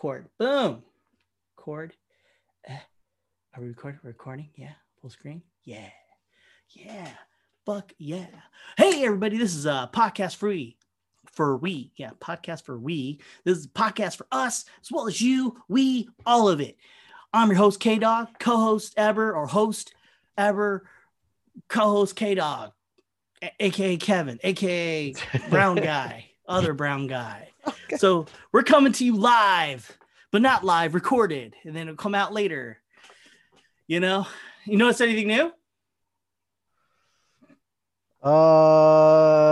Cord. Boom. Cord. Eh. Are we recording? Recording? Yeah. Full screen? Yeah. Yeah. Fuck yeah. Hey everybody, this is uh podcast free for we. Yeah, podcast for we. This is podcast for us as well as you, we, all of it. I'm your host K Dog, co-host ever or host ever, co-host K Dog, aka Kevin, aka Brown Guy, other Brown Guy. Okay. So we're coming to you live, but not live, recorded, and then it'll come out later. You know, you notice anything new? Uh,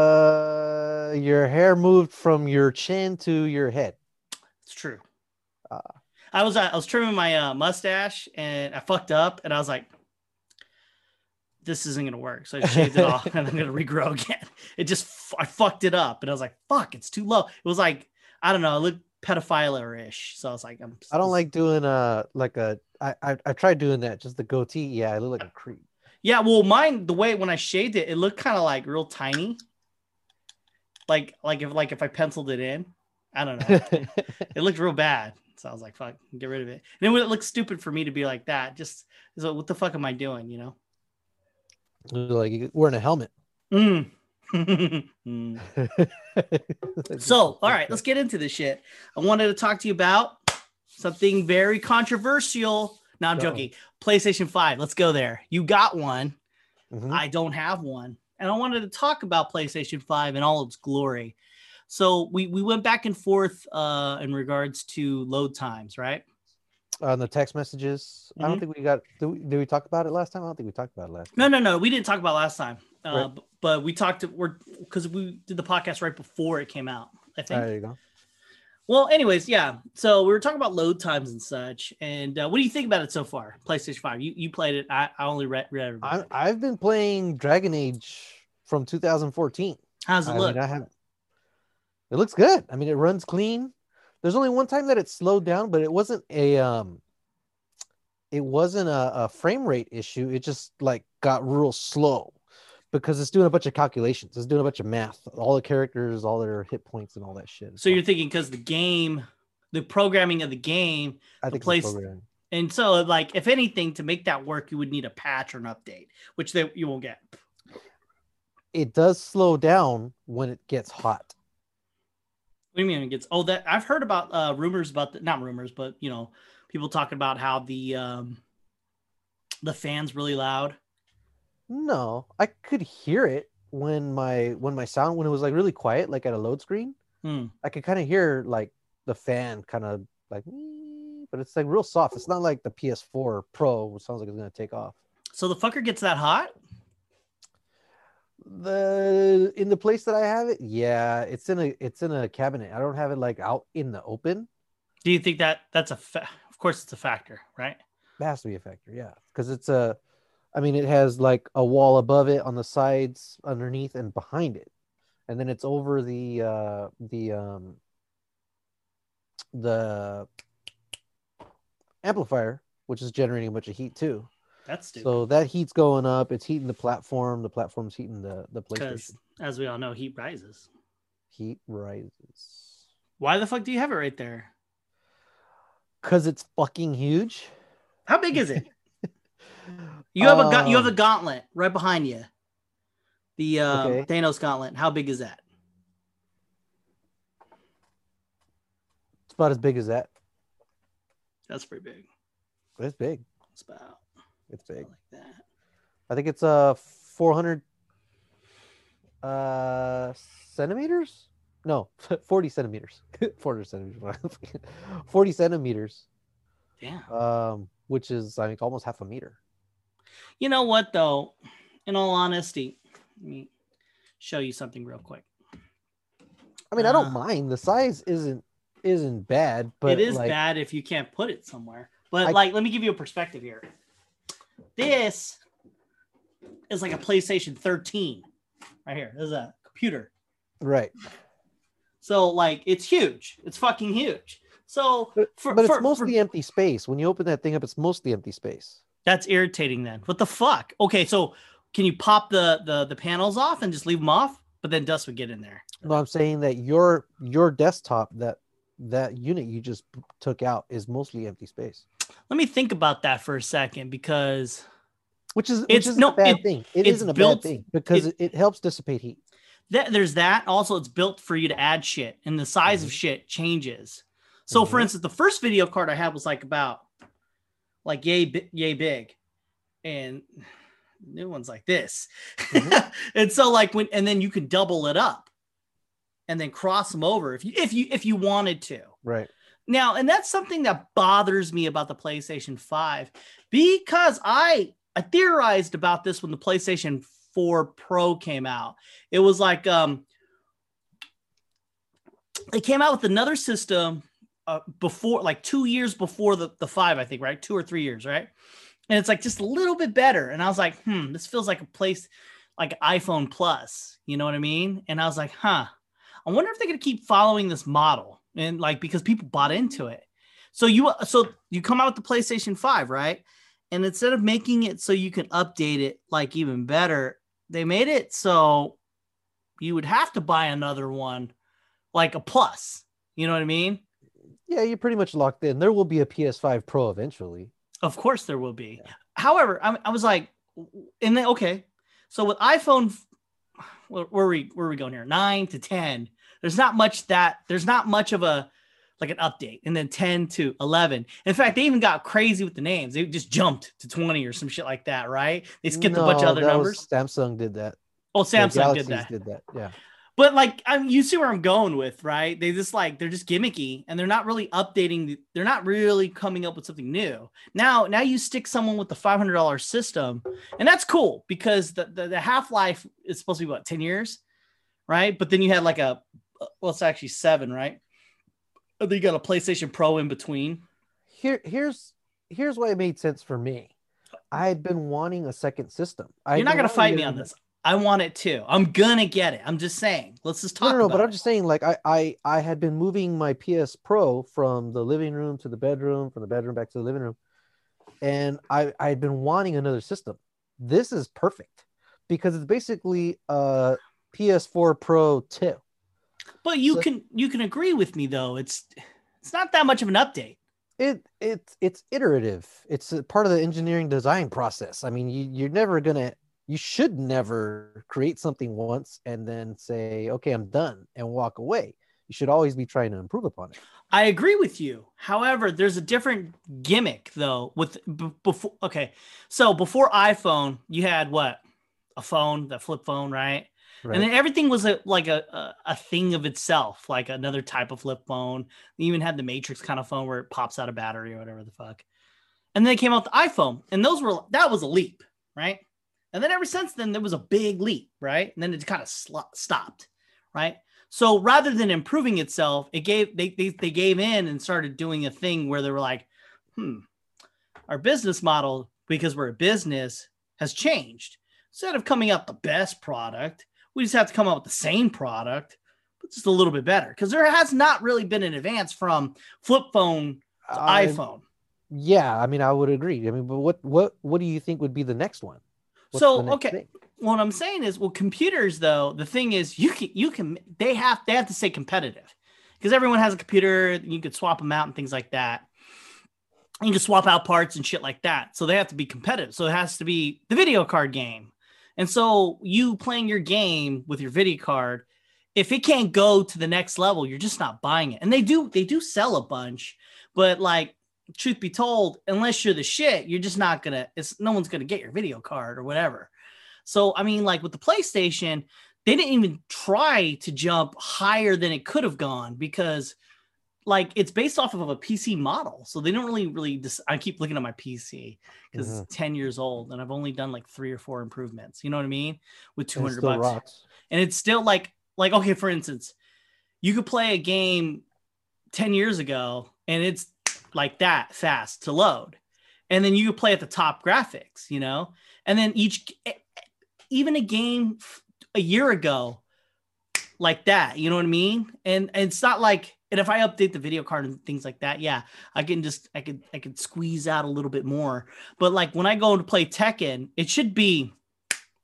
your hair moved from your chin to your head. It's true. Ah. I was uh, I was trimming my uh, mustache and I fucked up, and I was like, "This isn't gonna work." So I shaved it off, and I'm gonna regrow again. It just, I fucked it up, and I was like, "Fuck, it's too low." It was like I don't know, it looked pedophile ish. So I was like, "I'm." I don't like doing a, like a I I, I tried doing that just the goatee. Yeah, I look like a creep. Yeah, well, mine the way when I shaved it, it looked kind of like real tiny. Like like if like if I penciled it in, I don't know. it looked real bad. So I was like, fuck, get rid of it. And then when it looked stupid for me to be like that, just so what the fuck am I doing, you know? Like wearing a helmet. Mm. So, all right, let's get into this shit. I wanted to talk to you about something very controversial. No, I'm Uh-oh. joking. PlayStation 5. Let's go there. You got one. Mhm. I don't have one. And I wanted to talk about PlayStation 5 in all its glory. So we, we went back and forth uh, in regards to load times, right? On the text messages, I Mhm. don't think we got. Did we, did we talk about it last time? I don't think we talked about it last. No, no, no. We didn't talk about last time. Uh, Right. But we talked to, we're because we did the podcast right before it came out, I think. Time. There you go. Well, anyways, yeah. So we were talking about load times and such. And uh, what do you think about it so far? PlayStation 5. You you played it. I, I only read, read I. I've been playing Dragon Age from 2014. How's it I look? mean, I haven't. It looks good. I mean, it runs clean. There's only one time that it slowed down, but it wasn't a um, it wasn't a, a frame rate issue. It just like got real slow because it's doing a bunch of calculations. It's doing a bunch of math. All the characters, all their hit points, and all that shit. so you're thinking because the game, the programming of the game, I the place- and so like if anything to make that work, you would need a patch or an update, which they, you won't get. it does slow down when it gets hot. What do you mean it gets? Oh, that I've heard about uh, rumors about the, not rumors, but you know, people talking about how the um, the fans really loud. No, I could hear it when my when my sound when it was like really quiet, like at a load screen. Hmm. I could kind of hear like the fan kind of like, but it's like real soft. It's not like the PS4 Pro, which sounds like it's gonna take off. So the fucker gets that hot. The in the place that I have it, yeah, it's in a it's in a cabinet. I don't have it like out in the open. Do you think that that's a fa- of course it's a factor, right? It has to be a factor, yeah, because it's a. I mean, it has like a wall above it, on the sides, underneath, and behind it, and then it's over the uh the um the amplifier, which is generating a bunch of heat too. That's stupid. So that heat's going up. It's heating the platform. The platform's heating the the Because PlayStation. as we all know, heat rises. Heat rises Why the fuck do you have it right there? because it's fucking huge. How big is it? You have a you have a Um, gauntlet right behind you. The uh, Okay. Thanos gauntlet. How big is that? It's about as big as that. That's pretty big. It's big. It's about It's big. like that. I think it's uh 400 uh centimeters. No, 40 centimeters. 400 centimeters. 40 centimeters. Yeah. Um, which is I think almost half a meter. You know what though? In all honesty, let me show you something real quick. I mean, I don't Ah. mind. The size isn't isn't bad, but it is like, bad if you can't put it somewhere. But I- like, let me give you a perspective here. This is like a PlayStation 13 right here. This is a computer. right. So like, it's huge. It's fucking huge. So But, for, but it's for- mostly for- empty space. When you open that thing up, it's mostly empty space. that's irritating. Then what the fuck? Okay, so can you pop the the the panels off and just leave them off? But then dust would get in there. No, I'm saying that your your desktop that that that unit you just took out is mostly empty space. Let me think about that for a second because which is It's- which is no, a bad it- thing. It's isn't a built- bad thing because it, it helps dissipate heat. that there's that. Also, it's built for you to add shit, and the size of Mhm. shit changes. So, for Mhm. instance, the first video card I had was like about like yay yay big, and new one's like this. Mhm. and so, like when and then you can double it up, and then cross them over if you if you if you wanted to. Right. Now, and that's something that bothers me about the PlayStation 5 because I I theorized about this when the PlayStation 4 Pro came out. It was like um they came out with another system uh, before like 2 years before the the 5 I think, right? 2 or 3 years, right? And it's like just a little bit better and I was like, "Hmm, this feels like a place like iPhone Plus." You know what I mean? And I was like, "Huh. I wonder if they're going to keep following this model and like because people bought into it. So you so you come out with the PlayStation 5, right? And instead of making it so you can update it like even better, they made it so you would have to buy another one like a plus. You know what I mean? Yeah, you're pretty much locked in. There will be a PS5 Pro eventually. Of course there will be. However, I, I was like, and then okay, so with iPhone, where, where are we where are we going here? Nine to ten. There's not much that there's not much of a like an update, and then ten to eleven. In fact, they even got crazy with the names. They just jumped to twenty or some shit like that, right? They skipped a bunch of other that was- numbers. Samsung did that. oh, Samsung did that. Did that. Yeah. But like, I mean, you see where I'm going with, right? They just like they're just gimmicky, and they're not really updating. The, they're not really coming up with something new. Now, now you stick someone with the five hundred dollars system, and that's cool because the the, the half life is supposed to be what ten years, right? But then you had like a well, it's actually seven, right? And then you got a PlayStation Pro in between. Here, here's here's why it made sense for me. I had been wanting a second system. I You're not gonna fight me on this. I want it too. I'm gonna get it. I'm just saying. Let's just talk no, no, about but I'm just saying, like, I, I, I had been moving my PS Pro from the living room to the bedroom, from the bedroom back to the living room, and I, I had been wanting another system. This is perfect because it's basically a PS4 Pro 2. But you So- can you can agree with me though. It's it's not that much of an update. It, it's, it's iterative. It's a part of the engineering design process. I mean, you, you're never gonna, you should never create something once and then say, okay, I'm done, and walk away. You should always be trying to improve upon it. I agree with you. However, there's a different gimmick though. With b- before, okay, so before iPhone, you had what a phone, the flip phone, right? Right? And then everything was a like a, a a thing of itself, like another type of flip phone. They even had the Matrix kind of phone where it pops out a battery or whatever the fuck. And then they came out the iPhone, and those were that was a leap, right? And then ever since then, there was a big leap, right? And then it kind of sl- stopped, right? So rather than improving itself, it gave they, they they gave in and started doing a thing where they were like, hmm, our business model because we're a business has changed. Instead of coming out the best product, we just have to come up with the same product, but just a little bit better. Because there has not really been an advance from flip phone to I- iPhone. Yeah, I mean, I would agree. I mean, but what what what do you think would be the next one? What's So, okay. thing? what I'm saying is, well, computers though, the thing is, you can you can they have they have to stay competitive because everyone has a computer. You could swap them out and things like that. You can swap out parts and shit like that. So they have to be competitive. So it has to be the video card game. And so you playing your game with your video card, if it can't go to the next level, you're just not buying it. And they do they do sell a bunch, but like truth be told, unless you're the shit, you're just not gonna. It's no one's gonna get your video card or whatever. So I mean, like with the PlayStation, they didn't even try to jump higher than it could have gone because, like, it's based off of a PC model. So they don't really, really. Dis- I keep looking at my PC because it's ten years old and I've only done like three or four improvements. You know what I mean? With two hundred bucks rocks. and it's still like like okay for instance you could play a game 10 years ago and it's like that fast to load and then you could play at the top graphics you know and then each even a game a year ago like that you know what i mean and, and it's not like and if i update the video card and things like that yeah i can just i could i could squeeze out a little bit more but like when i go to play tekken it should be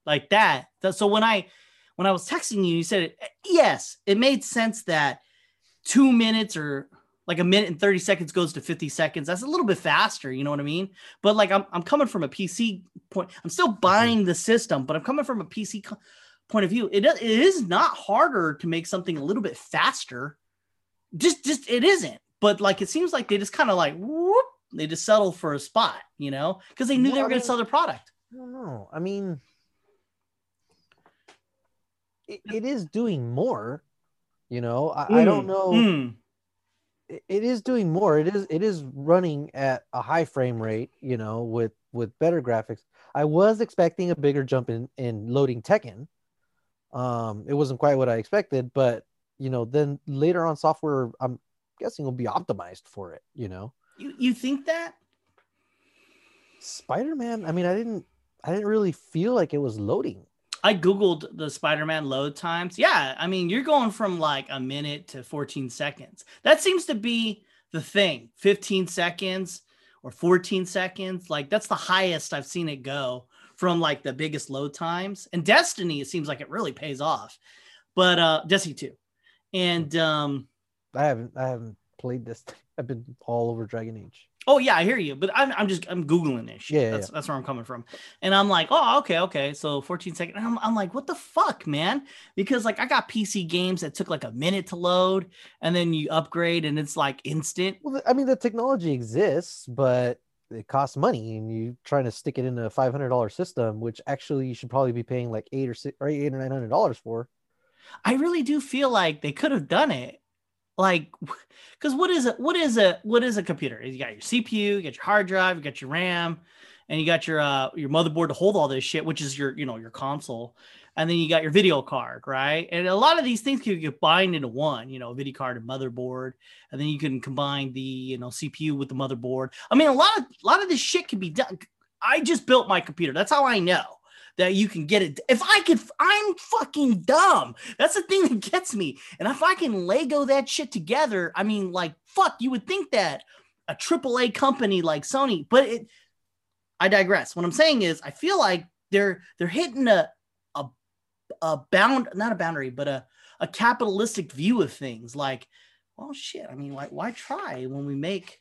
like that so when i when I was texting you, you said it. Yes, it made sense that two minutes or like a minute and 30 seconds goes to 50 seconds. That's a little bit faster, you know what I mean? But like I'm, I'm coming from a PC point. I'm still Mm-hmm. buying the system, but I'm coming from a PC co- point of view. It, it is not harder to make something a little bit faster. Just just it isn't. But like it seems like they just kind of like whoop, they just settle for a spot, you know, because they knew they were I going to sell their product. I don't know. I mean, it, it is doing more. You know, I, I don't Mm, know. mm. It, it is doing more. It is it is running at a high frame rate. You know, with with better graphics. I was expecting a bigger jump in in loading Tekken. Um, it wasn't quite what I expected, but you know, then later on, software I'm guessing will be optimized for it. You know, You you think that? Spider Man. I mean, I didn't I didn't really feel like it was loading. I googled the Spider-Man load times. Yeah, I mean, you're going from like a minute to 14 seconds. That seems to be the thing. 15 seconds or 14 seconds. Like that's the highest I've seen it go from like the biggest load times. And Destiny, it seems like it really pays off. But uh Destiny 2. And um I haven't I haven't played this. I've been all over Dragon Age. Oh yeah, I hear you, but I'm, I'm just I'm googling this. Shit. Yeah, that's that's where I'm coming from, and I'm like, oh okay, okay. So 14 seconds. I'm, I'm like, what the fuck, man? Because like I got PC games that took like a minute to load, and then you upgrade and it's like instant. Well, I mean, the technology exists, but it costs money, and you're trying to stick it in a five hundred dollar system, which actually you should probably be paying like eight or six or eight or nine hundred dollars for. I really do feel like they could have done it, like, because what is it? What is a what is a computer? You got your CPU, you got your hard drive, you got your RAM, and you got your uh your motherboard to hold all this shit, which is your you know your console, and then you got your video card, right? And a lot of these things can get combined into one, you know, video card and motherboard, and then you can combine the you know CPU with the motherboard. I mean, a lot of a lot of this shit can be done. I just built my computer. That's how I know that you can get it. If I could, I'm fucking dumb. That's the thing that gets me. And if I can Lego that shit together, I mean, like, fuck, you would think that a AAA company like Sony, but it, I digress. What I'm saying is, I feel like they're they're hitting a a a bound, not a boundary, but a a capitalistic view of things. Like, well, shit. I mean, why why try when we make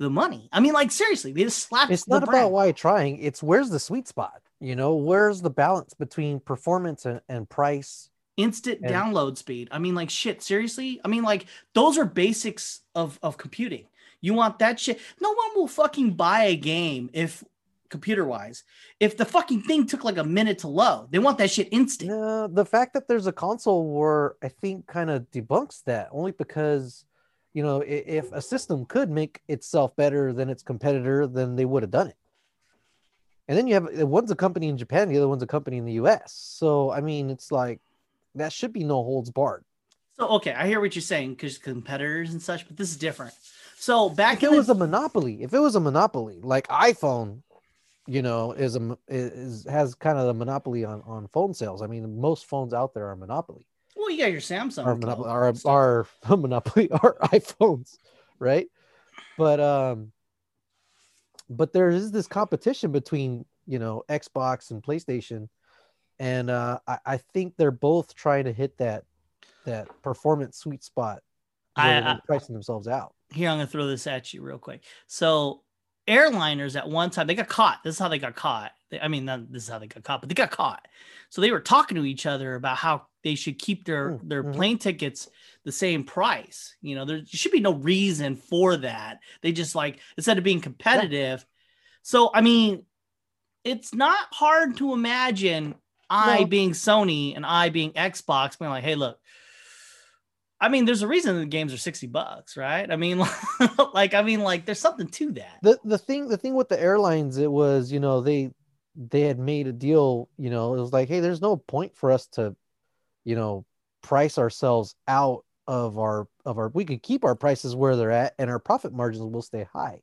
the money? I mean, like seriously, they just slapped. It's not about why trying. It's where's the sweet spot. You know, where's the balance between performance and, and price? instant And- download speed. I mean, like shit, seriously. I mean, like those are basics of of computing. You want that shit. No one will fucking buy a game if computer wise, if the fucking thing took like a minute to load. They want that shit instant. No, the fact that there's a console war, I think, kind of debunks that. Only because, you know, if a system could make itself better than its competitor, then they would have done it. And then you have one's a company in Japan, the other one's a company in the U.S. So I mean, it's like that should be no holds barred. So okay, I hear what you're saying because competitors and such, but this is different. So back If it the, was a monopoly, if it was a monopoly, like iPhone, you know, is a is has kind of the monopoly on on phone sales. I mean, most phones out there are monopoly. You got your Samsung. our code monopoly, and our, our monopoly, our iPhones, right? But um, but there is this competition between you know Xbox and PlayStation, and uh, I, I think they're both trying to hit that that performance sweet spot. I- I- pricing themselves out. here i'm gonna throw this at you real quick so airliners at one time they got caught this is how they got caught They- i mean this is how they got caught but they got caught so they were talking to each other about how they should keep their Mm, their mhm. plane tickets the same price you know there should be no reason for that they just like instead of being competitive so i mean it's not hard to imagine i No. being sony and i being xbox being like hey look I mean, there's a reason the games are 60 bucks, right? I mean, like, I mean, like, there's something to that. The the thing the thing with the airlines, it was you know they they had made a deal. You know, it was like, hey, there's no point for us to, you know, price ourselves out of our of our. We could keep our prices where they're at, and our profit margins will stay high.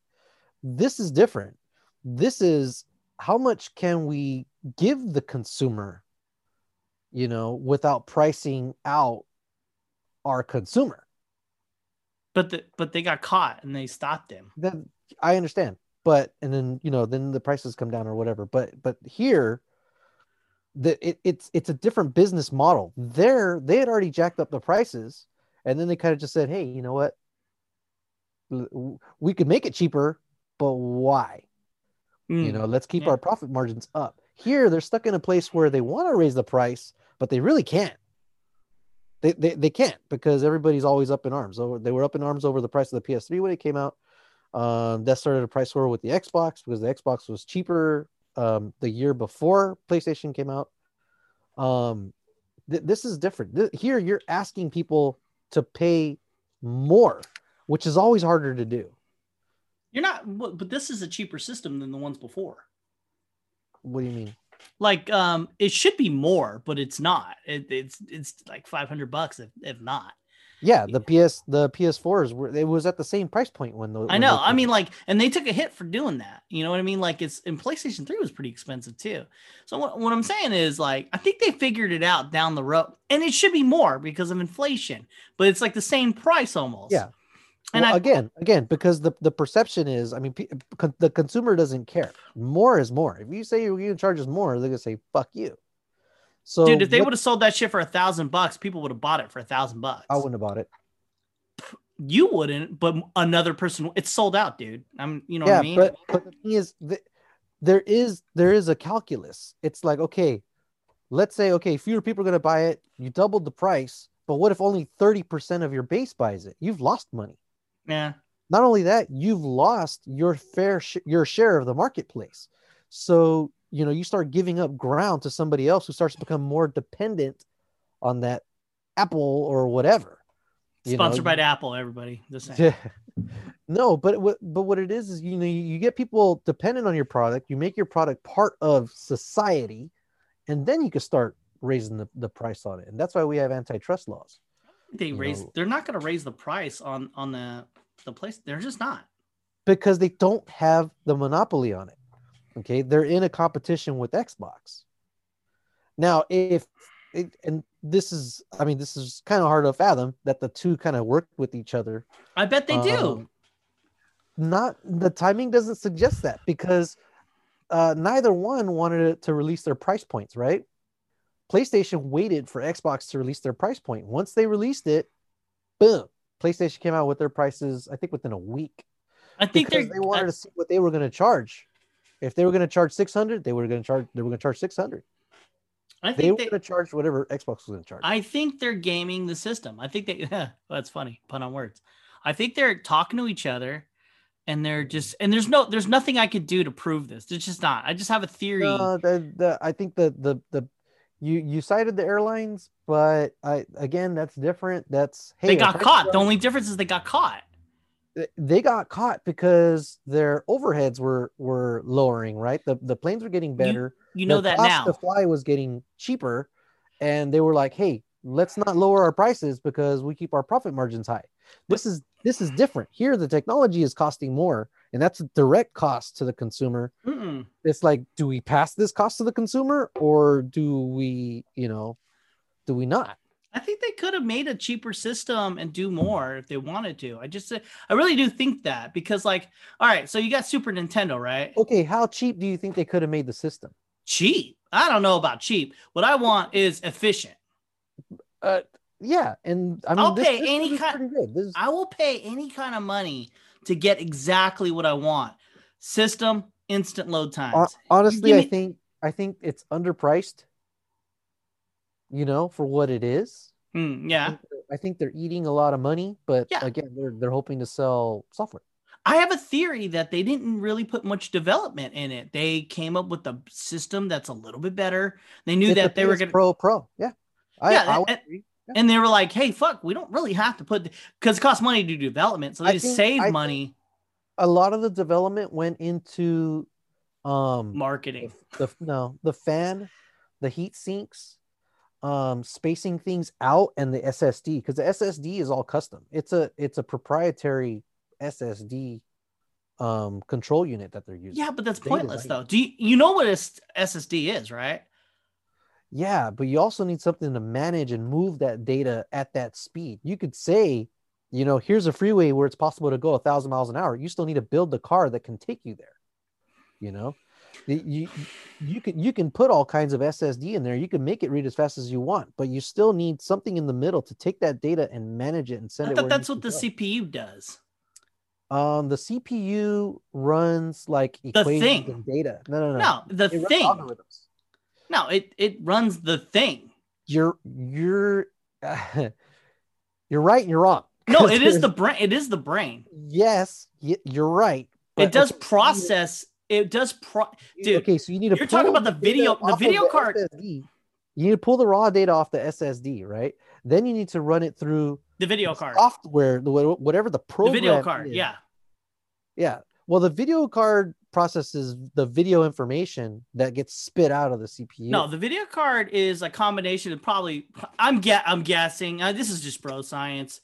This is different. This is how much can we give the consumer, you know, without pricing out our consumer. But the, but they got caught and they stopped him. then I understand. But and then you know then the prices come down or whatever. But but here, the it, it's it's a different business model. There they had already jacked up the prices, and then they kind of just said, hey, you know what? we could make it cheaper, but why? You Mm. know, let's keep Yeah. our profit margins up. Here, they're stuck in a place where they want to raise the price, but they really can't. They, they, they can't because everybody's always up in arms. Over they were up in arms over the price of the PS3 when it came out. Um, that started a price war with the Xbox because the Xbox was cheaper um, the year before PlayStation came out. Um, th- this is different. Th- here, you're asking people to pay more, which is always harder to do. You're not, but this is a cheaper system than the ones before. What do you mean? Like, um, it should be more, but it's not. It, it's it's like five hundred bucks if if not. Yeah, the PS the PS4s were it was at the same price point when the I know. I mean, like, and they took a hit for doing that. You know what I mean? Like, it's and PlayStation Three was pretty expensive too. So what, what I'm saying is, like, I think they figured it out down the road, and it should be more because of inflation, but it's like the same price almost. Yeah. And Well, I, again, again, because the, the perception is, I mean, pe- con- the consumer doesn't care. More is more. If you say you're going to charge us more, they're going to say "fuck you." So, dude, if they would have sold that shit for a thousand bucks, people would have bought it for a thousand bucks. I wouldn't have bought it. You wouldn't, but another person. It's sold out, dude. I'm, you know yeah, what I mean? but but the thing is, th- there is there is a calculus. It's like okay, let's say okay, fewer people are going to buy it. You doubled the price, but what if only thirty percent of your base buys it? You've lost money. yeah. not only that you've lost your fair sh- your share of the marketplace so you know you start giving up ground to somebody else who starts to become more dependent on that apple or whatever you know, Sponsored by Apple, everybody. The same. Yeah. no but what but what it is is you know you, get people dependent on your product you make your product part of society and then you can start raising the, the price on it and that's why we have antitrust laws They raise. know- They're not going to raise the price on on the the place. They're just not. because they don't have the monopoly on it. Okay, they're in a competition with Xbox. Now, if it, and this is, I mean, this is kind of hard to fathom that the two kind of work with each other. I bet they do. Um, Not the timing doesn't suggest that because uh, neither one wanted to release their price points, right? PlayStation waited for Xbox to release their price point. Once they released it, boom, PlayStation came out with their prices. I think within a week I think they wanted I, to see what they were going to charge. If they were going to charge 600, they were going to charge they were going to charge 600. I They think were they, going to charge whatever Xbox was going to charge. I think they're gaming the system. I think they. well, that's funny. Pun on words. I think they're talking to each other, and they're just. And there's no. There's nothing I could do to prove this. It's just not. I just have a theory. no, the, the, I think the the the you you cited the airlines, but I again that's different. That's hey, they got caught. The only difference is they got caught. They got caught because their overheads were were lowering, right? The the planes were getting better. You know Their that cost now. to fly was getting cheaper, and they were like, "Hey, let's not lower our prices because we keep our profit margins high." This is this is different. Here, the technology is costing more, and that's a direct cost to the consumer. Mm-mm. It's like, do we pass this cost to the consumer, or do we, you know, do we not? I think they could have made a cheaper system and do more if they wanted to. I just, I really do think that because, like, all right, so you got Super Nintendo, right? Okay, how cheap do you think they could have made the system? Cheap. I don't know about cheap. What I want is efficient. Uh, yeah, and I mean, I'll this, pay this any is ki- pretty good. This is, I will pay any kind of money to get exactly what I want. System, instant load times. Honestly, give I think I think it's underpriced. You know, for what it is. I yeah. think I think they're eating a lot of money, but Yeah. again, they're they're hoping to sell software. I have a theory that they didn't really put much development in it. They came up with a system that's a little bit better. They knew It's that a they were going to Pro Pro. Yeah. I, Yeah, I and- agree. and they were like, "Hey, fuck, we don't really have to put because it costs money to do development, so they I just think- save I money A lot of the development went into um marketing." the no the fan, the heat sinks, um spacing things out, and the SSD because the SSD is all custom. It's a it's a proprietary SSD um control unit that they're using. Yeah, but that's They pointless design though. Do you, you know what a SSD is, right? Yeah, but you also need something to manage and move that data at that speed. You could say, you know, here's a freeway where it's possible to go a thousand miles an hour. You still need to build the car that can take you there. You know, you you can you can put all kinds of SSD in there. You can make it read as fast as you want, but you still need something in the middle to take that data and manage it and send I thought it that's what the go. CPU does. Um, the CPU runs like equations thing. and data. No, no, no. No, the It thing. algorithms. No, it it runs the thing. You're you're you're right and you're wrong. no it is the brain. It is the brain. yes, you're right. It does okay, process. It does pro. dude, okay, so you need to. you're talking about the video- the of video card- SSD. You need to pull the raw data off the SSD, right? Then you need to run it through The video the card. software, the whatever the The video card. is. Yeah. yeah. Well, the video card processes the video information that gets spit out of the CPU. No, the video card is a combination of probably. I'm get. I'm guessing. Uh, this is just bro science.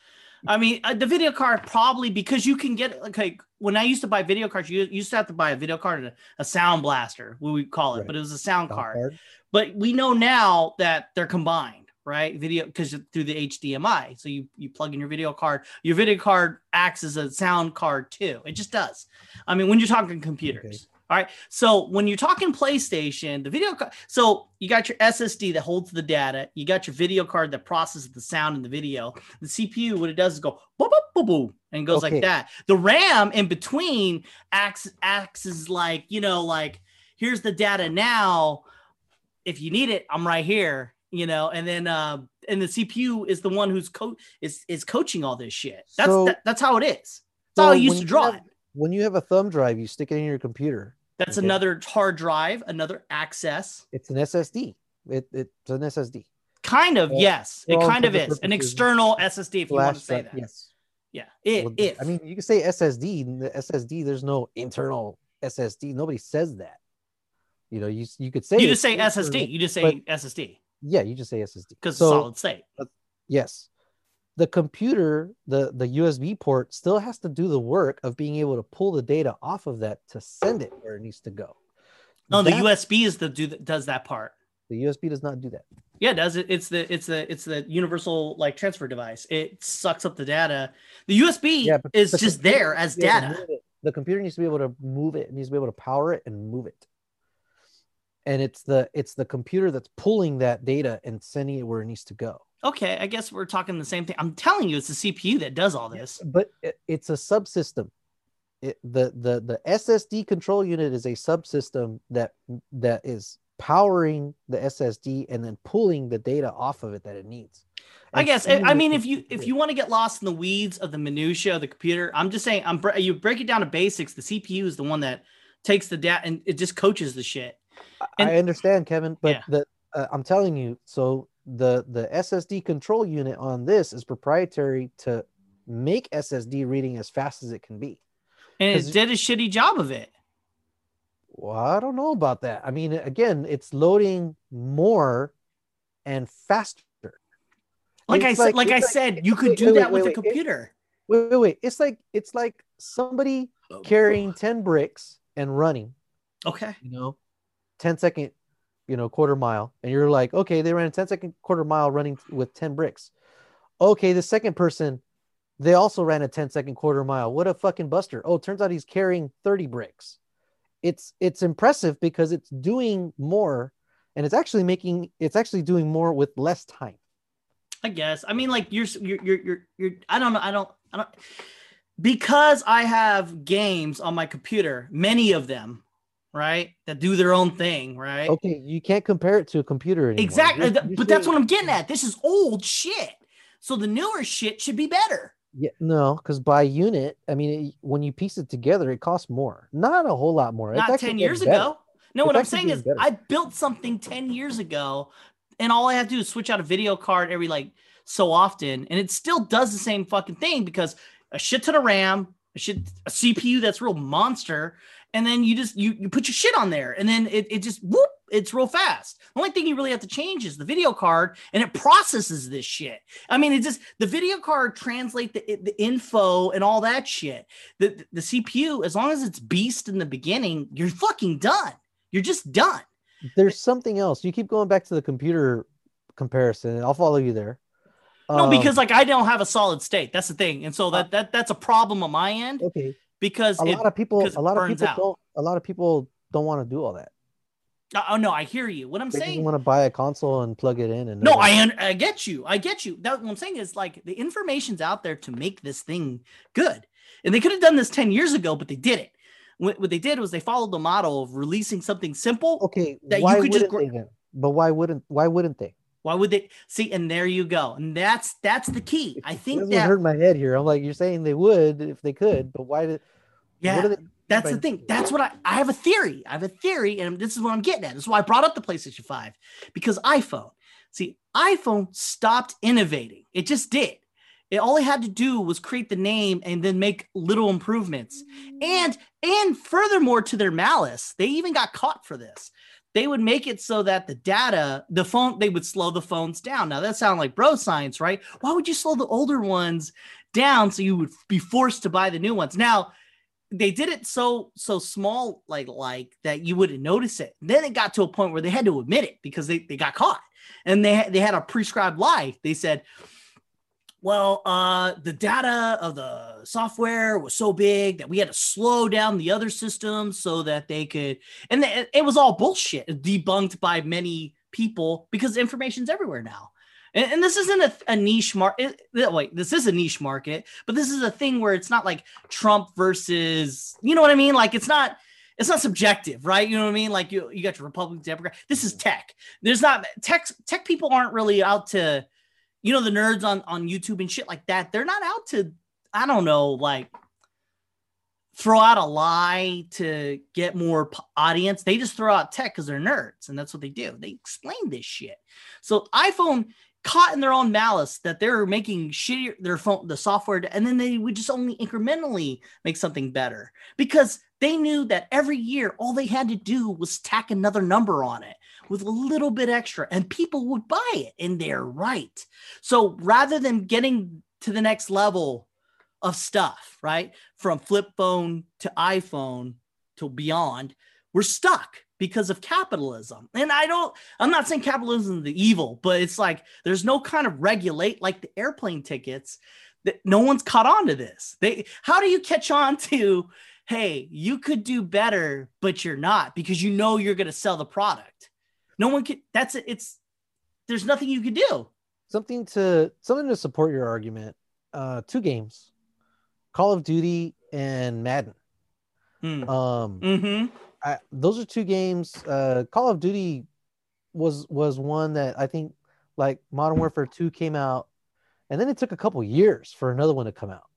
I mean, uh, the video card probably because you can get okay. When I used to buy video cards, you used to have to buy a video card and a, a sound blaster, what we call it, Right. but it was a sound Sound card. card. But we know now that they're combined, right? Video because through the HDMI. So you you plug in your video card. Your video card acts as a sound card too. It just does. I mean, when you're talking computers. All right. So when you're talking PlayStation, the video card, so you got your SSD that holds the data, you got your video card that processes the sound and the video. The CPU, what it does is go boop, boop, boop, boop, and goes Okay. like that. The RAM in between acts acts as like, you know, like here's the data now. If you need it, I'm right here, you know, and then uh and the CPU is the one who's co is is coaching all this shit. That's So- that, that's how it is. That's how I used to draw have- it. When you have a thumb drive, you stick it in your computer. That's Okay. another hard drive, another access. It's an SSD. It, it's an SSD. Kind of, Well, yes. It kind of is an external SSD, if you want to say that. Yes. Yeah. It, Well, if. I mean, you can say SSD. The SSD, there's no internal SSD. Nobody says that. You know, you you could say you just say SSD. You just say SSD Yeah, you just say SSD because So, solid state. Uh, yes, the computer, the the USB port still has to do the work of being able to pull the data off of that to send it where it needs to go. No, the USB is the do that does that part. the USB does not do that. Yeah, it does it? It's the it's the it's the universal like transfer device. It sucks up the data. The USB Yeah, is the just there as to be able to data. The computer needs to be able to move it. It needs to be able to power it and move it. And it's the it's the computer that's pulling that data and sending it where it needs to go. Okay, I guess we're talking the same thing. I'm telling you, it's the CPU that does all this. But it, it's a subsystem. It, the the the SSD control unit is a subsystem that that is powering the SSD and then pulling the data off of it that it needs. I And guess. I sending I mean, if you if you want to get lost in the weeds of the minutia of the computer, I'm just saying, I'm you break it down to basics. The CPU is the one that takes the data and it just coaches the shit. And- I understand, Kevin, but Yeah. the uh, I'm telling you, so the the SSD control unit on this is proprietary to make SSD reading as fast as it can be. And it did a shitty job of it. Well, I don't know about that. I mean, again, it's loading more and faster. Like I said, like- like I it's like- said, you could wait, do wait, that with wait, a computer. Wait, wait, wait. It's like it's like somebody carrying 10 bricks and running, Okay. you know, 10 second, you know, quarter mile. And you're like, okay, they ran a 10 second quarter mile running with 10 bricks. Okay, the second person, they also ran a 10 second quarter mile. What a fucking buster. Oh, turns out he's carrying 30 bricks. It's it's impressive because it's doing more and it's actually making it's actually doing more with less time. I guess. I mean, like you're you're you're you're, you're I don't know. I don't I don't because I have games on my computer, many of them, right, that do their own thing, right? Okay, you can't compare it to a computer anymore. Exactly. You're- you're but that's what I'm getting at. This is old shit. So the newer shit should be better. Yeah, no, because by unit, I mean, it, when you piece it together, it costs more. Not a whole lot more. Not 10 years better. ago. No, It's what I'm saying is getting I built something 10 years ago and all I have to do is switch out a video card every like so often and it still does the same fucking thing because a shit ton of RAM, a shit a CPU that's real monster and then you just you you put your shit on there and then it, it just whoop it's real fast. The only thing you really have to change is the video card and it processes this shit. I mean, it just the video card translate the, the info and all that shit. The the CPU, as long as it's beast in the beginning, you're fucking done. You're just done. There's something else. You keep going back to the computer comparison. and I'll follow you there. No, Um, because like I don't have a solid state. That's the thing, and so that that that's a problem on my end okay, because a it, lot of people, a lot of people out. don't. A lot of people don't want to do all that. Uh, oh no, I hear you. What I'm They saying. want to buy a console and plug it in. And No, I I get you. I get you. That what I'm saying is like the information's out there to make this thing good. And they could have done this 10 years ago, but they did it. What, what they did was they followed the model of releasing something simple. Okay, That you could just wouldn't they then? But why wouldn't why wouldn't they? Why would they see? And there you go. And that's that's the key. I think that hurt my head here. I'm like, you're saying they would if they could, but why did? Yeah, what are they- that's the thing. That's what I I have a theory. I have a theory, and this is what I'm getting at. This is why I brought up the PlayStation 5 because iPhone. See, iPhone stopped innovating. It just did. It all it had to do was create the name and then make little improvements. And and furthermore to their malice, they even got caught for this. They would make it so that the data, the phone, they would slow the phones down. Now that sounds like bro science, right? Why would you slow the older ones down so you would be forced to buy the new ones? Now they did it so so small like like that you wouldn't notice it. Then it got to a point where they had to admit it because they, they got caught and they they had a prescribed lie. They said, well, uh, the data of the software was so big that we had to slow down the other systems so that they could, and it, it was all bullshit, debunked by many people because information's everywhere now. And, and this isn't a, a niche market. Wait, this is a niche market, but this is a thing where it's not like Trump versus, you know what I mean? Like it's not, it's not subjective, right? You know what I mean? Like you, you got your Republican, Democrat. This is mm-hmm. tech. There's not tech. Tech people aren't really out to, you know, the nerds on on YouTube and shit like that. They're not out to, I don't know, like throw out a lie to get more audience. They just throw out tech because they're nerds, and that's what they do. They explain this shit. So iPhone caught in their own malice that they're making shittier their phone the software and then they would just only incrementally make something better because they knew that every year all they had to do was tack another number on it with a little bit extra and people would buy it and they're right. So rather than getting to the next level of stuff right from flip phone to iphone to beyond we're stuck because of capitalism. And I don't, I'm not saying capitalism is the evil, but it's like there's no kind of regulate like the airplane tickets that no one's caught on to this. They, how do you catch on to, hey, you could do better, but you're not because you know you're going to sell the product. No one can, that's it. It's, there's nothing you can do. Something to something to support your argument. Uh, two games, Call of Duty and Madden. Hmm. Um, Mm-hmm. I, those are two games. Uh, Call of Duty was was one that I think like Modern Warfare 2 came out, and then it took a couple years for another one to come out.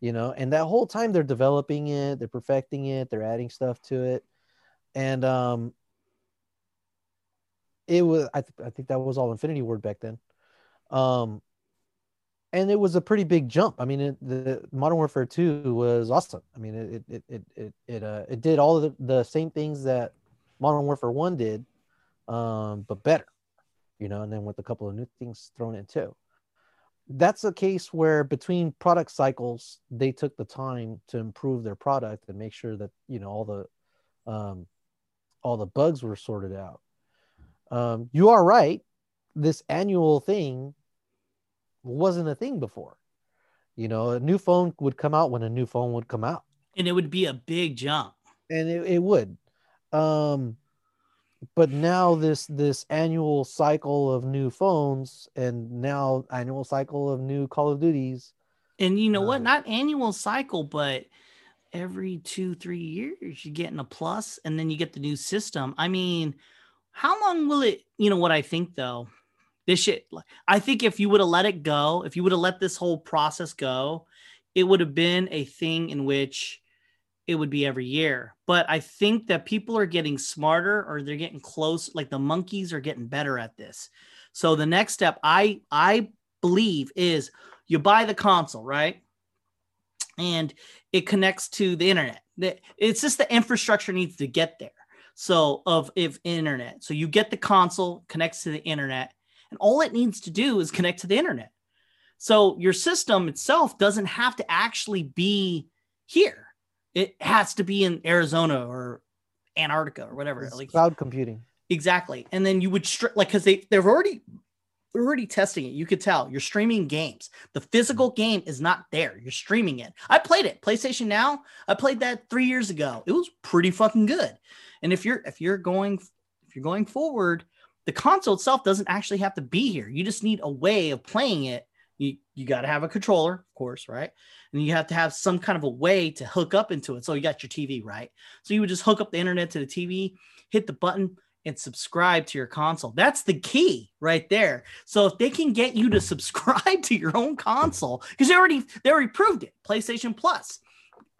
You know, and that whole time they're developing it, they're perfecting it, they're adding stuff to it, and um, it was I, th- I think that was all Infinity Ward back then, um, and it was a pretty big jump. I mean, it, the Modern Warfare 2 was awesome. I mean, it it it it it uh, it did all the, the same things that Modern Warfare 1 did, um, but better. You know, and then with a couple of new things thrown in too. That's a case where between product cycles, they took the time to improve their product and make sure that you know all the um, all the bugs were sorted out. Um, you are right. This annual thing wasn't a thing before. You know, a new phone would come out when a new phone would come out, And it would be a big jump. and it, it would. Um, but now this this annual cycle of new phones, and now annual cycle of new Call of Duties. And you know what? Um, Not annual cycle, but every two, three years you're getting a plus, and then you get the new system. I mean, how long will it? You know what I think though? This shit. I think if you would have let it go, if you would have let this whole process go, it would have been a thing in which it would be every year. But I think that people are getting smarter or they're getting close. Like the monkeys are getting better at this. So the next step, I I believe, is you buy the console, right? And it connects to the internet. It's just the infrastructure needs to get there. So of if internet. So you get the console, connects to the internet, and all it needs to do is connect to the internet. So your system itself doesn't have to actually be here. It has to be in Arizona or Antarctica or whatever. It's Like cloud computing. Exactly. And then you would stri- like because they they're already they're already testing it. You could tell you're streaming games. The physical game is not there. You're streaming it. I played it. PlayStation Now. I played that three years ago. It was pretty fucking good. And if you're if you're going if you're going forward, the console itself doesn't actually have to be here. You just need a way of playing it You you got to have a controller, of course, right? And you have to have some kind of a way to hook up into it. So you got your TV, right? So you would just hook up the internet to the TV, hit the button, and subscribe to your console. That's the key right there. So if they can get you to subscribe to your own console, because they already they already proved it, PlayStation Plus.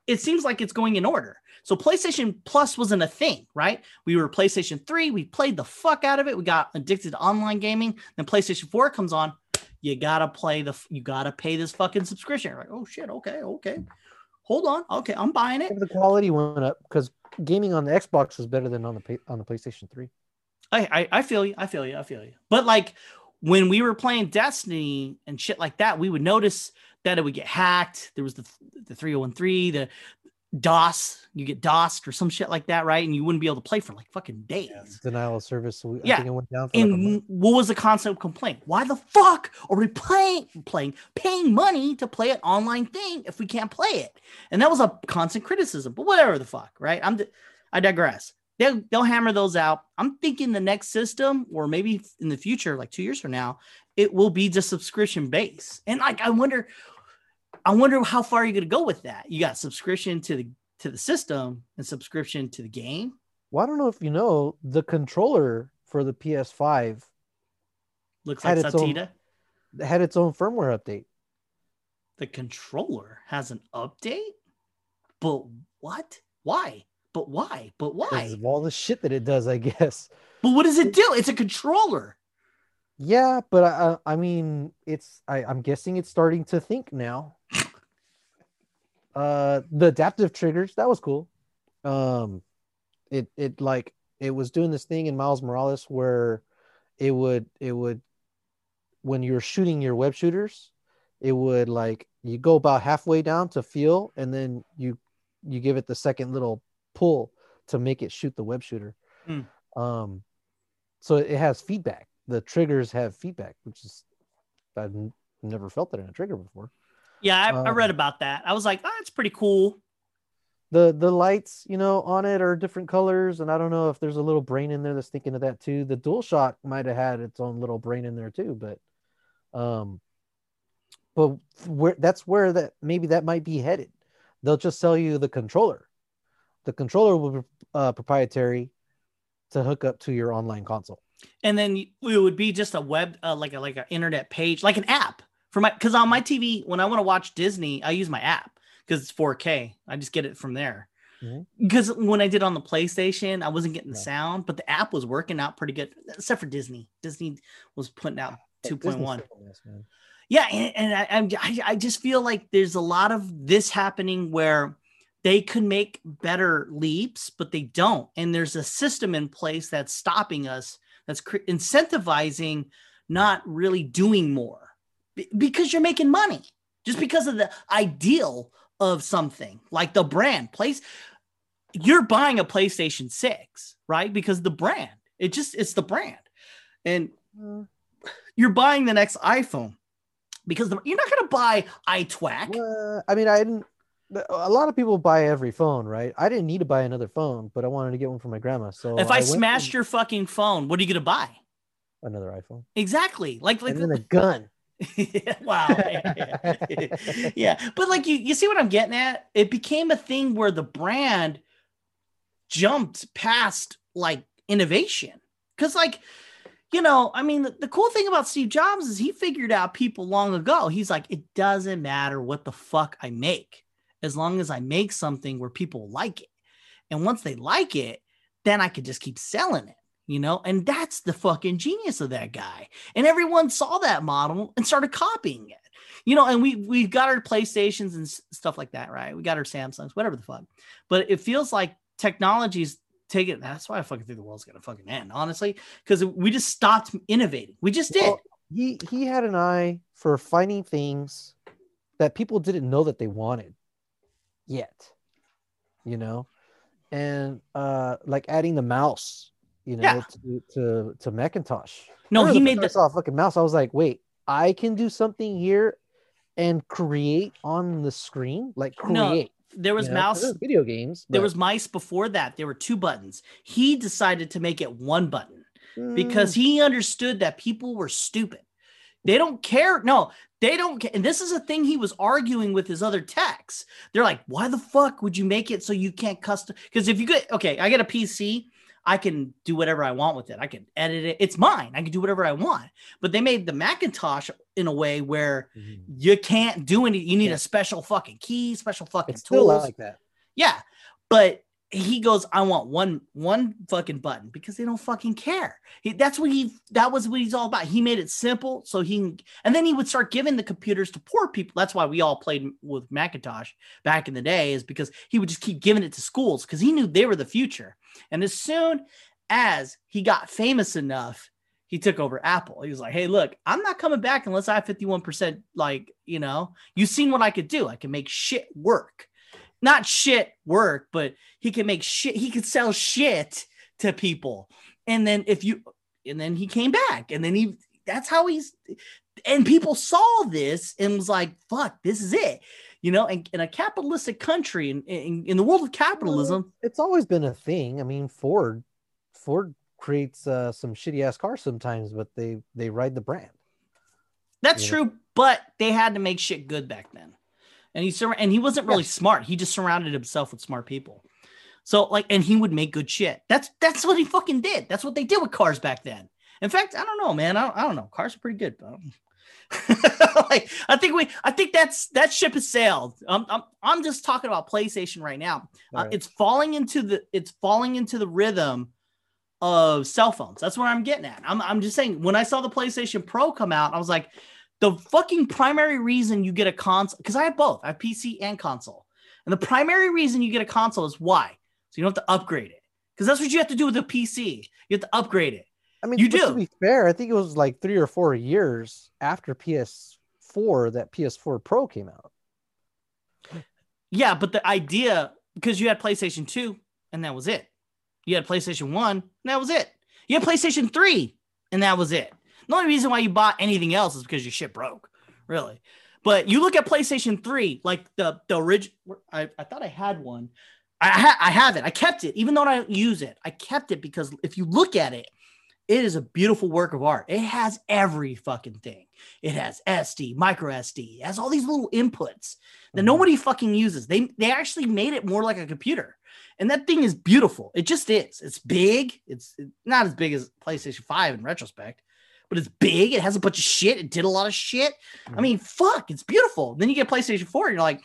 It seems like it's going in order. So PlayStation Plus wasn't a thing, right? We were PlayStation 3, we played the fuck out of it. We got addicted to online gaming. Then PlayStation 4 comes on. You gotta play the you gotta pay this fucking subscription. You're like, oh shit, okay, okay. Hold on. Okay, I'm buying it. The quality went up because gaming on the Xbox was better than on the on the PlayStation 3. I, I I feel you. I feel you. I feel you. But like when we were playing Destiny and shit like that, we would notice that it would get hacked. There was the the 3013, the DOS, you get DOSed or some shit like that, right? And you wouldn't be able to play for like fucking days. Yeah, denial of service. So we, yeah. it went down. and like what was the constant complaint? Why the fuck are we playing, playing, paying money to play an online thing if we can't play it? And that was a constant criticism. But whatever the fuck, right? I'm, I digress. They'll, they'll hammer those out. I'm thinking the next system, or maybe in the future, like two years from now, it will be just subscription based. And like, I wonder I wonder how far you're going to go with that. You got subscription to the to the system and subscription to the game. Well, I don't know if you know the controller for the PS5 looks like Satita. Own, had its own firmware update. The controller has an update, but what? Why? But why? But why? Of all the shit that it does, I guess. But what does it do? It's a controller. Yeah, but I, I mean, it's I, I'm guessing it's starting to think now. Uh, the adaptive triggers that was cool. Um, it it like it was doing this thing in Miles Morales where it would it would when you're shooting your web shooters, it would like you go about halfway down to feel, and then you you give it the second little pull to make it shoot the web shooter. Mm. Um, so it has feedback. The triggers have feedback, which is I've never felt that in a trigger before. Yeah, I, um, I read about that. I was like, oh, it's pretty cool. The the lights, you know, on it are different colors, and I don't know if there's a little brain in there that's thinking of that too. The DualShock might have had its own little brain in there too, but um, but where that's where that maybe that might be headed. They'll just sell you the controller. The controller will be uh, proprietary to hook up to your online console. And then it would be just a web, uh, like a like an internet page, like an app for my because on my TV when I want to watch Disney, I use my app because it's 4K. I just get it from there. Because mm-hmm. when I did on the PlayStation, I wasn't getting the yeah. sound, but the app was working out pretty good, except for Disney. Disney was putting out 2.1. Yeah, and, and I, I, I just feel like there's a lot of this happening where they could make better leaps, but they don't. And there's a system in place that's stopping us, that's incentivizing not really doing more because you're making money. Just because of the ideal of something like the brand place you're buying a playstation 6 right? Because the brand it just it's the brand. And you're buying the next iphone because the, you're not going to buy itwac uh, i mean i didn't Uh, a lot of people buy every phone, right? I didn't need to buy another phone, but I wanted to get one for my grandma. So if I, I smashed your fucking phone, what are you gonna buy? Another iPhone. Exactly. Like like and a gun. wow. yeah. But like you you see what I'm getting at? It became a thing where the brand jumped past like innovation. Cause like, you know, I mean, the, the cool thing about Steve Jobs is he figured out people long ago. He's like, it doesn't matter what the fuck I make, as long as I make something where people like it. And once they like it, then I could just keep selling it you know? And that's the fucking genius of that guy. And everyone saw that model and started copying it you know? And we we got our playstations and stuff like that right? We got our samsungs whatever the fuck. But it feels like technology's taking that's why i fucking think the world's gonna fucking end honestly because we just stopped innovating. We just did. He he had an eye for finding things that people didn't know that they wanted yet you know and uh like adding the mouse you know, yeah. to, to, to Macintosh. No, he made the saw fucking mouse. I was like, wait, I can do something here and create on the screen, like create. No, there was you know? mouse video games. But... There was mice before that. There were two buttons. He decided to make it one button mm. because he understood that people were stupid. They don't care. No, they don't care. And this is a thing he was arguing with his other techs. They're like, why the fuck would you make it so you can't custom? Because if you get, okay, I get a PC, I can do whatever I want with it. I can edit it. It's mine. I can do whatever I want. But they made the Macintosh in a way where Mhm. you can't do any. You need Yeah. a special fucking key, special fucking It's still tools. like that. Yeah, but he goes, I want one one fucking button because they don't fucking care. He, that's what he that was what he's all about. He made it simple so he and then he would start giving the computers to poor people. That's why we all played with Macintosh back in the day, is because he would just keep giving it to schools because he knew they were the future. And as soon as he got famous enough, he took over Apple. He was like, "Hey, look, I'm not coming back unless I have 51%. Like, you know, you've seen what I could do. I can make shit work." not shit work, but he can make shit. He could sell shit to people. And then if you, and then he came back, and then he, that's how he's, and people saw this and was like, fuck, this is it. You know, and in a capitalistic country, in, in, in the world of capitalism, It's always been a thing. I mean, Ford, Ford creates uh, some shitty ass cars sometimes, but they they ride the brand. that's Yeah. true. But they had to make shit good back then. And he sur- and he wasn't really smart. He just surrounded himself with smart people. So like, and he would make good shit. That's that's what he fucking did. That's what they did with cars back then. In fact, I don't know, man. I don't, I don't know. Cars are pretty good, but like I think we, I think that's that ship has sailed. I'm, I'm, I'm just talking about PlayStation right now. Uh, it's falling into the, it's falling into the rhythm of cell phones. That's what I'm getting at. I'm, I'm just saying. When I saw the PlayStation Pro come out, I was like, the fucking primary reason you get a console because I have both. I have PC and console, and the primary reason you get a console is why, so you don't have to upgrade it. Because that's what you have to do with a PC. You have to upgrade it. I mean, You do. To be fair, I think it was like three or four years after PS4 that PS4 Pro came out. Yeah, but the idea because you had PlayStation 2 and that was it. You had PlayStation 1 and that was it. You had PlayStation 3 and that was it. The only reason why you bought anything else is because your shit broke, really. But you look at PlayStation 3, like the the original I, I thought I had one. I ha- I have it. I kept it, even though I don't use it. I kept it because if you look at it, it is a beautiful work of art. It has every fucking thing. It has SD, micro SD, it has all these little inputs that Mhm. nobody fucking uses. They they actually made it more like a computer. And that thing is beautiful. It just is. It's big. It's not as big as PlayStation 5 in retrospect, but it's big. It has a bunch of shit. It did a lot of shit. I Mhm. mean, fuck, it's beautiful. Then you get PlayStation 4 and you're like,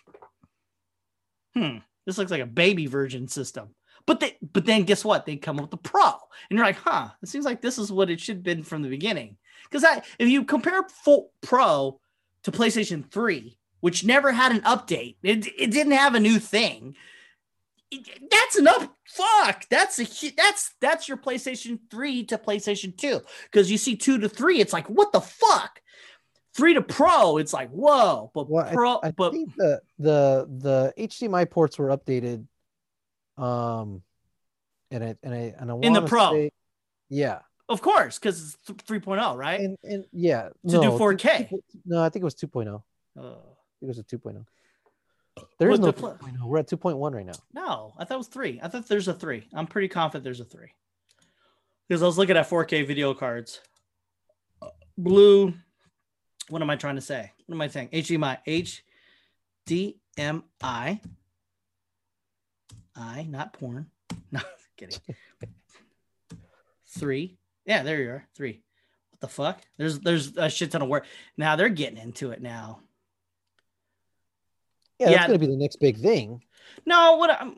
hmm, this looks like a baby version system. But they, but then guess what? They come up with the Pro, and you're like, huh? It seems like this is what it should have been from the beginning. Because I, if you compare full Pro to PlayStation 3, which never had an update, it, it didn't have a new thing. that's enough. Fuck, that's a that's that's your PlayStation 3 to PlayStation 2. Because you see two to three, it's like what the fuck. Three to Pro, it's like whoa. But Well, Pro, I, but think the the the HDMI ports were updated, um, and I and I and I In the Pro. say- yeah, of course, because it's th- 3.0, right? and and yeah, To do 4K. two- no, I think it was 2.0. I Uh, think it was a 2.0. There is no the pl- 2.0. We're at 2.1 right now. no, I thought it was three. I thought there's a three. I'm pretty confident there's a three. Because I was looking at 4K video cards. Blue. What am I trying to say? What am I saying? HDMI. HDMI. I, not porn. No, kidding. Three. Yeah, there you are. Three. What the fuck? There's there's a shit ton of work. Now they're getting into it now. Yeah, Yeah. that's gonna be the next big thing. No, what I'm,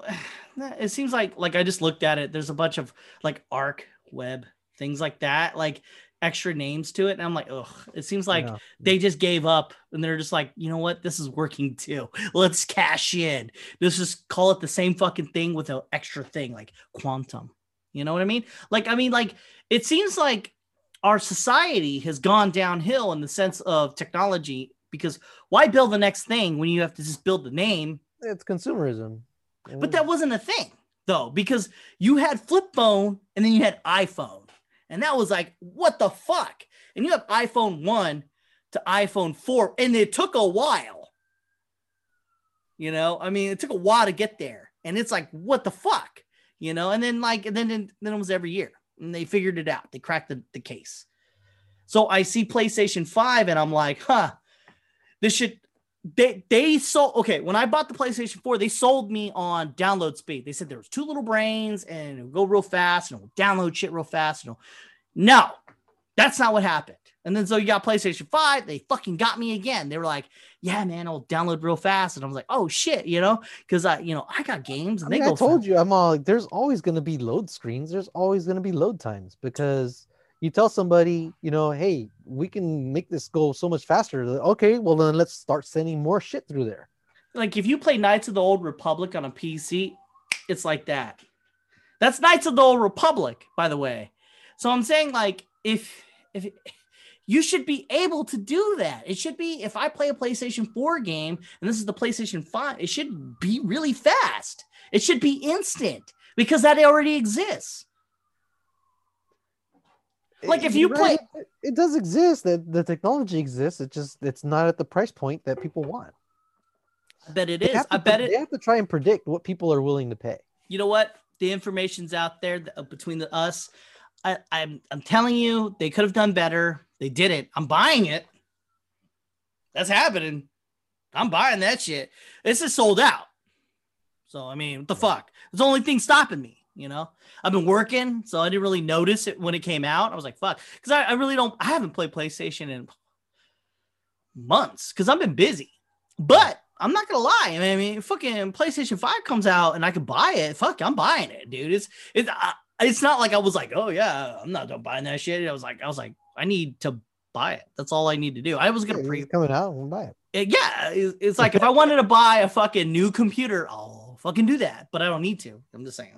it seems like like I just looked at it. There's a bunch of like arc web things like that, like extra names to it, and I'm like, ugh. It seems like No. they just gave up, and they're just like, you know what, this is working too. Let's cash in. Let's just call it the same fucking thing with an extra thing like quantum. You know what I mean? Like, I mean, like it seems like our society has gone downhill in the sense of technology because why build the next thing when you have to just build the name it's consumerism. but that wasn't a thing though, because you had flip phone and then you had iPhone. And that was like, what the fuck? And you have iPhone 1 to iPhone 4, and it took a while. You know, I mean, it took a while to get there. And it's like, what the fuck? You know, and then like, and then then it was every year. And they figured it out. They cracked the, the case. So I see PlayStation 5 and I'm like, huh, this should they they sold okay when i bought the playstation 4 they sold me on download speed they said there was two little brains and it would go real fast and it will download shit real fast and no that's not what happened and then so you got playstation 5 they fucking got me again they were like yeah man i'll download real fast and i was like oh shit you know because i you know i got games and I, mean, they go I told fast. you, I'm all like, there's always going to be load screens. There's always going to be load times because you tell somebody, you know, hey, we can make this go so much faster. Okay, well then let's start sending more shit through there. like if you play Knights of the Old Republic on a PC, it's like that. That's Knights of the Old Republic, by the way. So I'm saying like if if you should be able to do that. It should be if I play a PlayStation 4 game and this is the PlayStation 5, it should be really fast. It should be instant because that already exists. Like, if you play- it, does exist. That the technology exists. It just it's not at the price point that people want. I bet it is. I bet pre- it They have to try and predict what people are willing to pay. you know what? The information's out there uh, between the, us. I, I'm I'm telling you, they could have done better. They didn't. I'm buying it. That's happening. I'm buying that shit. This is sold out. So I mean, what the fuck? It's the only thing stopping me. You know, I've been working, so I didn't really notice it when it came out. I was like, fuck, because I, I really don't. I haven't played PlayStation in months because I've been busy. But I'm not gonna lie. I mean, I mean, fucking PlayStation Five comes out and I can buy it. Fuck, I'm buying it, dude. It's it's I, it's not like I was like, oh yeah, I'm not done buying that shit. I was like, I was like, I need to buy it. That's all I need to do. I was gonna Yeah, pre coming out. We'll buy it. it- yeah, it's, it's like if I wanted to buy a fucking new computer, I'll fucking do that. But I don't need to. I'm just saying,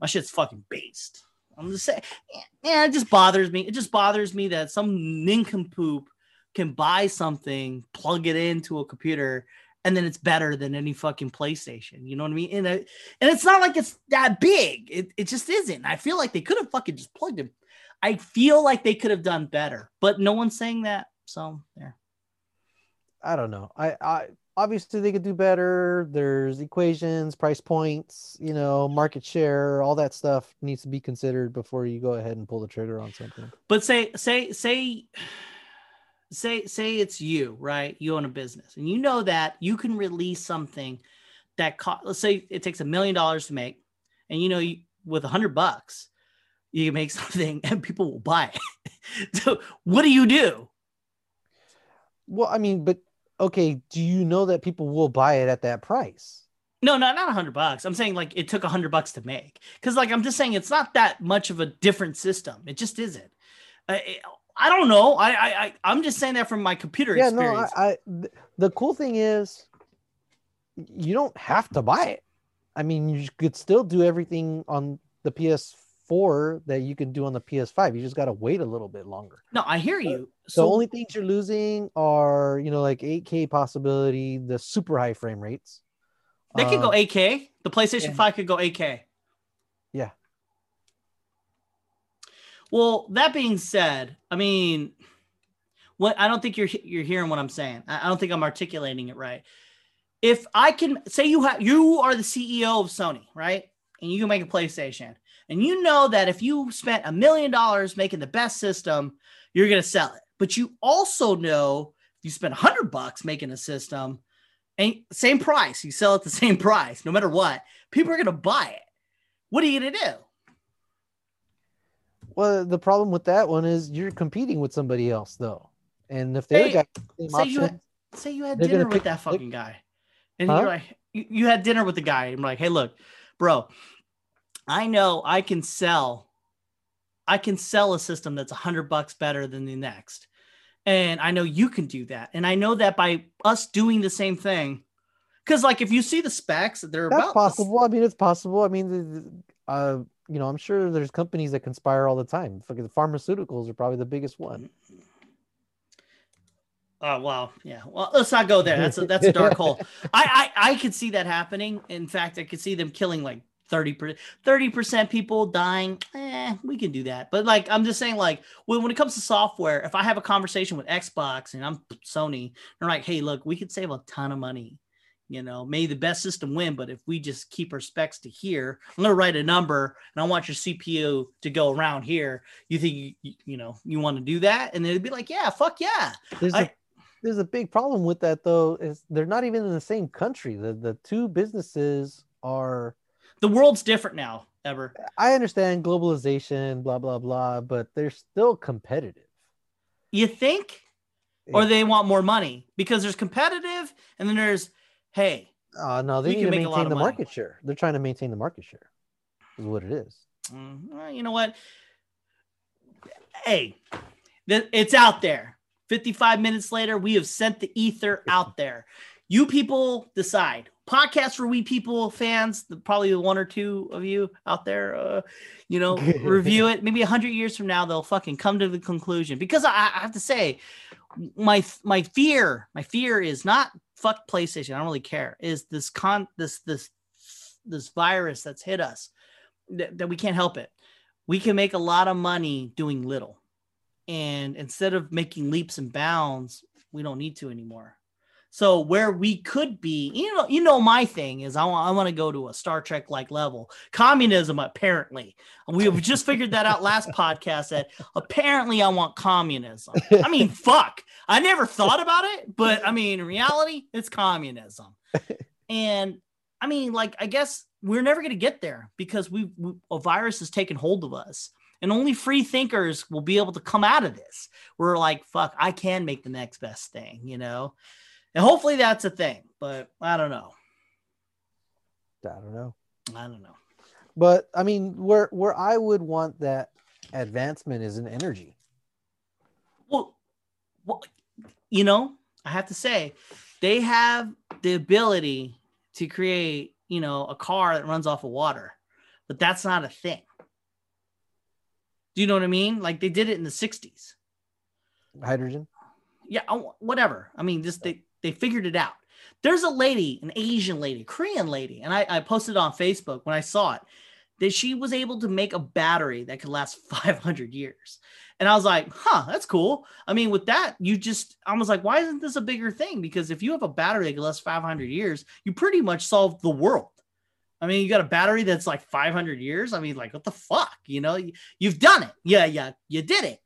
my shit's fucking based. I'm just saying, yeah, it just bothers me. It just bothers me that some nincompoop can buy something, plug it into a computer, and then it's better than any fucking PlayStation. You know what I mean? And, I, and it's not like it's that big. It, it just isn't. I feel like they could have fucking just plugged it. I feel like they could have done better, but no one's saying that. So there. I don't know. I, I obviously they could do better. There's equations, price points, you know, market share, all that stuff needs to be considered before you go ahead and pull the trigger on something. But say say say say say it's you, right? You own a business and you know that you can release something that cost let's say it takes a million dollars to make and you know you, with a hundred bucks you can make something and people will buy it. so what do you do? Well, I mean, but okay, do you know that people will buy it at that price? No, no, not a hundred bucks. I'm saying like it took a hundred bucks to make. Cause like I'm just saying it's not that much of a different system. It just isn't. Uh, I, I don't know. I, I I I'm just saying that from my computer Yeah, no, experience. I, I the cool thing is you don't have to buy it. I mean, you could still do everything on the PS4 that you can do on the PS5. You just got to wait a little bit longer. no, I hear you. the So only things you're losing are, you know, like 8K possibility, the super high frame rates. They could go Um, 8K. The PlayStation yeah. 5 could go 8K. Yeah. Well, that being said, I mean, what I don't think you're you're hearing what I'm saying. I I don't think I'm articulating it right. If I can say you have you are the CEO of Sony, right? And you can make a PlayStation, and you know that if you spent a million dollars making the best system, you're gonna sell it. But you also know if you spend a hundred bucks making a system, and same price, you sell it the same price, no matter what, people are gonna buy it. What are you gonna do? Well, the problem with that one is you're competing with somebody else, though. And if they're Hey, got the say you option, say you had dinner with that fucking guy, and Huh? you're like, you, you had dinner with the guy, and I'm like, hey, look, bro, I know I can sell, I can sell a system that's a hundred bucks better than the next, and I know you can do that, and I know that by us doing the same thing, because like if you see the specs, they're that's about possible. I mean, it's possible. I mean, uh, you know, I'm sure there's companies that conspire all the time. Fucking the pharmaceuticals are probably the biggest one. Oh well, yeah. Well, let's not go there. That's a that's a dark hole. I, I I could see that happening. In fact, I could see them killing like 30 percent people dying. Eh, we can do that. But like I'm just saying, like when, when it comes to software, if I have a conversation with Xbox and I'm Sony, they're like, hey, look, we could save a ton of money You know, may the best system win, but if we just keep our specs to here, I'm gonna write a number and I want your CPU to go around here. You think you, you know you want to do that? And they'd be like, yeah, fuck yeah. There's I- a there's a big problem with that though. Is they're not even in the same country. The the two businesses are. The world's different now, ever. I understand globalization, blah blah blah, but they're still competitive. You think? Or they want more money because there's competitive and then there's hey, Oh no, they need can to make a lot maintain the money. market share. They're trying to maintain the market share. Is what it is. Mm, well, you know what? Hey, th- it's out there. 55 minutes later, we have sent the ether out there. You people decide. Podcast for we people fans, the- probably the one or two of you out there, uh, you know, review it. Maybe 100 years from now, they'll fucking come to the conclusion. Because I, I have to say, my my fear, my fear is not fuck PlayStation. I don't really care. Is this con this this this virus that's hit us that, that we can't help it. We can make a lot of money doing little. And instead of making leaps and bounds, we don't need to anymore. So where we could be, you know, you know, my thing is I want I want to go to a Star Trek like level. Communism, apparently. We have just figured that out last podcast that apparently I want communism. I mean, fuck. I never thought about it, but I mean, in reality, it's communism. And I mean, like, I guess we're never going to get there because we, we a virus has taken hold of us, and only free thinkers will be able to come out of this. We're like, fuck, I can make the next best thing, you know, and hopefully that's a thing. But I don't know. I don't know. I don't know. But I mean, where where I would want that advancement is in energy. Well, well, you know, I have to say, they have the ability to create, you know, a car that runs off of water, but that's not a thing. Do you know what I mean? Like they did it in the 60s. Hydrogen. Yeah, whatever. I mean, just they they figured it out. There's a lady, an Asian lady, Korean lady, and I, I posted on Facebook when I saw it that she was able to make a battery that could last 500 years. And I was like, huh, that's cool. I mean, with that, you just, I was like, why isn't this a bigger thing? Because if you have a battery that can last 500 years, you pretty much solved the world. I mean, you got a battery that's like 500 years. I mean, like, what the fuck? You know, you, you've done it. Yeah, yeah, you did it.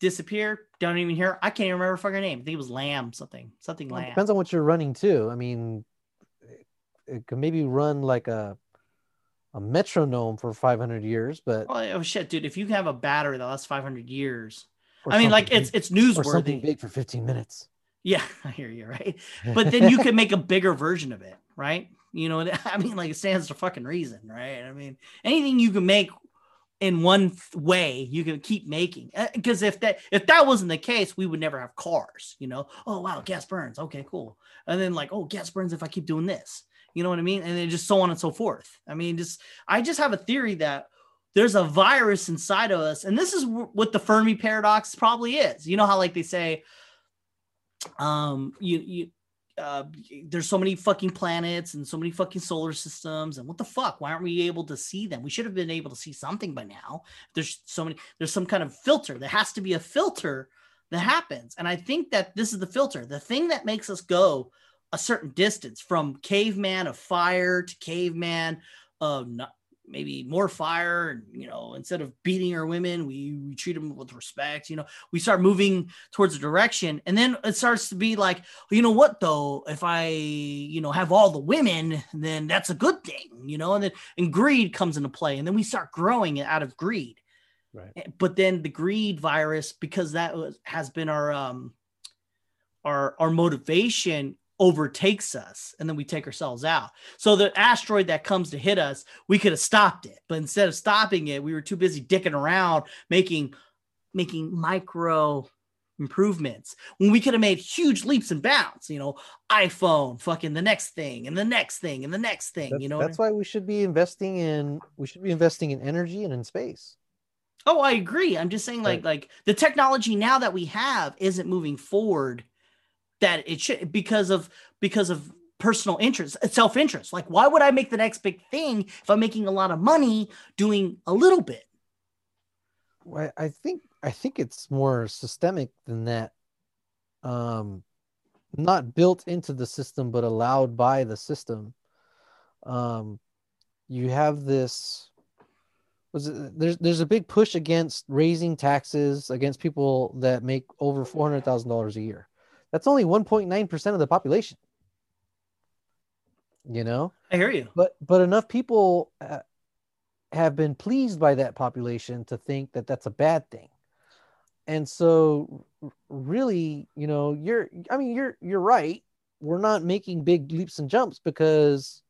Disappear. Don't even hear. I can't even remember her fucking name. I think it was Lamb something. Something Well, Lamb. depends on what you're running too. I mean, it, it could maybe run like a a metronome for 500 years, but Oh, oh shit, dude! If you have a battery that lasts 500 years, I mean, like something it's big- it's or something newsworthy. big for 15 minutes. Yeah, I hear you, right? But then you could make a bigger version of it, right? You know, I mean, like it stands to fucking reason, right? I mean, anything you can make in one way, you can keep making. Because if that if that wasn't the case, we would never have cars. You know, oh wow, gas burns. Okay, cool. And then like, oh, gas burns if I keep doing this. You know what I mean? And then just so on and so forth. I mean, just I just have a theory that there's a virus inside of us, and this is wh- what the Fermi paradox probably is. You know how like they say, um, you you uh, there's so many fucking planets and so many fucking solar systems and what the fuck? Why aren't we able to see them? We should have been able to see something by now. There's so many there's some kind of filter. There has to be a filter that happens. And i think that this is the filter. The thing that makes us go a certain distance from caveman of fire to caveman of maybe more fire and you know instead of beating our women we, we treat them with respect you know we start moving towards a direction. And then it starts to be like you know what though? If i you know have all the women then that's a good thing you know? And then and greed comes into play and then we start growing out of greed. Right. Eh, but then the greed virus because that was, has been our um our our motivation overtakes us and then we take ourselves out so the asteroid that comes to hit us we could have stopped it but instead of stopping it we were too busy dicking around making making micro improvements when we could have made huge leaps and bounds you know iphone fucking the next thing and the next thing and the next thing That's, you know I that's why we should be investing in we should be investing in energy and in space. Oh, I agree. I'm just saying, like, Right. like the technology now that we have isn't moving forward that it should because of because of personal interest, self interest. Like, why would I make the next big thing if I'm making a lot of money doing a little bit? Well, I think I think it's more systemic than that. Um, not built into the system but allowed by the system um you have this was it, there's there's a big push against raising taxes against people that make over four hundred thousand dollars a year. That's only one point nine percent of the population. You know, I hear you. but but enough people uh, have been pleased by that population to think that that's a bad thing, and so really, you know, you're I mean you're you're right. We're not making big leaps and jumps because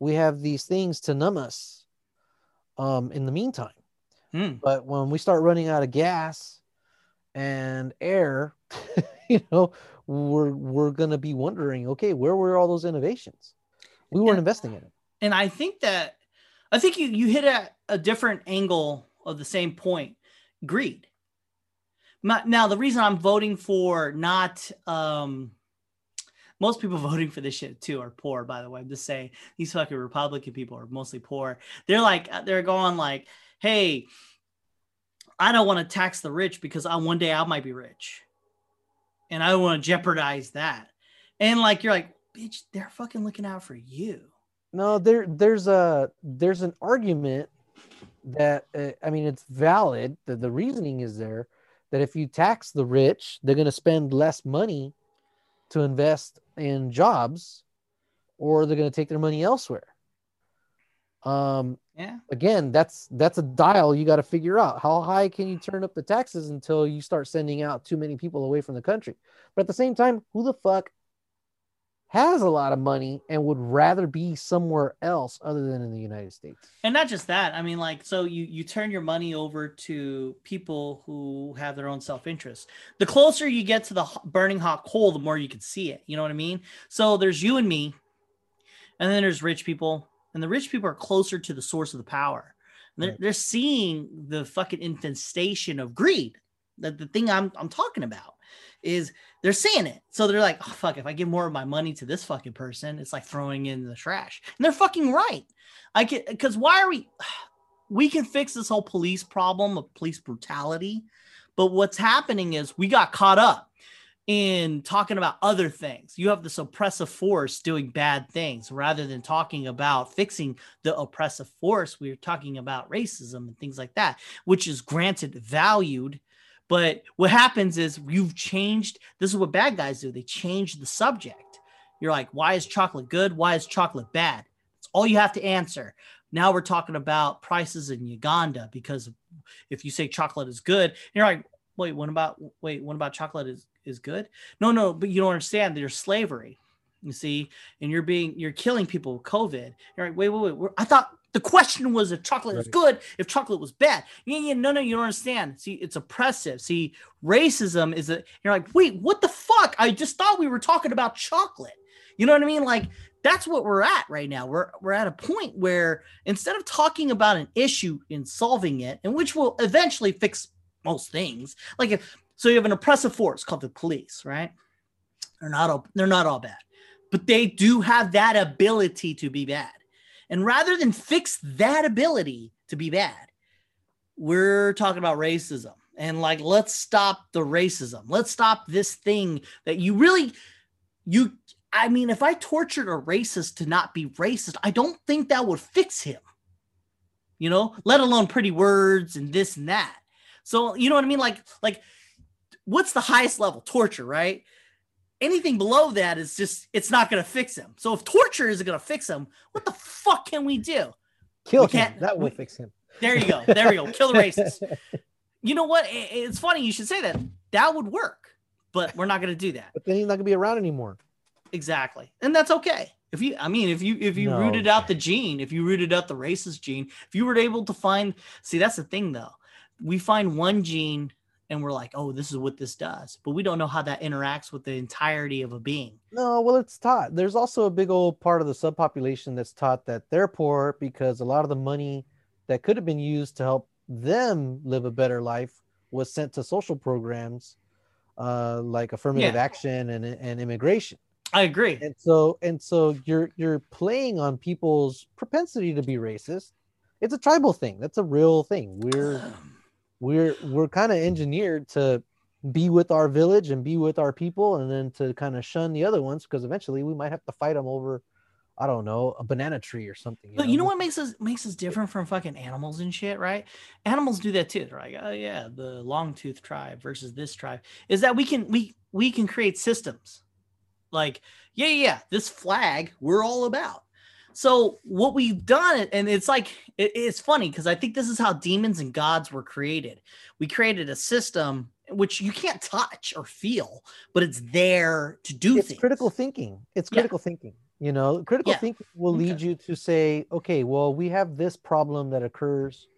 we have these things to numb us um, in the meantime. Hmm. But when we start running out of gas and air, you know, we're we're gonna be wondering, okay, where were all those innovations? We weren't Yeah. investing in it. and I think that I think you you hit at a different angle of the same point, greed. My- Now the reason I'm voting for not um most people voting for this shit too are poor, by the way. I'm just saying these fucking Republican people are mostly poor. They're like they're going like, hey, I don't want to tax the rich because I one day I might be rich. And I don't want to jeopardize that. And like you're like, bitch, they're fucking looking out for you. No, there there's a there's an argument that uh, I mean it's valid. The the reasoning is there that if you tax the rich, they're going to spend less money to invest in jobs, or they're going to take their money elsewhere. Um, Yeah. again, that's that's a dial you got to figure out. How high can you turn up the taxes until you start sending out too many people away from the country? But at the same time, who the fuck has a lot of money and would rather be somewhere else other than in the United States? and not just that i mean like so you you turn your money over to people who have their own self-interest the closer you get to the burning hot coal the more you can see it you know what i mean so there's you and me and then there's rich people and the rich people are closer to the source of the power they're, Right. they're seeing the fucking infestation of greed that the thing I'm, I'm talking about is they're seeing it so they're like oh fuck if i give more of my money to this fucking person it's like throwing in the trash and they're fucking right I can because why are we? We can fix this whole police problem of police brutality, but what's happening is we got caught up in talking about other things. You have this oppressive force doing bad things rather than talking about fixing the oppressive force. We're talking about racism and things like that, which is granted valued. But what happens is you've changed. This is what bad guys do. They change the subject. You're like, why is chocolate good? Why is chocolate bad? It's all you have to answer. Now we're talking about prices in Uganda because if you say chocolate is good, you're like, wait, what about wait, what about chocolate is is good? No, no, but you don't understand. There's slavery, you see, and you're being you're killing people with COVID. You're like, wait, wait, wait. I thought the question was if chocolate is good, if chocolate was bad. Yeah, yeah, no, no, you don't understand. See, it's oppressive. See, racism is a. You're like, wait, what the fuck? I just thought we were talking about chocolate. You know what I mean? Like that's what we're at right now. We're we're at a point where instead of talking about an issue and solving it, and which will eventually fix most things, like if so, you have an oppressive force called the police, right? They're not all they're not all bad, but they do have that ability to be bad. And rather than fix that ability to be bad, we're talking about racism and like let's stop the racism. Let's stop this thing that you really you I mean, if I tortured a racist to not be racist, I don't think that would fix him. You know, let alone pretty words and this and that. So, you know what I mean? Like, like, what's the highest level? Torture, right? Anything below that is just, it's not going to fix him. So, if torture isn't going to fix him, what the fuck can we do? Kill We him. That will we- fix him. There you go. There we go. Kill the racist. You know what? It's funny you should say that. That would work, but we're not going to do that. But then he's not gonna be around anymore. Exactly. And that's okay. If you I mean if you if you No. rooted out the gene, if you rooted out the racist gene, if you were able to find see that's the thing though. We find one gene and we're like, "Oh, this is what this does." But we don't know how that interacts with the entirety of a being. No, well, it's taught. There's also a big old part of the subpopulation that's taught that they're poor because a lot of the money that could have been used to help them live a better life was sent to social programs uh, like affirmative Yeah. action and, and immigration. I agree. And so and so you're you're playing on people's propensity to be racist. It's a tribal thing. That's a real thing. We're we're we're kind of engineered to be with our village and be with our people and then to kind of shun the other ones because eventually we might have to fight them over I don't know, a banana tree or something. You but know? you know what makes us makes us different from fucking animals and shit, right? Animals do that too. They're like, oh yeah, the long tooth tribe versus this tribe is that we can we we can create systems. Like, yeah, yeah, this flag we're all about. So what we've done, and it's like it, it's funny because I think this is how demons and gods were created. We created a system which you can't touch or feel, but it's there to do it's things. critical thinking. It's critical yeah. thinking. You know, critical yeah. thinking will lead okay. you to say, okay, well, we have this problem that occurs.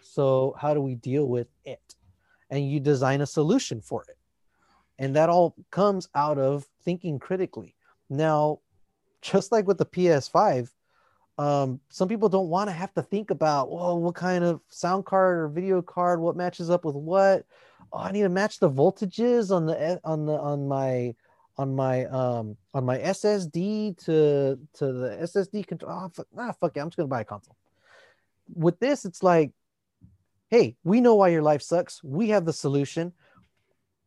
So how do we deal with it? And you design a solution for it. And that all comes out of thinking critically. Now, just like with the PS5, um, some people don't want to have to think about, well, what kind of sound card or video card, what matches up with what. Oh, I need to match the voltages on the on the on my on my um on my SSD to to the SSD control. Oh, fuck, ah, fuck it, I'm just gonna buy a console. With this, it's like, hey, we know why your life sucks. We have the solution.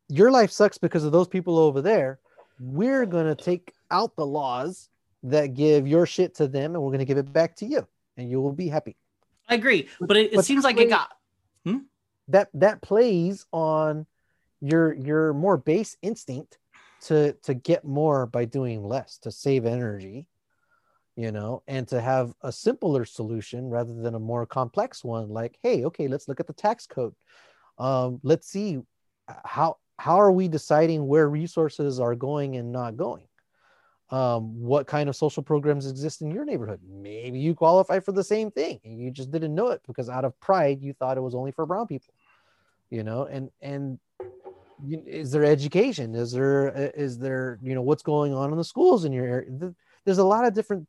Your life sucks because of those people over there. We're gonna take out the laws that give your shit to them, and we're gonna give it back to you, and you will be happy. I agree, but it, it but seems like plays, it got hmm? that that plays on your your more base instinct to to get more by doing less to save energy you know and to have a simpler solution rather than a more complex one like hey okay let's look at the tax code um, let's see how how are we deciding where resources are going and not going um, what kind of social programs exist in your neighborhood? Maybe you qualify for the same thing and you just didn't know it because out of pride you thought it was only for brown people you know and and is there education? Is there uh, there you know what's going on in the schools in your area? There's a lot of different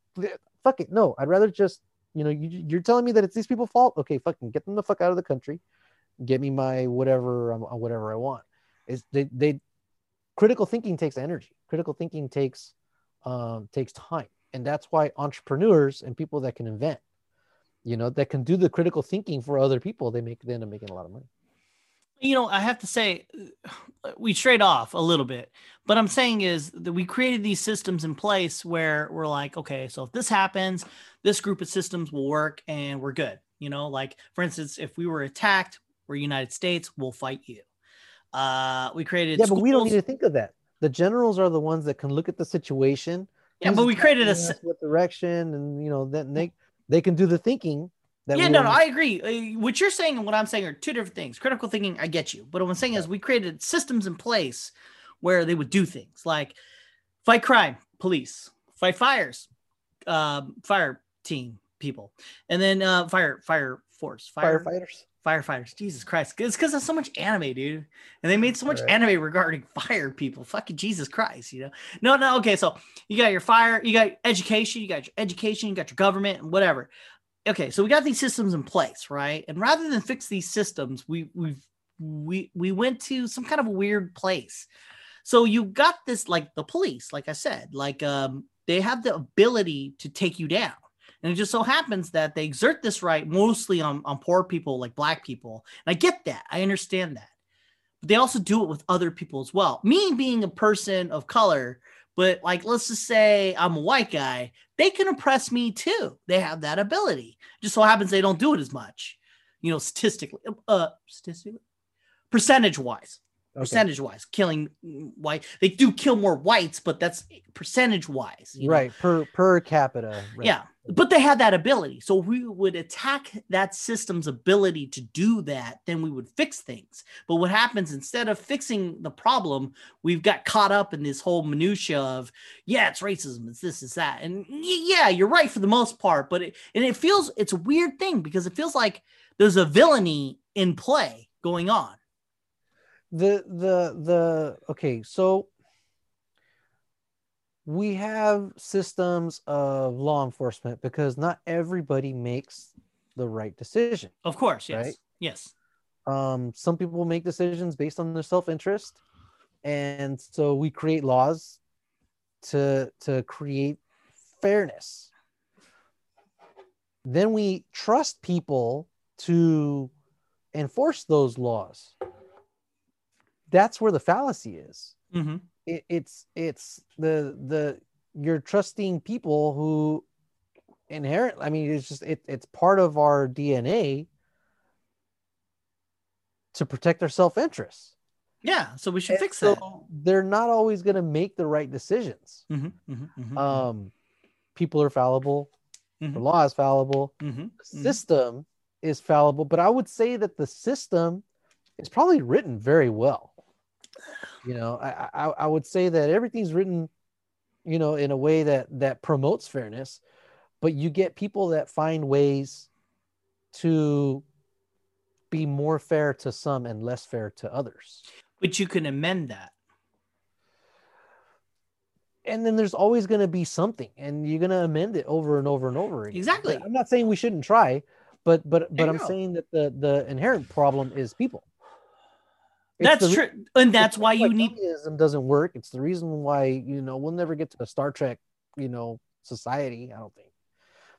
fuck it no i'd rather just you know you, you're telling me that it's these people's fault? Okay fucking get them the fuck out of the country. Get me my whatever um, uh, whatever i want. Is they they critical thinking takes energy. Critical thinking takes um takes time and that's why entrepreneurs and people that can invent you know that can do the critical thinking for other people they make they end up making a lot of money you know, I have to say, we trade off a little bit. But I'm saying is that we created these systems in place where we're like, okay, so if this happens, this group of systems will work and we're good. You know, like for instance, if we were attacked, we're United States, we'll fight you. Uh, we created. Yeah, schools. but we don't need to think of that. The generals are the ones that can look at the situation. Yeah, but we created a what direction, and you know, then they they can do the thinking yeah, no, no, I agree. Uh, what you're saying and what I'm saying are two different things. Critical thinking, I get you, but what I'm saying is we created systems in place where they would do things like fight crime, police, fight fires, uh, fire team people, and then uh, fire fire force, fire, firefighters, firefighters. Jesus Christ, it's because there's so much anime, dude, and they made so much right. anime regarding fire people. Fucking Jesus Christ, you know? No, no, okay. So you got your fire, you got education, you got your education, you got your government, and whatever okay, so we got these systems in place, right? And rather than fix these systems, we we've we we went to some kind of a weird place. So you got this like the police, like I said, like um they have the ability to take you down. And it just so happens that they exert this right mostly on, on poor people like black people. And I get that. I understand that. But they also do it with other people as well. Me being a person of color, but like, let's just say I'm a white guy, they can oppress me too. They have that ability. Just so happens they don't do it as much, you know, statistically, uh, statistically, percentage wise. Okay. Percentage wise, killing white, they do kill more whites, but that's percentage wise, right? Know? Per per capita, right. yeah but they had that ability. So we would attack that system's ability to do that, then we would fix things. But what happens instead of fixing the problem, we've got caught up in this whole minutia of, yeah, it's racism, it's this, it's that. And yeah, you're right for the most part, but it, and it feels it's a weird thing because it feels like there's a villainy in play going on. The the the okay, so we have systems of law enforcement because not everybody makes the right decision. Of course, yes. Right? Yes. Um, some people make decisions based on their self-interest. And so we create laws to to create fairness. Then we trust people to enforce those laws. That's where the fallacy is. Mm-hmm. It, it's it's the the you're trusting people who inherent. I mean, it's just it, it's part of our DNA to protect our self interest. Yeah, so we should fix so that. They're not always going to make the right decisions. Mm-hmm, mm-hmm, mm-hmm, Um, people are fallible. The Mhm. law is fallible. mm-hmm, The system is fallible, but I would say that the system is probably written very well. You know, I, I I would say that everything's written, you know, in a way that that promotes fairness, but you get people that find ways to be more fair to some and less fair to others. But you can amend that. and then there's always going to be something and you're going to amend it over and over and over again. Exactly. i'm not saying we shouldn't try but but but i'm saying that the the inherent problem is people That's the true, and that's why you need. communism doesn't work it's the reason why you know we'll never get to a star trek you know society i don't think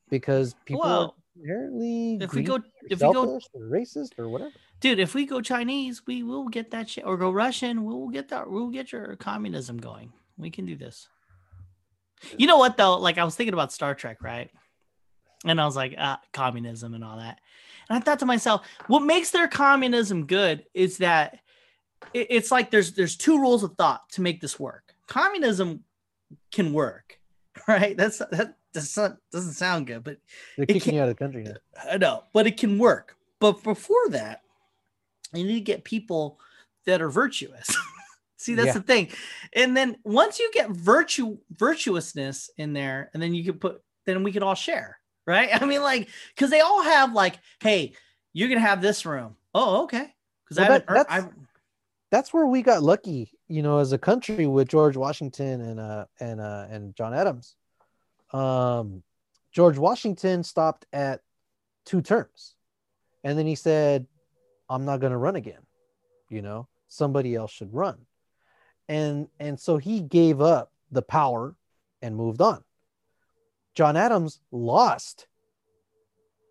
because people Well, inherently if we go, if we go, or racist or whatever dude, if we go Chinese, we will get that shit, or go Russian, we'll get that. We'll get your communism going. We can do this. You know what though? Like I was thinking about Star Trek, right? And I was like, ah, communism and all that. And I thought to myself, what makes their communism good is that it- it's like there's there's two rules of thought to make this work. Communism can work, right? That's that does not, doesn't sound good, but they're kicking can't- you out of the country now I know, but it can work. But before that, you need to get people that are virtuous. See, that's Yeah. the thing. And then once you get virtue virtuousness in there, and then you can put, then we could all share, right? I mean, like, because they all have like, hey, you're gonna have this room. Oh, okay. Because Well, I, that- haven't- I, that's where we got lucky, you know, as a country with George Washington and uh and uh and John Adams. Um George Washington stopped at two terms. And then he said, I'm not going to run again. You know, somebody else should run. And and so he gave up the power and moved on. John Adams lost,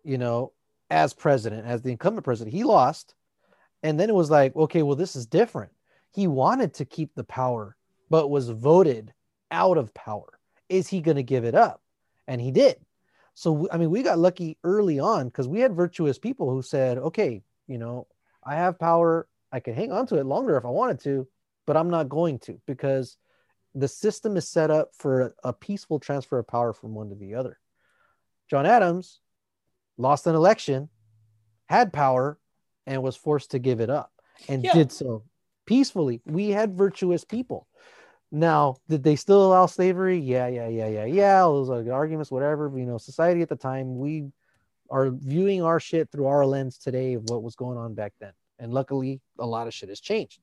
you know, as president, as the incumbent president. He lost. And then it was like, okay, well, this is different. He wanted to keep the power, but was voted out of power. Is he going to give it up? And he did. So, I mean, we got lucky early on because we had virtuous people who said, okay, you know, I have power. I could hang on to it longer if I wanted to, but I'm not going to because the system is set up for a peaceful transfer of power from one to the other. John Adams lost an election, had power, and was forced to give it up and Yeah. did so peacefully. We had virtuous people. Now, did they still allow slavery? Yeah, yeah, yeah, yeah, yeah. All those are arguments, whatever. You know, society at the time, we are viewing our shit through our lens today of what was going on back then. And luckily, a lot of shit has changed.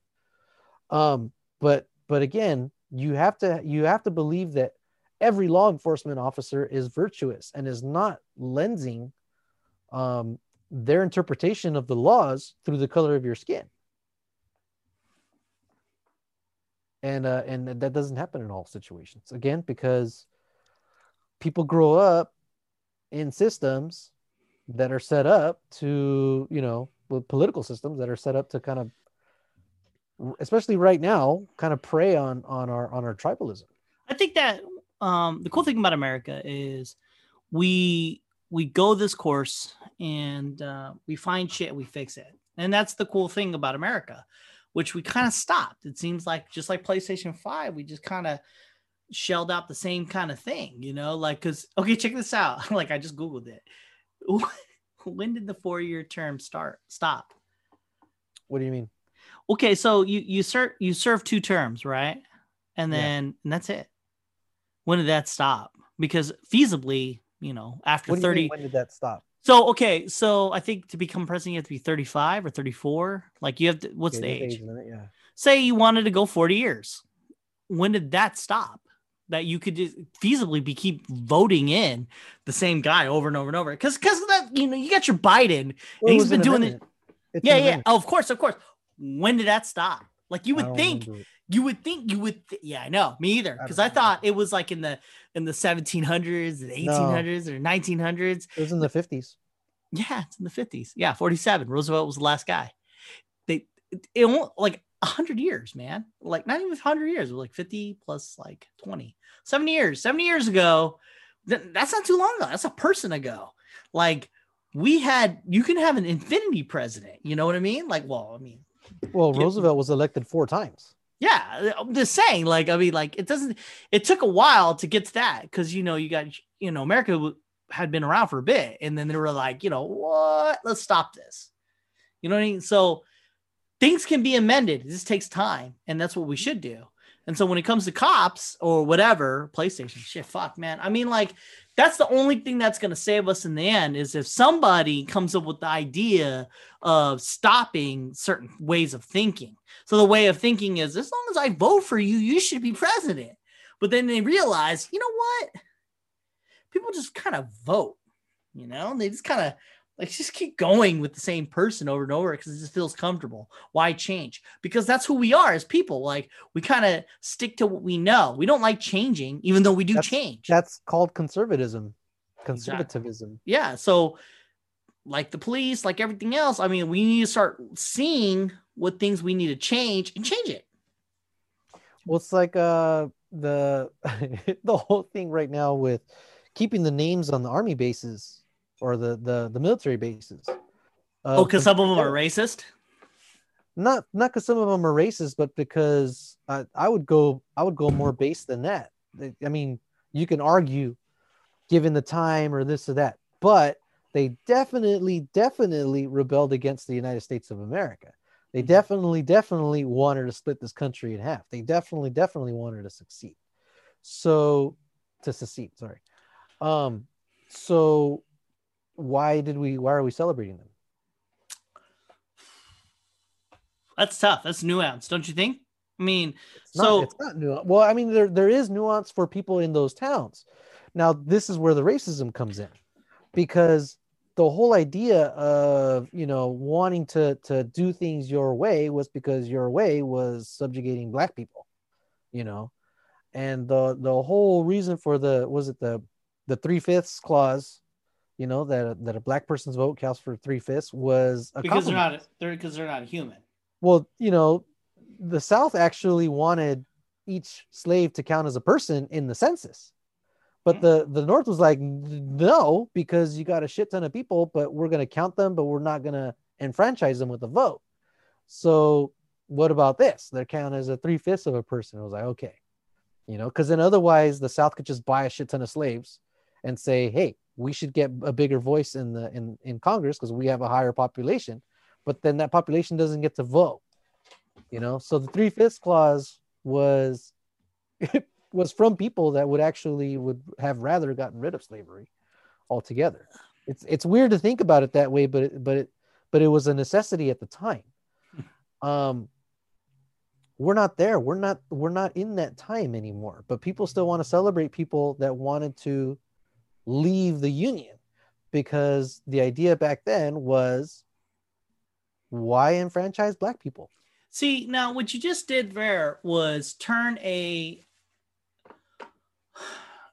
Um, but but again, you have to you have to believe that every law enforcement officer is virtuous and is not lensing um, their interpretation of the laws through the color of your skin. And uh, and that doesn't happen in all situations. Again, because people grow up in systems that are set up to, you know, political systems that are set up to kind of especially right now kind of prey on on our on our tribalism. I think that um, the cool thing about America is we we go this course and uh, we find shit, we fix it, and that's the cool thing about America, which we kind of stopped. It seems like just like PlayStation Five, we just kind of shelled out the same kind of thing, you know, like because okay, check this out. like I just googled it. when did the four year term start? Stop. What do you mean? Okay, so you you serve you serve two terms, right? And Yeah. then and that's it. When did that stop? Because feasibly, you know, after What do you 30 mean, when did that stop? So okay, so I think to become president you have to be 35 or 34. Like you have to what's Okay, the this age? limit, yeah. Say you wanted to go 40 years. When did that stop? That you could just feasibly be keep voting in the same guy over and over and over. Cause cause that, you know, you got your Biden. Well, he's been doing it- Yeah, yeah. Oh, of course, of course. When did that stop? Like you would think remember. You would think you would th- yeah i know me either because don't i, thought it was like in the in the 1700s the 1800s or 1900s It was in the 50s. yeah it's in the 50s yeah 47 roosevelt was the last guy they it, it won't like 100 years, man. Like not even 100 years, like 50 plus like 20, 70 years. 70 years ago, th- that's not too long ago. That's a person ago. Like we had, you can have an infinity president. You know what I mean? Like, well, I mean, Well. Roosevelt was elected four times. Yeah, I'm just saying. Like, I mean, like it doesn't. It took a while to get to that because you know you got you know America w- had been around for a bit, and then they were like, you know what? Let's stop this. You know what I mean? So things can be amended. Just takes time, and that's what we mm-hmm. should do. And so when it comes to cops or whatever, PlayStation, shit, fuck, man. I mean, like that's the only thing that's going to save us in the end is if somebody comes up with the idea of stopping certain ways of thinking. So the way of thinking is as long as I vote for you, you should be president. But then they realize, you know what? People just kind of vote, you know, they just kind of like just keep going with the same person over and over because it just feels comfortable. Why change? Because that's who we are as people. Like we kind of stick to what we know. We don't like changing, even though we do That's- change. That's called conservatism, conservatism. yeah. So, like the police, like everything else, I mean, we need to start seeing what things we need to change and change it. Well, it's like uh the the whole thing right now with keeping the names on the army bases or the the, the military bases. Uh, oh, because some of them are racist. not not because some of them are racist, but because I, I would go I would go more base than that. I mean, you can argue, given the time or this or that, but they definitely definitely rebelled against the United States of America. They Mhm. definitely definitely wanted to split this country in half. They definitely definitely wanted to succeed. So to secede, sorry. Um, so why did we why are we celebrating them? That's tough. That's nuance, don't you think? I mean, It's not, So- it's not nuance. Well, I mean, there there is nuance for people in those towns. Now, this is where the racism comes in, because the whole idea of you know wanting to to do things your way was because your way was subjugating black people, you know, and the the whole reason for the was it the the three fifths clause, you know that that a black person's vote counts for three fifths was a because they're compromise. not they're because they're not human. Well, you know, the South actually wanted each slave to count as a person in the census. But hmm. the, the North was like, no, because you got a shit ton of people, but we're going to count them, but we're not going to enfranchise them with a vote. So what about this? They count as a three fifths of a person. I was like, okay, you know, because then otherwise the South could just buy a shit ton of slaves and say, hey, we should get a bigger voice in the in, in Congress because we have a higher population but then that population doesn't get to vote. You know, so the three fifths clause was it was from people that would actually would have rather gotten rid of slavery altogether. It's it's weird to think about it that way, but it, but it but it was a necessity at the time. Um, we're not there. We're not we're not in that time anymore. But people still want to celebrate people that wanted to leave the union because the idea back then was why enfranchise black people? See, now what you just did there was turn a.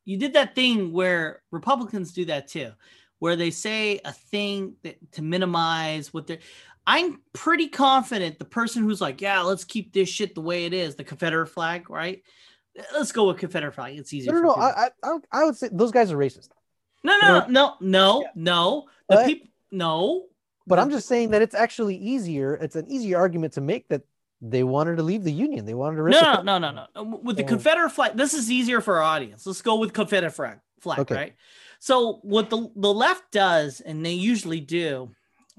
You did that thing where Republicans do that too, where they say a thing that, to minimize what they're. I'm pretty confident the person who's like, yeah, let's keep this shit the way it is, the Confederate flag, right? Let's go with Confederate flag. It's easier. No, no, no. I, I, I would say those guys are racist. No, no, no, no, Yeah. no. The But- people, no. But I'm just saying that it's actually easier. It's an easier argument to make that they wanted to leave the union. They wanted to No, no, no, no, no. With the So- Confederate flag, this is easier for our audience. Let's go with Confederate flag, flag Okay. right? So what the the left does, and they usually do,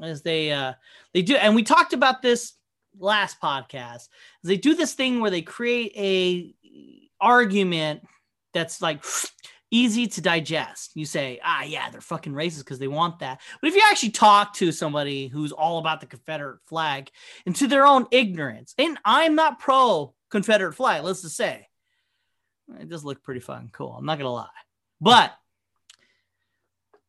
is they uh they do, and we talked about this last podcast. They do this thing where they create a argument that's like easy to digest. You say, ah, yeah, they're fucking racist because they want that. But if you actually talk to somebody who's all about the Confederate flag and to their own ignorance, and I'm not pro Confederate flag, let's just say, it does look pretty fucking cool. I'm not gonna lie, but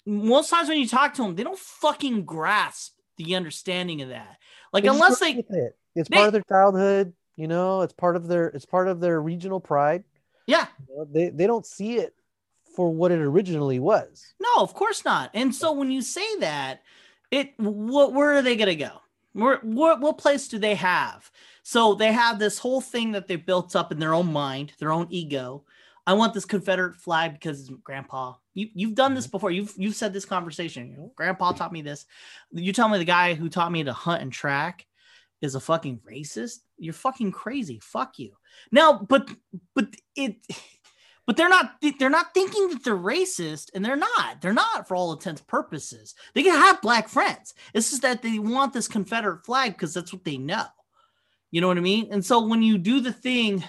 most times when you talk to them, they don't fucking grasp the understanding of that. Like They unless they, it. it's they- part of their childhood. You know, it's part of their it's part of their regional pride. yeah, You know, they they don't see it for what it originally was. No, of course not. And so when you say that, it what where are they gonna go? Where what what place do they have? So they have this whole thing that they built up in their own mind, their own ego. I want this Confederate flag because it's grandpa. You you've done this mm-hmm. before. You've you've said this conversation. Grandpa taught me this. You tell me the guy who taught me to hunt and track is a fucking racist. You're fucking crazy. Fuck you. Now, but but it but they're not they're not thinking that they're racist and they're not. They're not for all intents purposes. They can have black friends. It's just that they want this confederate flag because that's what they know. You know what i mean? And so when you do the thing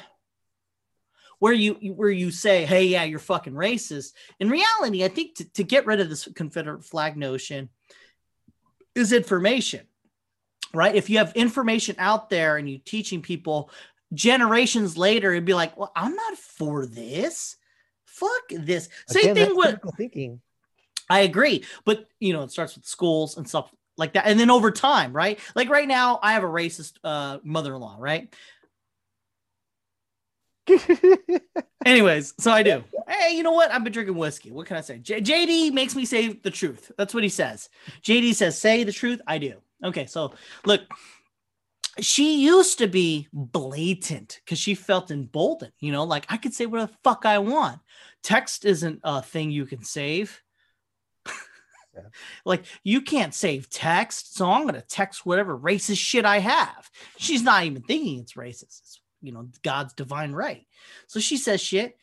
where you where you say hey yeah you're fucking racist in reality i think to, to get rid of this confederate flag notion is information right? If you have information out there and you teaching people generations later it'd be like well i'm not for this fuck this same Again, thing with thinking. I agree, but you know, it starts with schools and stuff like that, and then over time, right? Like right now, I have a racist uh, mother-in-law, right? Anyways, so I do. Hey, you know what? I've been drinking whiskey. What can I say? J- JD makes me say the truth. That's what he says. JD says, "Say the truth." I do. Okay, so look, she used to be blatant because she felt emboldened. You know, like I could say what the fuck I want. Text isn't a thing you can save. Yeah. Like you can't save text, so I'm gonna text whatever racist shit I have. She's not even thinking it's racist. It's you know God's divine right. So she says shit.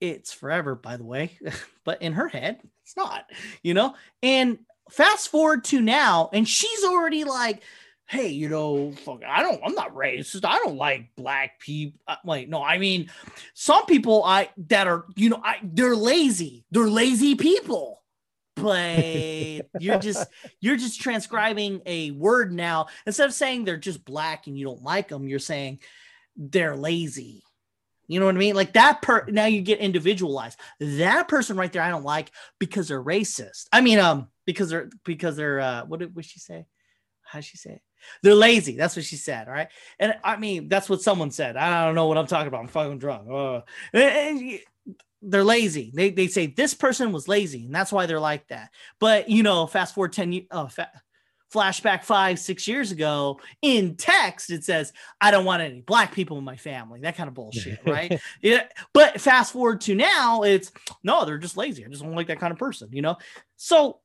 It's forever, by the way, but in her head, it's not. You know. And fast forward to now, and she's already like, "Hey, you know, fuck, I don't. I'm not racist. I don't like black people. Uh, Wait, no, I mean, some people I that are you know I they're lazy. They're lazy people." but you're just you're just transcribing a word now instead of saying they're just black and you don't like them you're saying they're lazy you know what i mean like that per now you get individualized that person right there i don't like because they're racist i mean um because they're because they're uh what did what she say how she say it? they're lazy that's what she said all right and i mean that's what someone said i don't know what i'm talking about i'm fucking drunk uh, and- and they're lazy. They, they say this person was lazy and that's why they're like that. But you know, fast forward 10 years, uh, fa- flashback five, six years ago in text, it says, I don't want any black people in my family, that kind of bullshit, right? yeah. But fast forward to now, it's no, they're just lazy. I just don't like that kind of person, you know? So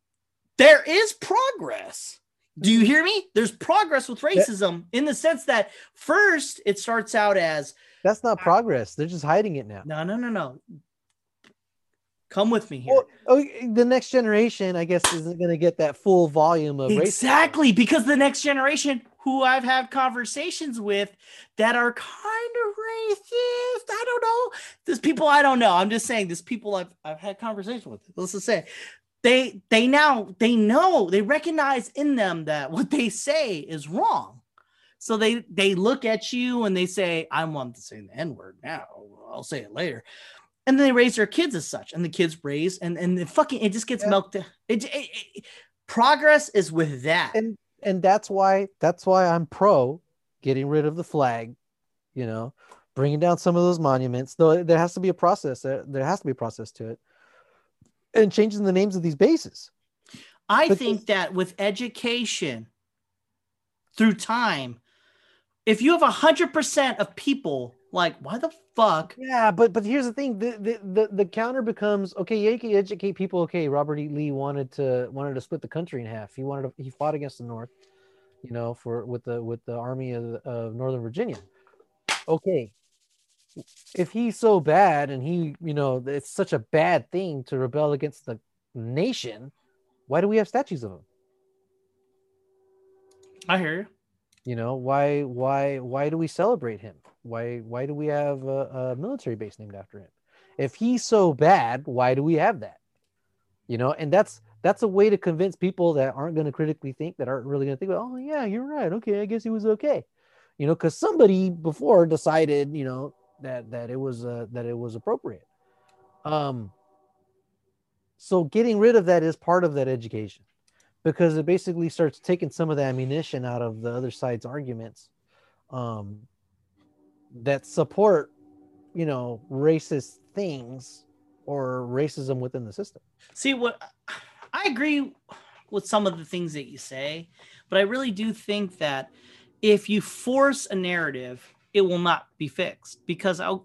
there is progress. Do you hear me? There's progress with racism in the sense that first it starts out as That's not uh, progress. They're just hiding it now. no, no, no, no. Come with me here. Well, oh, the next generation, I guess, isn't going to get that full volume of racism. Exactly, because the next generation, who I've had conversations with, that are kind of racist. I don't know. There's people I don't know. I'm just saying. There's people I've I've had conversations with. Let's just say, they they now they know they recognize in them that what they say is wrong. So they they look at you and they say, "I want to say the N word now. I'll say it later." And then they raise their kids as such, and the kids raise, and and the fucking it just gets Yeah. milked. It, it, it- progress is with that. and and that's why that's why I'm pro getting rid of the flag, you know, bringing down some of those monuments. Though there has to be a process. There, there has to be a process to it, and changing the names of these bases. I But think that with education through time, if you have a hundred percent of people like, why the fuck? Yeah, but but here's the thing: the the the, the counter becomes okay. Yeah, you can educate people. Okay, Robert E. Lee wanted to wanted to split the country in half. He wanted to, he fought against the North, you know, for with the with the army of, of Northern Virginia. Okay, if he's so bad and he you know it's such a bad thing to rebel against the nation, why do we have statues of him? I hear you. You know why why why do we celebrate him? Why why do we have a, a military base named after him? If he's so bad, why do we have that? You know, and that's that's a way to convince people that aren't going to critically think, that aren't really going to think, about, oh yeah, you're right. Okay, I guess he was okay. You know, because somebody before decided, you know, that that it was uh, that it was appropriate. Um. So getting rid of that is part of that education because it basically starts taking some of the ammunition out of the other side's arguments um, that support, you know, racist things or racism within the system. See what I agree with some of the things that you say, but I really do think that if you force a narrative, it will not be fixed because oh,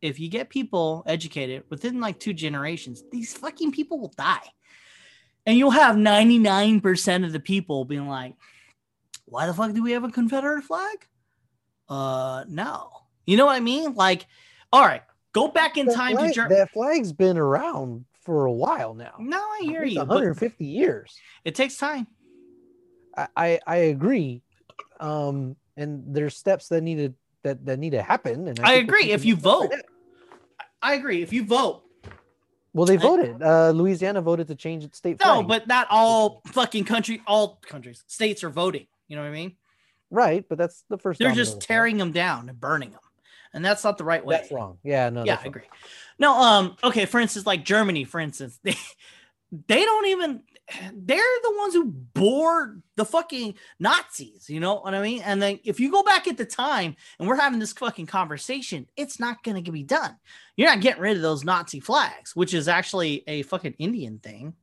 if you get people educated within like two generations, these fucking people will die. And you'll have 99% of the people being like, why the fuck do we have a Confederate flag? Uh, no. You know what I mean? Like, all right, go back in That time flag- to Germany. that flag's been around for a while now. No, I hear you. 150 years. It takes time. I, I I agree. Um, and there's steps that needed that that need to happen. And I think agree. If you make up for vote. I agree. If you vote, well, they I- voted. Uh, Louisiana voted to change its state no, flag. but not all fucking country, all countries, states are voting. You know what I mean? right. But that's the first. They're just tearing them down and burning them, and that's not the right way. That's wrong. Yeah, no. yeah, I wrong. agree. No, um, okay, for instance, like Germany, for instance, they they don't even they're the ones who bore the fucking Nazis, you know what I mean? And then if you go back at the time and we're having this fucking conversation, it's not gonna be done. You're not getting rid of those Nazi flags, which is actually a fucking Indian thing.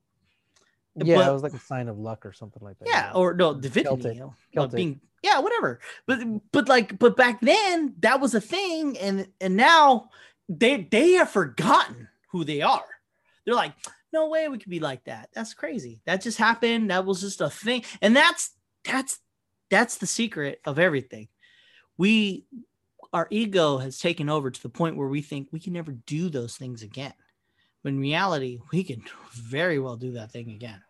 Yeah, But- it was like a sign of luck or something like that. Yeah, or no, divinity. Celtic. you know, like Celtic. being yeah, whatever. But but like but back then that was a thing, and and now they they have forgotten who they are. They're like, no way we could be like that. That's crazy. That just happened. That was just a thing, and that's that's that's the secret of everything. We our ego has taken over to the point where we think we can never do those things again. When reality, we can very well do that thing again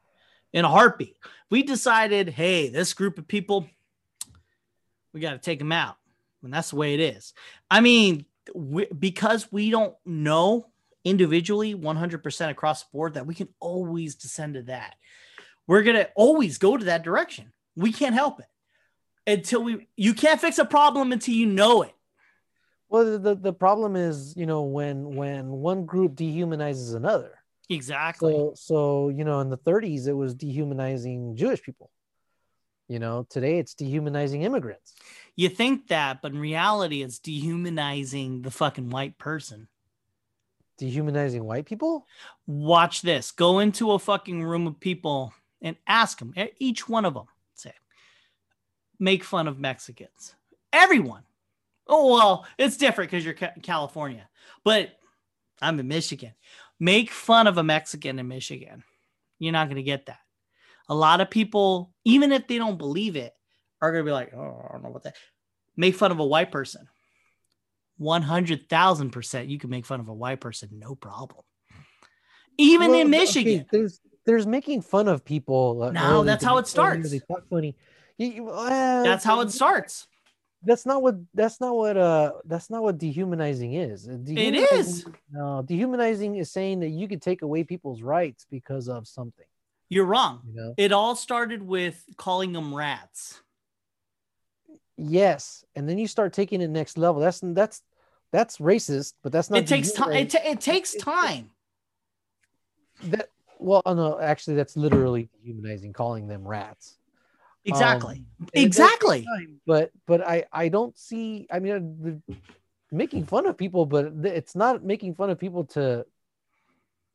in a heartbeat. We decided, hey, this group of people, we got to take them out. And that's the way it is. I mean, we, because we don't know individually 100% across the board that we can always descend to that. We're going to always go to that direction. We can't help it until we, you can't fix a problem until you know it. Well, the, the problem is, you know, when when one group dehumanizes another. Exactly. So so you know, in the 30s, it was dehumanizing Jewish people. You know, today it's dehumanizing immigrants. you think that, but in reality, it's dehumanizing the fucking white person. Dehumanizing white people. watch this. Go into a fucking room of people and ask them each one of them say make fun of mexicans. Everyone. Oh well it's different because you're Ca- california but i'm in michigan. Make fun of a mexican in michigan. You're not going to get that. A lot of people even if they don't believe it are going to be like oh i don't know what that. Make fun of a white person 100,000% you can make fun of a white person no problem even Well, in okay, Michigan. there's there's making fun of people. uh, No, that's how it starts. funny. Uh, That's how it starts. That's not what. That's not what. Uh, that's not what dehumanizing is. Uh, Dehumanizing- is. No, dehumanizing is saying that you could take away people's rights because of something. You're wrong. You know. It all started with calling them rats. Yes, and then you start taking it next level. That's that's that's racist, but that's not. It takes time. It, ta- it takes time. that well, oh, no, actually, that's literally dehumanizing, calling them rats. Exactly. Um, and it does take exactly. time, but but I I don't see. I mean, uh, making fun of people, but it's not making fun of people to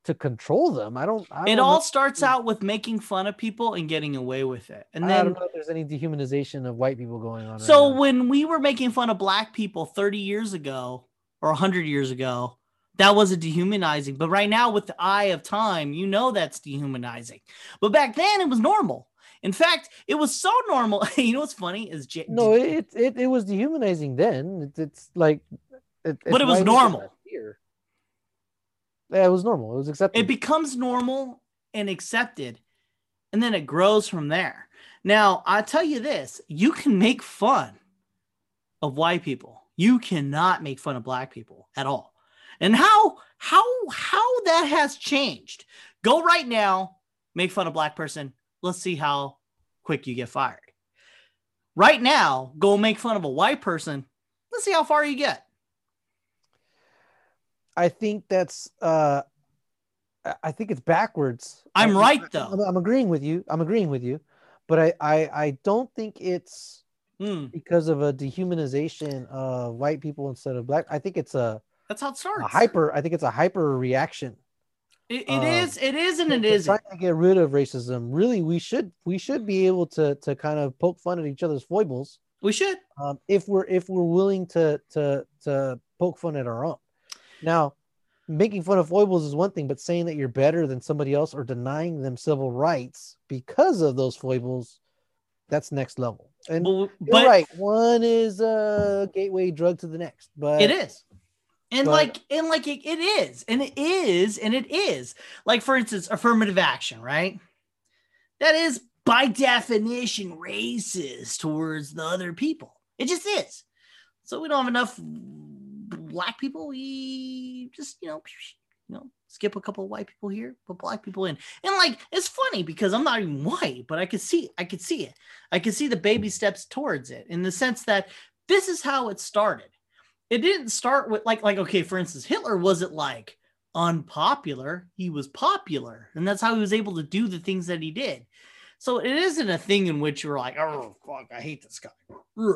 to control them. I don't. I It don't all know- starts out with making fun of people and getting away with it. And I then don't know if there's any dehumanization of white people going on. So now. when we were making fun of black people 30 years ago or 100 years ago, that wasn't dehumanizing. But right now, with the eye of time, you know that's dehumanizing. But back then, it was normal. In fact, it was so normal. you know what's funny is J- no, it, it it was dehumanizing then. It, it's like, it, But it was normal. Here. Yeah, it was normal. It was accepted. it becomes normal and accepted, and then it grows from there. Now, I tell you this: you can make fun of white people. You cannot make fun of black people at all. And how how how that has changed? Go right now, make fun of black person. Let's see how quick you get fired. Right now, go make fun of a white person. Let's see how far you get. I think that's uh I- think it's backwards. I'm right, though. I'm, I'm agreeing with you. I'm agreeing with you. But I I, I don't think it's Hmm, because of a dehumanization of white people instead of black. I think it's a, that's how it starts. a hyper I think it's a hyper reaction. It, it um, is. It is, and it isn't. Trying to get rid of racism. Really, we should we should be able to to kind of poke fun at each other's foibles. We should. um, if we're if we're willing to to to poke fun at our own. Now, making fun of foibles is one thing, but saying that you're better than somebody else or denying them civil rights because of those foibles, that's next level. And Well, but right, one is a gateway drug to the next, but it is. And but- like and like it, it is. And it is and it is. Like for instance, affirmative action, right? That is by definition racist towards the other people. It just is. So we don't have enough black people. We just, you know, you know, skip a couple of white people here, put black people in. And like it's funny because I'm not even white, but I could see I could see it. I could see the baby steps towards it in the sense that this is how it started. It didn't start with like like okay, for instance, Hitler wasn't like unpopular. He was popular, and that's how he was able to do the things that he did. So it isn't a thing in which you're like, oh fuck, I hate this guy.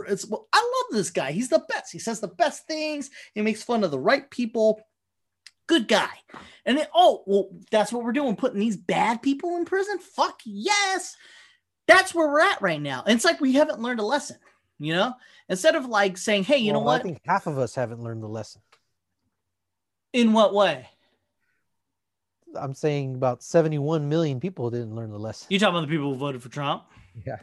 It's well, I love this guy. He's the best. He says the best things. He makes fun of the right people. Good guy. And then, oh, well, that's what we're doing, putting these bad people in prison. Fuck yes. That's where we're at right now. And it's like we haven't learned a lesson, you know? Instead of like saying, hey, you know what? I think half of us haven't learned the lesson. In what way? I'm saying about 71 million people didn't learn the lesson. You talking about the people who voted for Trump? Yeah.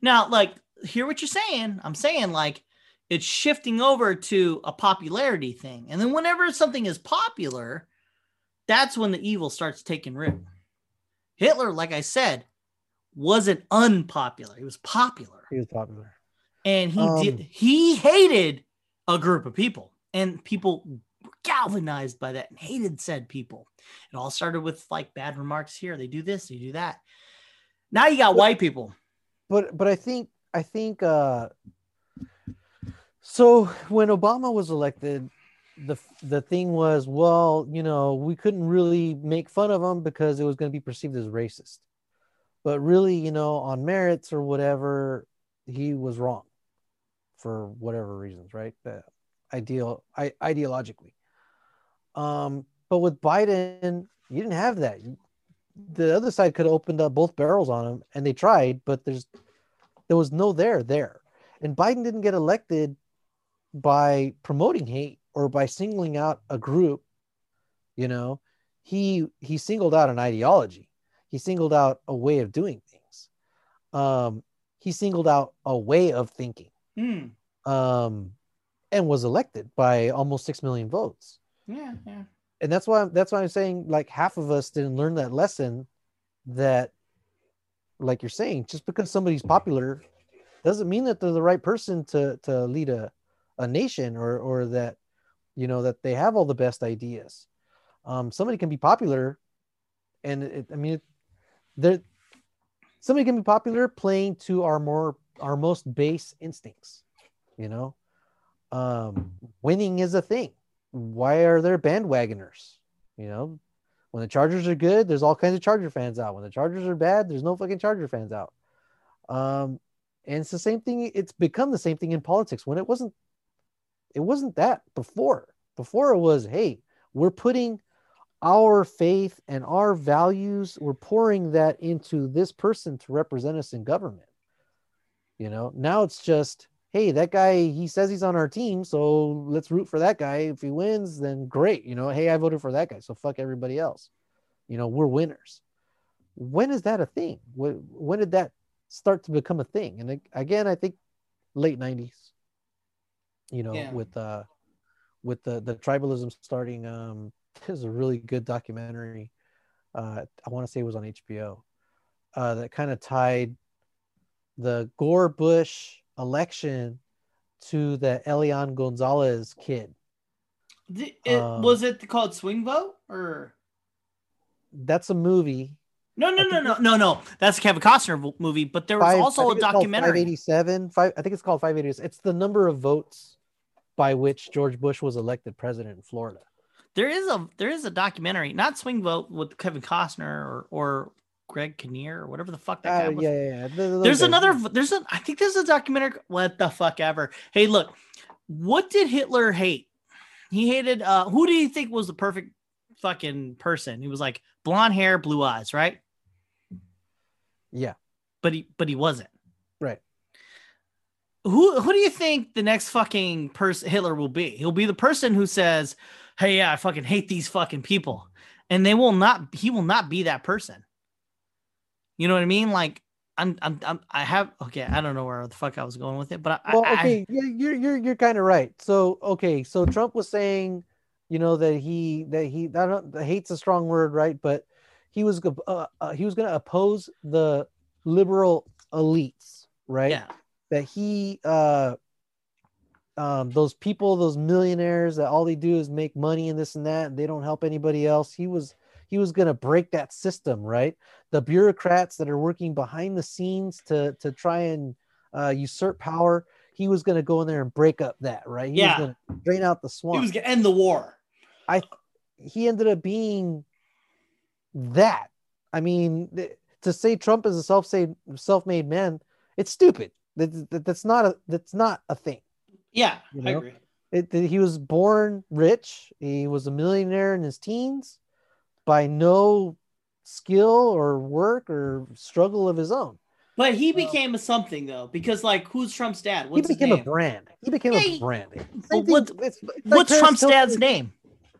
Now, like, hear what you're saying. I'm saying like it's shifting over to a popularity thing. And then whenever something is popular, that's when the evil starts taking root. Hitler, like I said, wasn't unpopular. He was popular. He was popular. And he Um, did he hated a group of people. And people were galvanized by that and hated said people. It all started with like bad remarks here. They do this, they do that. Now you got white people. but but I think I think uh so when Obama was elected the the thing was well you know we couldn't really make fun of him because it was going to be perceived as racist. But really you know on merits or whatever he was wrong for whatever reasons right? Uh, ideal I, ideologically. Um but with Biden you didn't have that. The other side could have opened up both barrels on him and they tried but there's there was no there there. And biden didn't get elected by promoting hate or by singling out a group you know he he singled out an ideology he singled out a way of doing things um he singled out a way of thinking Hmm. um and was elected by almost 6 million votes Yeah, yeah. and that's why that's why I'm saying like half of us didn't learn that lesson that like you're saying just because somebody's popular doesn't mean that they're the right person to to lead a a nation or or that you know that they have all the best ideas. Um somebody can be popular and it, i mean there somebody can be popular playing to our more our most base instincts you know? Um winning is a thing. Why are there bandwagoners you know? When the chargers are good there's all kinds of charger fans out. When the chargers are bad there's no fucking charger fans out. Um and it's the same thing it's become the same thing in politics. When it wasn't it wasn't that before. Before it was hey we're putting our faith and our values we're pouring that into this person to represent us in government. You know now it's just hey that guy he says he's on our team so let's root for that guy. If he wins then great you know hey i voted for that guy so fuck everybody else. You know we're winners. When is that a thing? When, did that start to become a thing? And again i think late 90s you know Yeah. with uh with the the tribalism starting um this is a really good documentary uh i want to say it was on hbo uh that kind of tied the gore bush election to the elian gonzalez kid Th- It, Um, was it called Swing Vote or that's a movie no? No, no, no, no, no. That's a Kevin Costner movie, but there was Five- also a think it's called documentary. 587 five, i think it's called 580 it's the number of votes by which george bush was elected president in florida There is a there is a documentary, not Swing Vote with Kevin Costner or or Greg Kinnear or whatever the fuck that guy Uh, was. yeah, yeah, yeah. Th- There's guys. another. There's a. I think there's a documentary. What the fuck ever. Hey, look. What did Hitler hate? He hated. uh Who do you think was the perfect fucking person? He was like blonde hair, blue eyes, right? Yeah, But he but he wasn't. right. who who do you think the next fucking person Hitler will be? He'll be the person who says, "Hey, yeah, I fucking hate these fucking people," and they will not. He will not be that person. You know what I mean? Like I'm, I'm, I'm I have okay. I don't know where the fuck I was going with it, but I, well, I, okay, yeah, you're you're you're kind of right. So okay, so Trump was saying, you know, that he that he I don't hate's a strong word, right? But he was uh, uh, he was going to oppose the liberal elites, right? yeah, That he uh um those people, those millionaires that all they do is make money and this and that, and they don't help anybody else. He was he was going to break that system, right? The bureaucrats that are working behind the scenes to to try and uh, usurp power. He was going to go in there and break up that, right? He Yeah. was going to drain out the swamp. he was gonna end the war. I he ended up being that. I mean, th- to say Trump is a self-made self-made man, it's stupid. That, that- that's not a that's not a thing. Yeah, You I agree. It, that he was born rich. He was a millionaire in his teens by no skill or work or struggle of his own. But he became a something though, because like, who's Trump's dad? What's he his became a brand. He became Yeah, a brand. But Same thing- what- it's- it's like What's Paris Trump's Hilton- dad's name?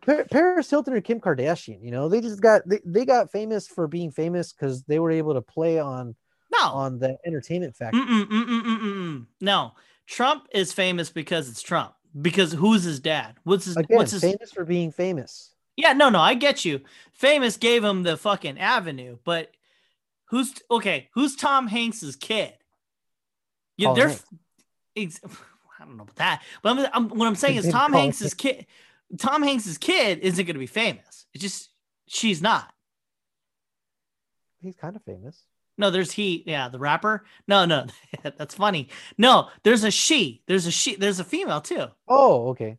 Par- Paris Hilton or Kim Kardashian, you know, they just got they, they got famous for being famous because they were able to play on No, on the entertainment factor. Mm-mm, mm-mm, mm-mm, mm. no. Trump is famous because it's Trump. Because who's his dad? What's his? Again, what's his? famous for being famous. Yeah, no, no, I get you. Famous gave him the fucking avenue, but who's okay? Who's Tom Hanks's kid? Yeah, Colin they're. Hanks. I don't know about that, but I'm, I'm, what I'm saying is Tom Hanks's kid. Tom Hanks's kid isn't going to be famous. It's just she's not. He's kind of famous. No, there's he. Yeah, the rapper. No, no, that's funny. No, there's a she. There's a she. There's a female too. Oh, okay.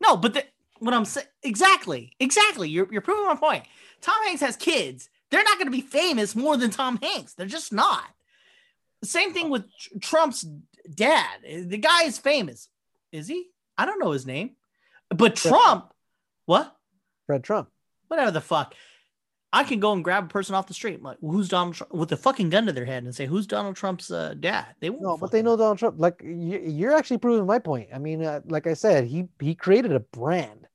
No, but the, what I'm saying exactly, exactly. You're you're proving my point. Tom Hanks has kids. They're not going to be famous more than Tom Hanks. They're just not. The same thing with Trump's dad. The guy is famous. Is he? I don't know his name. But. Trump, what? Fred Trump. Whatever the fuck. I can go and grab a person off the street, like who's Donald Trump, with a fucking gun to their head, and say who's Donald Trump's uh, dad. They won't. No, but they know Donald Trump. Like you, you're actually proving my point. I mean, uh, like I said, he he created a brand.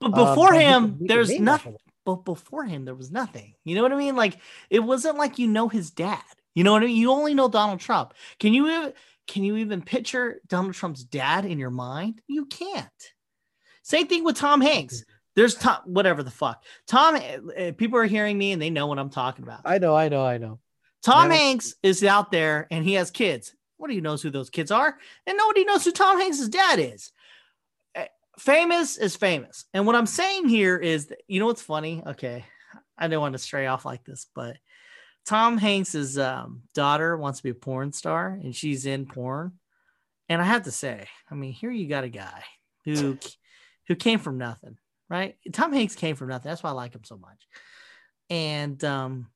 But um, before he him, can make a there's nothing. but before him there was nothing you know what i mean like it wasn't like you know his dad you know what i mean you only know donald trump can you can you even picture donald trump's dad in your mind you can't same thing with tom hanks. There's tom whatever the fuck. Tom uh, people are hearing me and they know what i'm talking about. I know, I know, I know. tom hanks is out there and he has kids. Nobody knows who those kids are and nobody knows who tom hanks's dad is. Uh, famous is famous. And what i'm saying here is that, you know what's funny? Okay i don't want to stray off like this but tom hanks's um, daughter wants to be a porn star and she's in porn. And i have to say i mean here you got a guy who who came from nothing right tom hanks came from nothing that's why i like him so much and um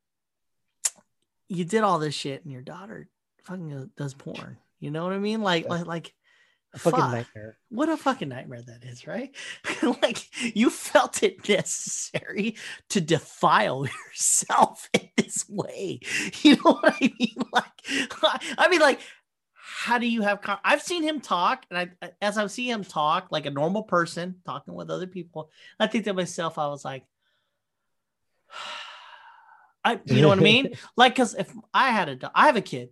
you did all this shit and your daughter fucking does porn you know what i mean like Yeah. like like A fucking fuck. nightmare. What a fucking nightmare that is, right? like you felt it necessary to defile yourself in this way. You know what I mean? Like, I mean, like, how do you have? Con- I've seen him talk, and I, uh, as I see him talk like a normal person talking with other people, I think to myself, I was like, I, you know what I mean? Like, cause if I had a, I have a kid,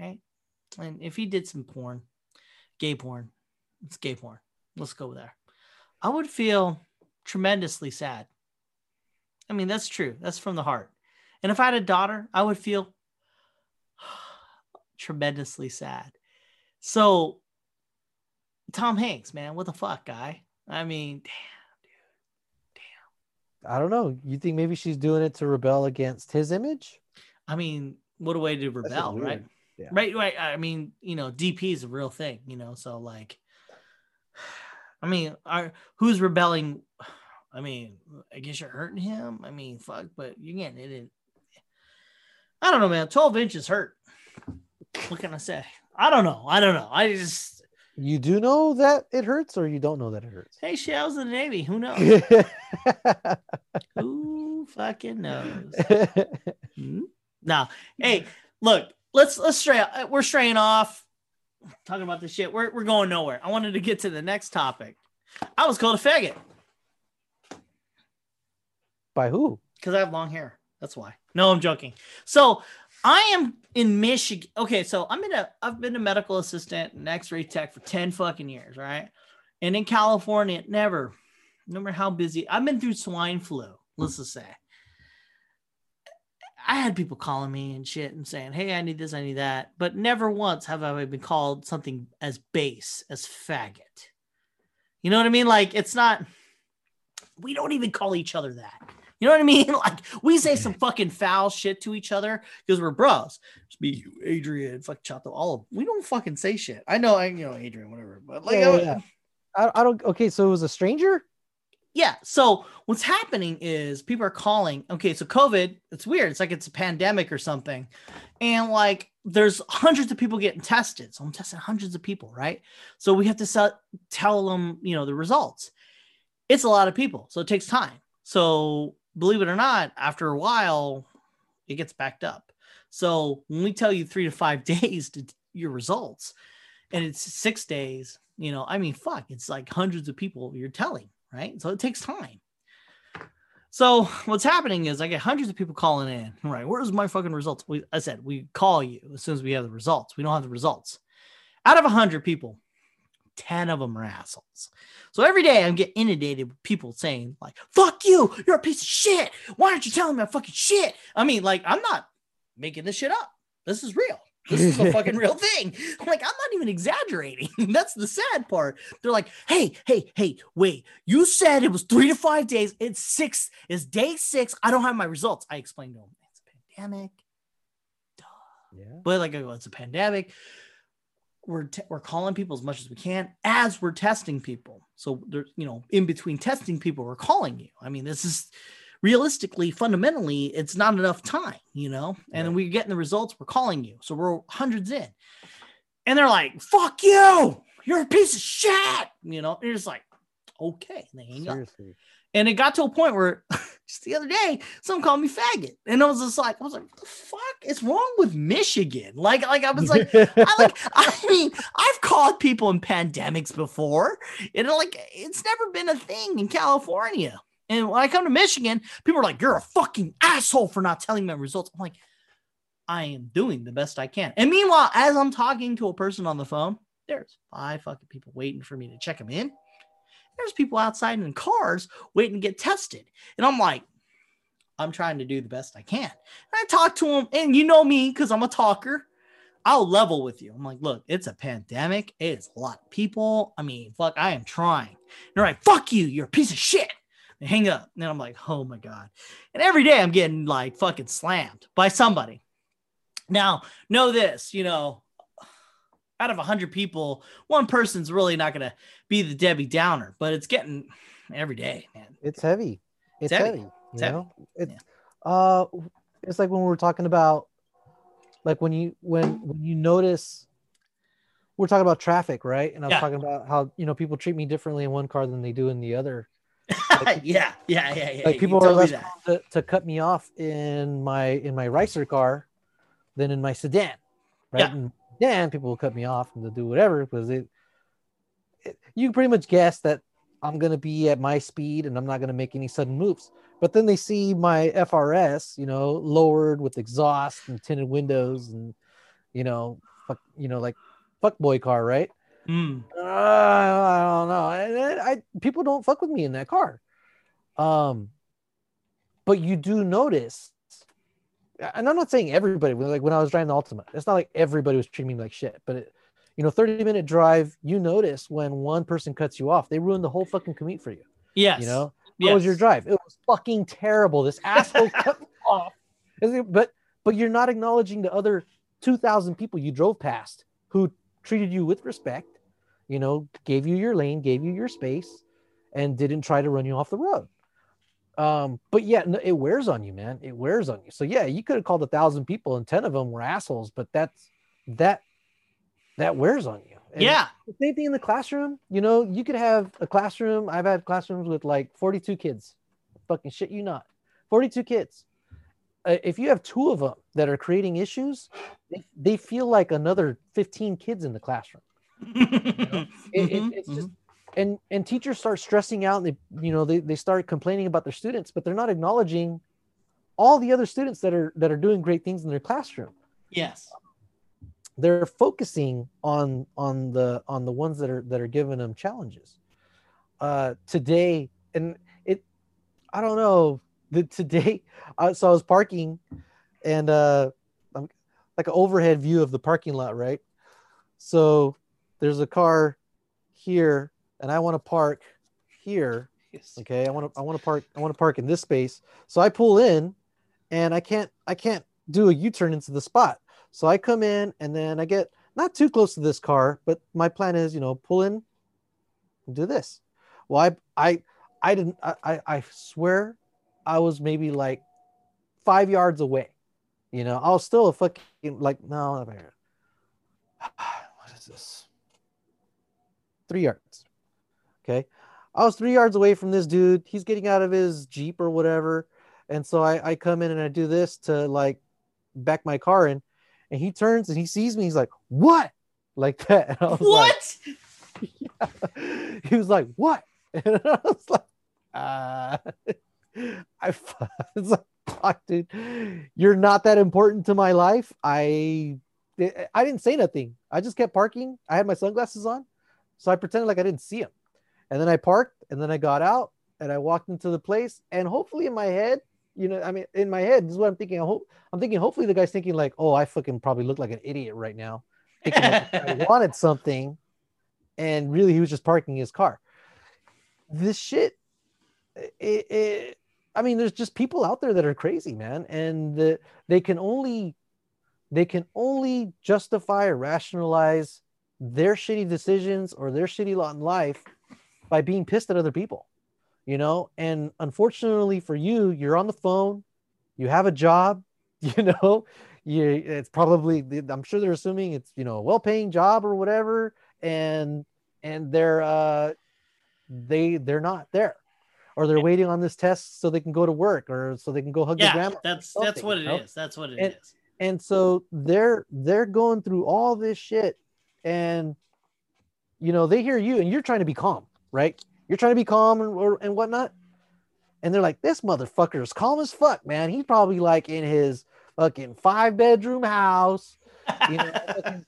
right? And if he did some porn, gay porn, it's gay porn. Let's go there. I would feel tremendously sad. I mean, that's true. That's from the heart. And if I had a daughter, I would feel tremendously sad. So, Tom Hanks, man, what the fuck, guy? I mean, damn, dude, damn. I don't know. You think maybe she's doing it to rebel against his image? I mean, what a way to rebel, right? Yeah. Right, right. I mean, you know, DP is a real thing, you know. So like, I mean, are who's rebelling? I mean, I guess you're hurting him. I mean, fuck, but you're getting it. In, I don't know, man. Twelve inches hurt. What can I say? I don't know. I don't know. I just You do know that it hurts, or you don't know that it hurts? hey, she was in the Navy. Who knows? Who fucking knows? Hmm? No. Hey, look, let's let's stray. uh, We're straying off. talking about this shit. We're we're going nowhere. I wanted to get to the next topic. I was called a faggot By who? because I have long hair. That's why. No, I'm joking. So I am in Michigan. Okay, so I'm in a I've been a medical assistant and X-ray tech for 10 fucking years, right? And in California, never, no matter how busy, I've been through swine flu, let's just say. I had people calling me and shit and saying, Hey, I need this, I need that. But never once have I been called something as base as faggot. You know what I mean? Like it's not we don't even call each other that. You know what I mean? Like we say some fucking foul shit to each other because we're bros. It's me, you, Adrian, fuck Chato, all of we don't fucking say shit. I know, I you know Adrian, whatever, but like, Yeah, I- yeah, yeah. I, I don't. Okay, so it was a stranger. yeah. So what's happening is people are calling. Okay, so COVID, it's weird. It's like it's a pandemic or something, and like there's hundreds of people getting tested. So I'm testing hundreds of people, right? So we have to sell, tell them, you know, the results. It's a lot of people, so it takes time. So believe it or not, after a while, it gets backed up. So when we tell you three to five days to your results, and it's six days, you know, I mean, fuck, it's like hundreds of people you're telling, right? So it takes time. So what's happening is I get hundreds of people calling in, right? Where's my fucking results? We, I said we call you as soon as we have the results. We don't have the results. Out of a hundred people, ten of them are assholes. So every day I'm getting inundated with people saying like, "Fuck you! You're a piece of shit! Why aren't you telling me I'm fucking shit?" I mean, like I'm not making this shit up. This is real. This is a fucking real thing. Like, I'm not even exaggerating. That's the sad part. They're like, hey, hey, hey, wait, you said it was three to five days. It's six, it's day six. I don't have my results. I explained to them, it's a pandemic. Yeah. But like, I go, it's a pandemic. We're, te- we're calling people as much as we can as we're testing people. So there's, you know, in between testing people, we're calling you. I mean, this is realistically, fundamentally, it's not enough time, you know, and then Right. we're getting the results, we're calling you. So we're hundreds in. And they're like, fuck you, you're a piece of shit, you know, and you're just like, okay, and they hang up. And it got to a point where just the other day, someone called me faggot. And I was just like, I was like, what the fuck is wrong with Michigan? Like, like I was like, I like, I mean, I've called people in pandemics before. And like, it's never been a thing in California. And when I come to Michigan, people are like, you're a fucking asshole for not telling me my results. I'm like, I am doing the best I can. And meanwhile, as I'm talking to a person on the phone, there's five fucking people waiting for me to check them in. There's people outside in cars waiting to get tested. And I'm like, I'm trying to do the best I can. And I talk to them, and you know me because I'm a talker. I'll level with you. I'm like, look, it's a pandemic. It's a lot of people. I mean, fuck, I am trying. And they're like, fuck you. You're a piece of shit. They hang up. And then I'm like, oh my God. And every day I'm getting like fucking slammed by somebody. Now, know this, you know, out of 100 people, one person's really not going to be the Debbie Downer, but it's getting every day, man. It's heavy. It's, heavy. heavy. You It's heavy. know, it's Yeah. uh, it's like when we were talking about, like when you when when you notice, we're talking about traffic, right? And I was Yeah. talking about how you know people treat me differently in one car than they do in the other. yeah, yeah, yeah, yeah. like people are less to, to cut me off in my in my ricer car than in my sedan right Yeah. in sedan people will cut me off and they'll do whatever because it, it you pretty much guess that i'm going to be at my speed and i'm not going to make any sudden moves but then they see my frs you know lowered with exhaust and tinted windows and you know fuck, you know like fuck boy car right Mm, uh, I don't know. I, I people don't fuck with me in that car. Um, but you do notice, and I'm not saying everybody. Like when I was driving the Altima, it's not like everybody was treating me like shit. But it, you know, 30 minute drive, you notice when one person cuts you off, they ruin the whole fucking commute for you. yes. You know, how was your drive? It was fucking terrible. This asshole cut me off. But but you're not acknowledging the other 2,000 people you drove past who treated you with respect, you know, gave you your lane, gave you your space, and didn't try to run you off the road. Um, but yeah, it wears on you, man. It wears on you. So yeah, you could have called a thousand people and 10 of them were assholes, but that's that that wears on you. And Yeah. same thing in the classroom. You know, you could have a classroom. I've had classrooms with like 42 kids. Fucking shit you not. 42 kids. uh, if you have two of them that are creating issues, they, they feel like another 15 kids in the classroom. It- it- Mhm, it's just and and teachers start stressing out and they you know they, they start complaining about their students but they're not acknowledging all the other students that are that are doing great things in their classroom. Yes. they're focusing on on the on the ones that are that are giving them challenges. Uh today and it i don't know the today uh, so i was parking and uh I'm, like an overhead view of the parking lot right? So there's a car here and i want to park here Yes. okay? I want to i want to park i want to park in this space. So i pull in and i can't i can't do a u-turn into the spot. So i come in and then i get not too close to this car but my plan is you know pull in and do this. Well i i i didn't i i, I swear i was maybe like five yards away you know? I was still a fucking like no what is this? Three yards okay I was three yards away from this dude. He's getting out of his Jeep or whatever. And so I, I come in and I do this to like back my car in. And he turns and he sees me. He's like, What? Like that. And I was What? Like, he was like, What? And I was like, uh I it's like, fuck, dude. You're not that important to my life. I I didn't say nothing. I just kept parking. I had my sunglasses on. So I pretended like I didn't see him. And then I parked and then I got out and I walked into the place. And hopefully in my head, you know, I mean, in my head, this is what I'm thinking. I hope I'm thinking, hopefully the guy's thinking, like, oh, I fucking probably look like an idiot right now. Thinking like I wanted something. And really he was just parking his car. This shit, it, it, I mean, there's just people out there that are crazy, man. And the, they can only they can only justify or rationalize their shitty decisions or their shitty lot in life by being pissed at other people you know and unfortunately for you you're on the phone you have a job you know you it's probably i'm sure they're assuming it's you know a well-paying job or whatever and and they're uh they they're not there or they're waiting on this test so they can go to work or so they can go hug their Yeah, grandma that's that's what you it know? is. That's what it And- is. and so they're they're going through all this shit and you know they hear you and you're trying to be calm right you're trying to be calm and, or, and whatnot and they're like this motherfucker is calm as fuck man he's probably like in his fucking five bedroom house you know fucking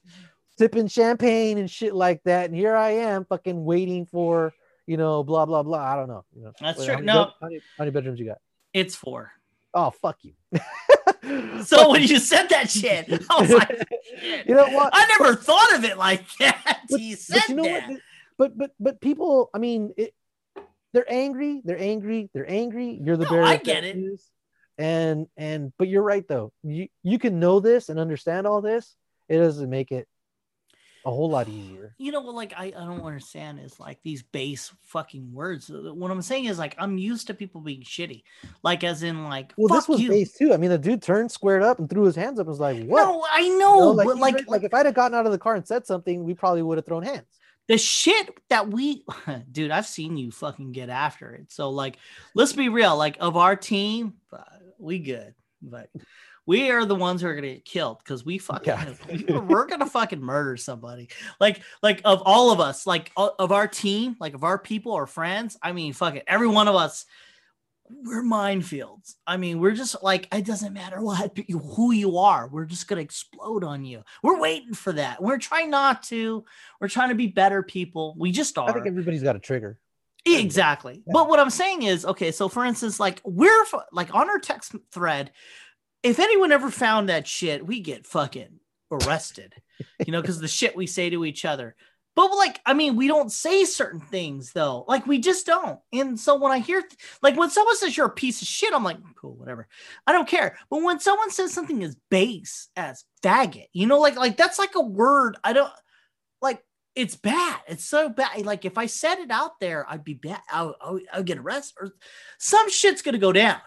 sipping champagne and shit like that and here i am fucking waiting for you know blah blah blah i don't know you know That's Wait, true. how No. bed- how many, how many bedrooms you got It's four. oh fuck you So Fuck when you. you said that shit, I was like, you know what I never thought of it like that. but, you said you know that. what but but but people i mean it, they're angry they're angry they're angry you're the No, bearer I get it. news. and and but you're right though you you can know this and understand all this it doesn't make it a whole lot easier You know what? Like I, I don't understand is like these base fucking words. Uh, what I'm saying is like I'm used to people being shitty, like as in like well this was you. base too i mean the dude turned squared up and threw his hands up and was like what No, I You know, know, like, but he's like, like if i'd have gotten out of the car and said something we probably would have thrown hands the shit that we dude i've seen you fucking get after it so like let's be real like of our team uh, we good but we are the ones who are gonna get killed because we fucking Yeah. we're gonna fucking murder somebody like like of all of us like of our team like of our people or friends i mean fuck it every one of us we're minefields. I mean we're just like it doesn't matter what you who you are we're just gonna explode on you. We're waiting for that. We're trying not to. We're trying to be better people. We just are i think everybody's got a trigger. Exactly. Yeah. But what I'm saying is, okay, so for instance, like we're like on our text thread, if anyone ever found that shit, we get fucking arrested, you know, because the shit we say to each other. But like, I mean, we don't say certain things though. Like we just don't. And so when I hear like when someone says you're a piece of shit, I'm like, cool, whatever. I don't care. But when someone says something as base as faggot, you know, like like that's like a word. I don't like it's bad. It's so bad. Like if I said it out there, I'd be bad. I'll, I'll, get arrested or some shit's gonna go down.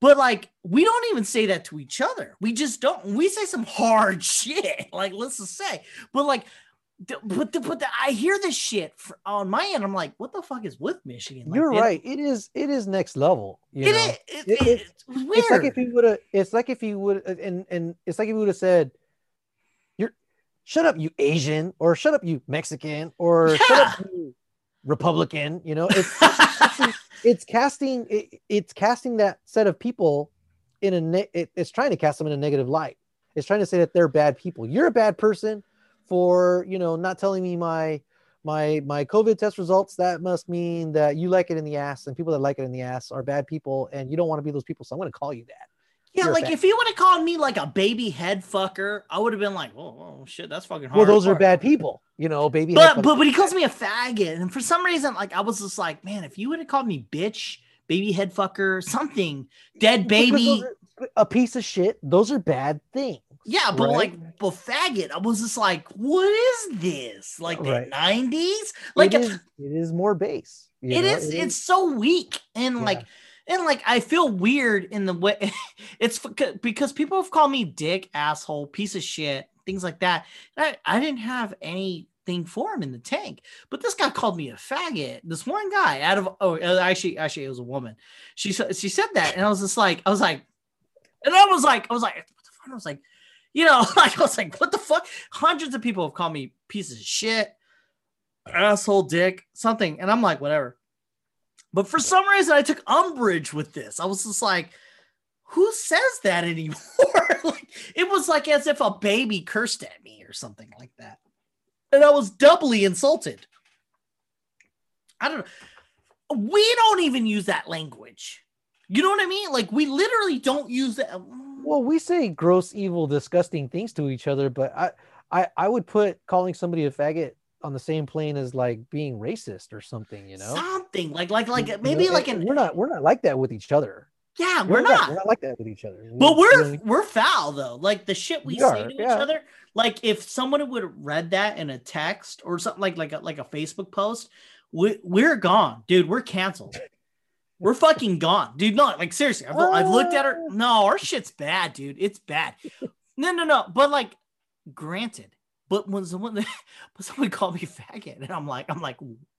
But like we don't even say that to each other. We just don't. We say some hard shit. Like let's just say, but like But the, but the, I hear this shit for, on my end. I'm like, what the fuck is with Michigan? Like, You're right. It is it is next level. You It know? is. It, It- it- it- it's weird. It's like if he would have. It's like if he would, uh, and and it's like if he would have said, "You're shut up, you Asian," or "Shut up, you Mexican," or "Shut up, you Republican." You know, it's it's, it's casting it, it's casting that set of people in a ne- it, it's trying to cast them in a negative light. It's trying to say that they're bad people. You're a bad person for you know not telling me my my my COVID test results. That must mean that you like it in the ass, and people that like it in the ass are bad people, and you don't want to be those people. So I'm going to call you that. yeah, you're like if he would have called me like a baby head fucker, I would have been like, oh, oh shit, that's fucking hard. Well, those are bad people, you know, baby. But head but but he calls me a faggot, and for some reason, like I was just like, man, if you would have called me bitch, baby head fucker, something, dead baby, a piece of shit. Those are bad things. Yeah, but right? like, but faggot, I was just like, what is this? Like the Right. nineties? Like it is, it is more base. you it know, it's so weak and Yeah. like and like i feel weird in the way it's because people have called me dick asshole piece of shit things like that I, I didn't have anything for him in the tank but this guy called me a faggot this one guy out of oh uh, actually actually it was a woman she she said that and i was just like i was like and i was like i was like what the fuck? i was like you know like i was like what the fuck? Hundreds of people have called me pieces of shit asshole dick something. And i'm like whatever. But for some reason i took umbrage with this. I was just like who says that anymore? Like it was like as if a baby cursed at me or something like that. And i was doubly insulted. I don't know. We don't even use that language. You know what i mean? Like we literally don't use that Well, we say gross, evil, disgusting things to each other, but I, I, I would put calling somebody a faggot on the same plane as like being racist or something. You know, something like like like You maybe know, like an we're not we're not like that with each other. yeah we're not. not We're not like that with each other. But We- we're we- we're foul though. Like the shit we, We say are, to yeah. each other. Like if someone would have read that in a text or something like like a, like a Facebook post, we, we're gone, dude. We're canceled. We're fucking gone, dude. No, like seriously, I've, I've looked at her. Uh. No, our shit's bad, dude. It's bad. No, no, no. But like, granted, but when someone but someone called me faggot, and I'm like, I'm like,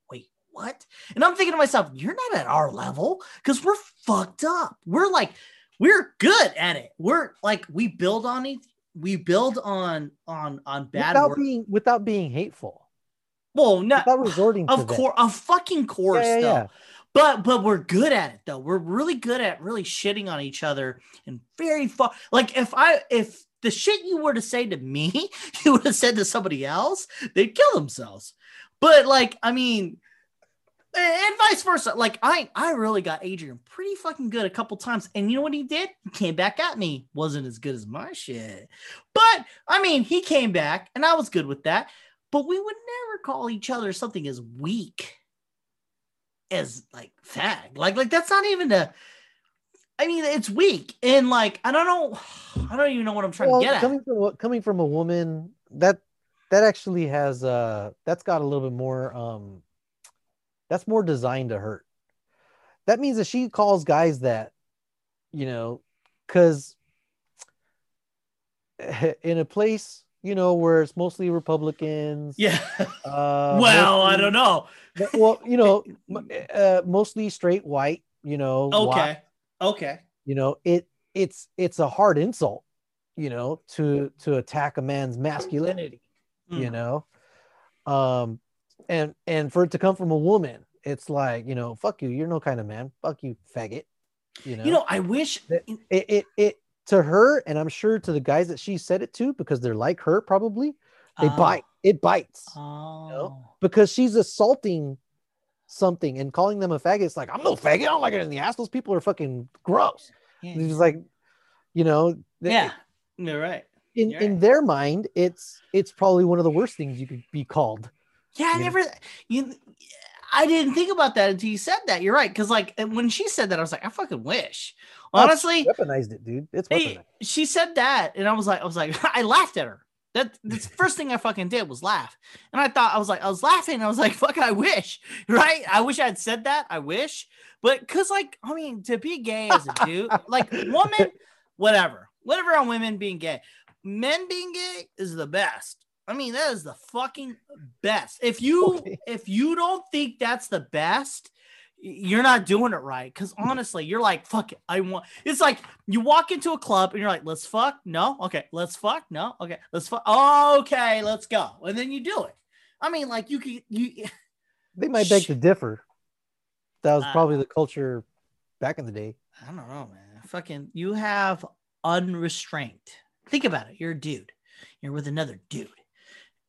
wait, what? And I'm thinking to myself, you're not at our level because we're fucked up. We're like, we're good at it. We're like, we build on it. We build on on on bad without work. being without being hateful, well, not without resorting of course, of fucking course, Yeah, yeah, though. yeah. But but we're good at it though. We're really good at really shitting on each other and very far. Like if I if the shit you were to say to me, you would have said to somebody else, they'd kill themselves. But like I mean, and vice versa. Like I I really got Adrian pretty fucking good a couple times, and you know what he did? He came back at me. wasn't as good as my shit, but I mean he came back, and I was good with that. But we would never call each other something as weak as like fag. Like like that's not even a. I mean, it's weak, and like I don't know, I don't even know what I'm trying Well, to get at. coming from coming from a woman that that actually has uh that's got a little bit more um that's more designed to hurt. That means that she calls guys that, you know, because in a place you know where it's mostly Republicans. yeah. Uh, well, I don't know. Well, you know, uh, mostly straight white. You know. white, Okay. Okay. you know it it's it's a hard insult you know to to attack a man's masculinity you Mm. know um and and for it to come from a woman it's like you know fuck you you're no kind of man fuck you faggot you know You know, I wish. That- it, it it to her and i'm sure to the guys that she said it to because they're like her probably they Oh. bite it bites Oh. because she's assaulting something and calling them a faggot it's like i'm no faggot i don't like it in the ass those people are fucking gross Yeah. it's like you know yeah. You're right. in You're in right. their mind it's it's probably one of the worst things you could be called Yeah, I never. You. I didn't think about that until you said that. You're right. Because like when she said that, I was like, I fucking wish. Honestly, weaponized it dude it's Hey, weaponized she said that, and I was like, I was like, I laughed at her. That that's the first thing I fucking did was laugh, and I thought I was like, I was laughing. I was like, fuck, I wish, right? I wish I'd said that. I wish, but because like, I mean, to be gay as a dude, like woman, whatever, whatever on women being gay, men being gay is the best. I mean, that is the fucking best. If you Okay. if you don't think that's the best, you're not doing it right. Because honestly, you're like, fuck it. I want. It's like you walk into a club and you're like, let's fuck. No, okay. Let's fuck. No, okay. Let's fuck. Okay, let's go. And then you do it. I mean, like you can you. They might beg to differ. That was Uh, probably the culture back in the day. I don't know, man. Fucking, you have unrestraint. Think about it. You're a dude. You're with another dude,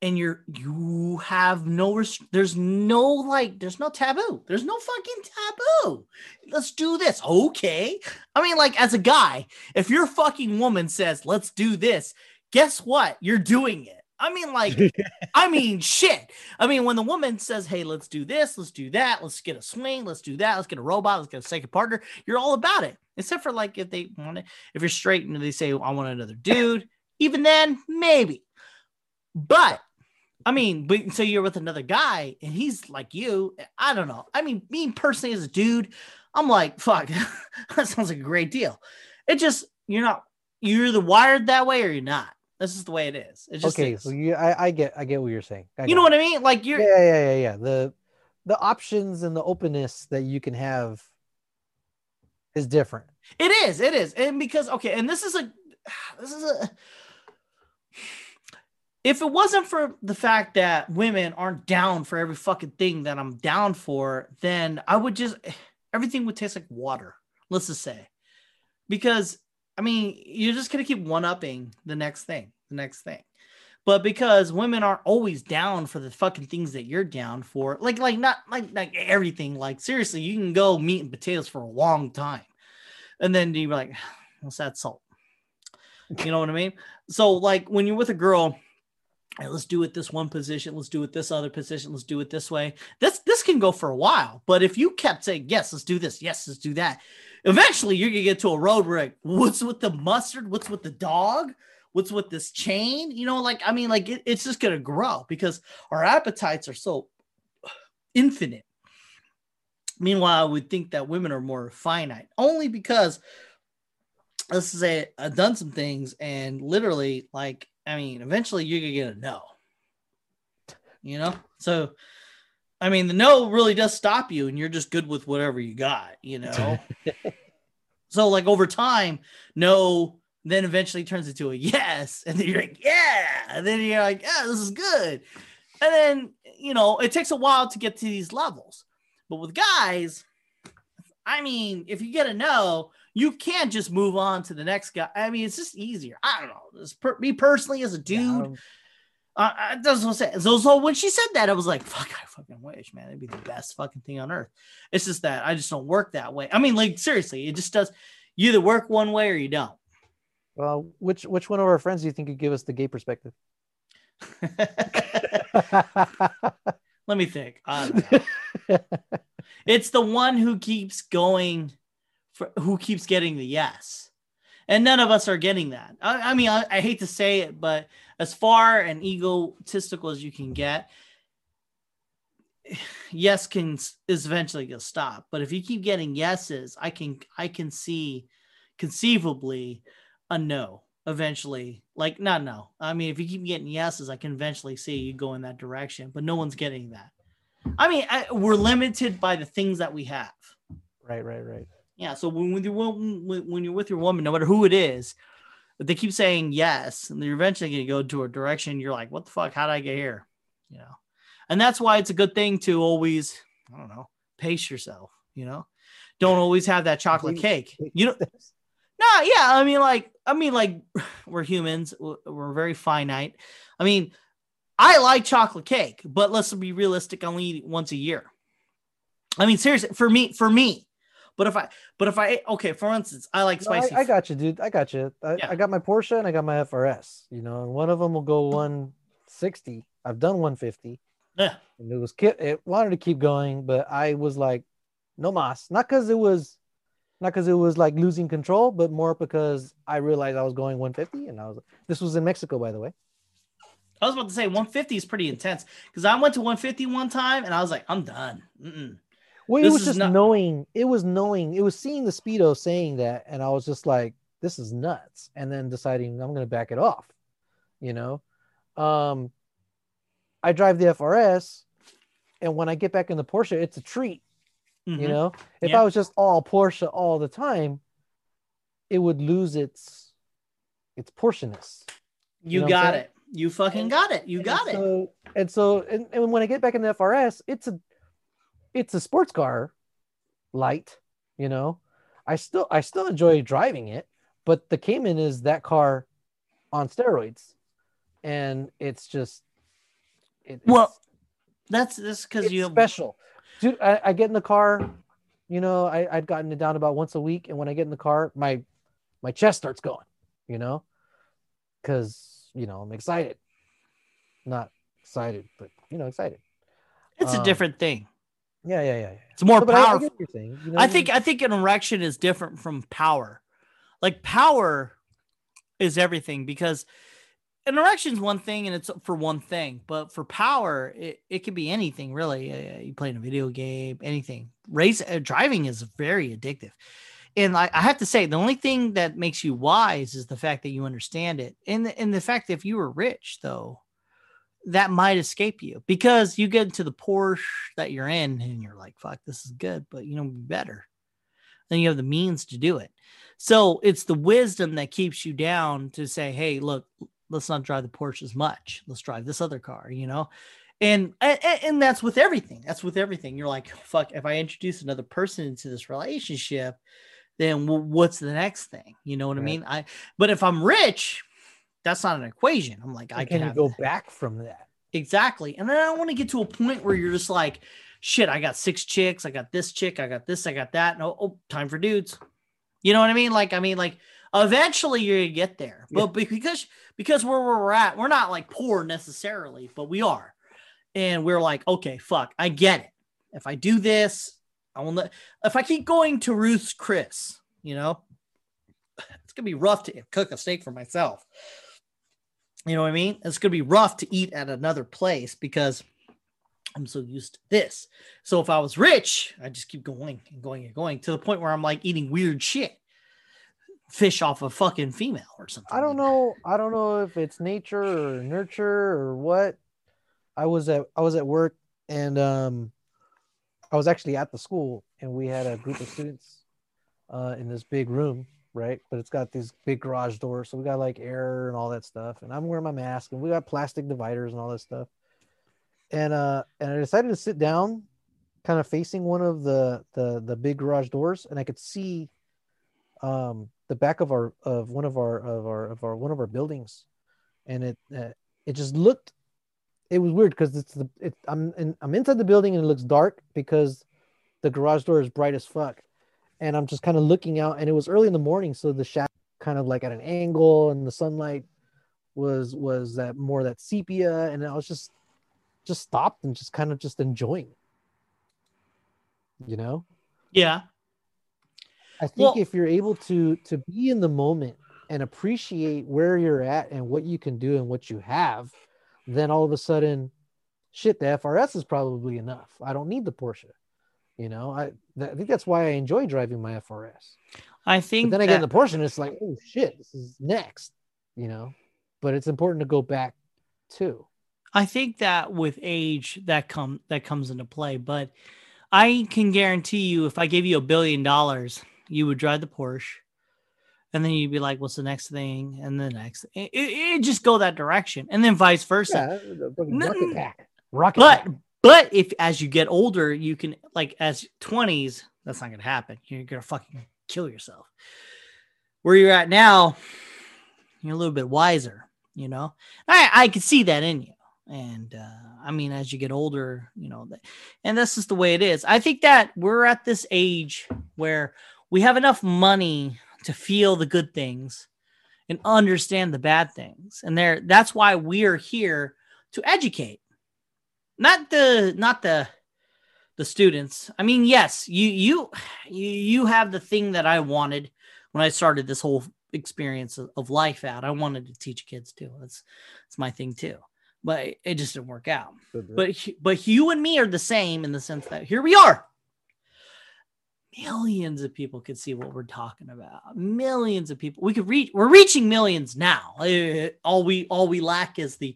and you're you have no. Res- there's no like. There's no taboo. There's no fucking taboo. Let's do this. Okay. I mean, like as a guy, if your fucking woman says, "Let's do this," guess what? You're doing it. I mean, like, I mean, shit. I mean, when the woman says, "Hey, let's do this, let's do that, let's get a swing, let's do that, let's get a robot, let's get a second partner," you're all about it. Except for like if they want it, if you're straight and they say, "I want another dude," even then, maybe. But I mean, but so you're with another guy and he's like you. I don't know. I mean, me personally as a dude, I'm like, fuck, that sounds like a great deal. It just you're not you're either wired that way or you're not. This is the way it is. It just okay, is. so you, I, I get, I get what you're saying. I you know it. what I mean? Like you're yeah, yeah, yeah, yeah. The the options and the openness that you can have is different. It is. It is. And because okay, and this is a this is a if it wasn't for the fact that women aren't down for every fucking thing that I'm down for, then I would just everything would taste like water. Let's just say. Because I mean, you're just gonna keep one upping the next thing, the next thing. But because women aren't always down for the fucking things that you're down for, like like not like like everything, like seriously, you can go meat and potatoes for a long time. And then you're like, what's that salt? You know what I mean? So like when you're with a girl, "Hey, let's do it this one position, let's do it this other position, let's do it this way. This this can go for a while. But if you kept saying, yes, let's do this, yes, let's do that, eventually you're gonna get to a road where like, what's with the mustard? What's with the dog? What's with this chain? You know, like I mean, like it- it's just gonna grow because our appetites are so infinite. Meanwhile, I would think that women are more finite, only because let's say I've done some things and literally, like, I mean, eventually you're gonna get a no. You know, so I mean, the no really does stop you, and you're just good with whatever you got. You know, so like over time, no, then eventually turns into a yes, and then you're like, yeah, and then you're like, yeah, this is good, and then you know, it takes a while to get to these levels. But with guys, I mean, if you get a no, you can't just move on to the next guy. I mean, it's just easier. I don't know. This per- me personally as a dude, Um, uh, uh, that's what I'm saying. So, so when she said that, I was like, fuck, I fucking wish, man. It'd be the best fucking thing on earth. It's just that I just don't work that way. I mean, like, seriously, it just does. You either work one way or you don't. well, which which one of our friends do you think could give us the gay perspective? Let me think. I it's the one who keeps going for who keeps getting the yes. And none of us are getting that. I, I mean I, I hate to say it but as far and egotistical as you can get yes can is eventually gonna stop. But if you keep getting yeses i can i can see conceivably a no eventually. Like not no. I mean if you keep getting yeses i can eventually see you go in that direction but no one's getting that. I mean I, we're limited by the things that we have. Right, right, right. Yeah. So when, when you're when, when you're with your woman, no matter who it is, they keep saying yes, and you're eventually going to go to a direction, you're like, what the fuck? How did I get here? You know, and that's why it's a good thing to always, I don't know, pace yourself. You know, don't always have that chocolate cake. You know, no, yeah. I mean, like, I mean, like, we're humans. We're we're very finite. I mean, I like chocolate cake, but let's be realistic. I only eat it once a year. I mean, seriously, for me, for me. But if I, but if I, okay, for instance, I like No, I, spicy. I got you, dude. I got you. I, Yeah. I got my Porsche and I got my FRS. You know, and one of them will go hmm. 160. I've done 150, yeah, and it was ki- it wanted to keep going, but I was like, no mas. Not because it was, not because it was like losing control, but more because I realized I was going 150, and I was. This was in Mexico, by the way. I was about to say 150 is pretty intense because I went to 150 one time and I was like, I'm done. Mm-mm. Well, This it was just not- knowing. It was knowing. It was seeing the speedo saying that, and I was just like, "This is nuts," and then deciding I'm going to back it off. You know, um, I drive the FRS, and when I get back in the Porsche, it's a treat. You Mhm. know, if Yeah. I was just all Porsche all the time, it would lose its its Porscheness. you know got it. You fucking And- got it. You And got it. So and so and, and when I get back in the FRS, it's a it's a sports car light, you know. I still I still enjoy driving it, but the Cayman is that car on steroids. And it's just it, Well, it's- That's this because you have special. Dude, I, I get in the car, you know, I, I'd gotten it down about once a week, and when I get in the car, my my chest starts going, you know, because you know I'm excited, not excited, but you know, excited. it's a um, different thing. Yeah, yeah, yeah. yeah. It's more but I- I, powerful. get you're saying. You know, I think I think an erection is different from power. Like power is everything because an erection is one thing and it's for one thing, but for power, it, it could be anything really. Uh, you play in a video game, anything. Race uh, driving is very addictive. And I, I have to say, the only thing that makes you wise is the fact that you understand it, and the, and the fact that if you were rich, though, that might escape you because you get into the Porsche that you're in, and you're like, "Fuck, this is good," but you know better. Then you have the means to do it. So it's the wisdom that keeps you down to say, "Hey, look, let's not drive the Porsche as much. Let's drive this other car," you know. And, and and that's with everything. That's with everything. You're like, "Fuck, if I introduce another person into this relationship." then what's the next thing? You know what I mean? I but if I'm rich, that's not an equation. I'm like, I I can go that. back from that. exactly. And then I don't want to get to a point where you're just like, shit, I got six chicks, I got this chick, I got this, I got that. No, oh, time for dudes. You know what I mean? Like, I mean, like eventually you're gonna get there. Yeah. But be- because because where we're at, we're not like poor necessarily, but we are. And we're like, okay, fuck, I get it. If I do this, I will not if I keep going to Ruth's Chris, you know, it's gonna be rough to cook a steak for myself. You know what I mean? It's gonna be rough to eat at another place because I'm so used to this. So if I was rich, I just keep going and going and going to the point where I'm like eating weird shit, fish off a fucking female or something. I don't like know. I don't know if it's nature or nurture or what. I was at I was at work and um I was actually at the school and we had a group of students uh in this big room, right? But it's got these big garage doors, so we got like air and all that stuff. And I'm wearing my mask and we got plastic dividers and all that stuff. And uh and I decided to sit down kind of facing one of the the the big garage doors and I could see um the back of our of one of our of our of our one of our buildings and it uh, it just looked it was weird because it's the it, I'm in, I'm inside the building and it looks dark because the garage door is bright as fuck and I'm just kind of looking out and it was early in the morning so the shadow kind of like at an angle and the sunlight was was that more that sepia and I was just just stopped and just kind of just enjoying you know Yeah. I think Well- if you're able to to be in the moment and appreciate where you're at and what you can do and what you have, then all of a sudden, shit, the FRS is probably enough. I don't need the Porsche. You know, I th- I think that's why I enjoy driving my FRS. I But think then I get the Porsche and it's like, oh shit, this is next. You know, but it's important to go back too. I think that with age that come that comes into play, but I can guarantee you if I gave you a billion dollars, you would drive the Porsche and then you'd be like, what's the next thing? And the next it, it, it just go that direction. And then vice versa. Yeah, the fucking No, rocket pack. Rocket But pack. But if as you get older, you can like as 20s, that's not gonna happen. You're gonna fucking kill yourself. Where you're at now, you're a little bit wiser, you know. I I can see that in you. And uh, I mean, as you get older, you know, and this is the way it is. I think that we're at this age where we have enough money to feel the good things and understand the bad things, and there that's why we are here to educate not the not the the students. I mean yes you you you you have the thing that i wanted when i started this whole experience of, of life out. I wanted to teach kids too. That's that's my thing too. But it, just didn't work out. Mm-hmm. But he- but you and me are the same in the sense that here we are. Millions of people could see what we're talking about. Millions of people. We could reach we're reaching millions now. Uh, all we all we lack is the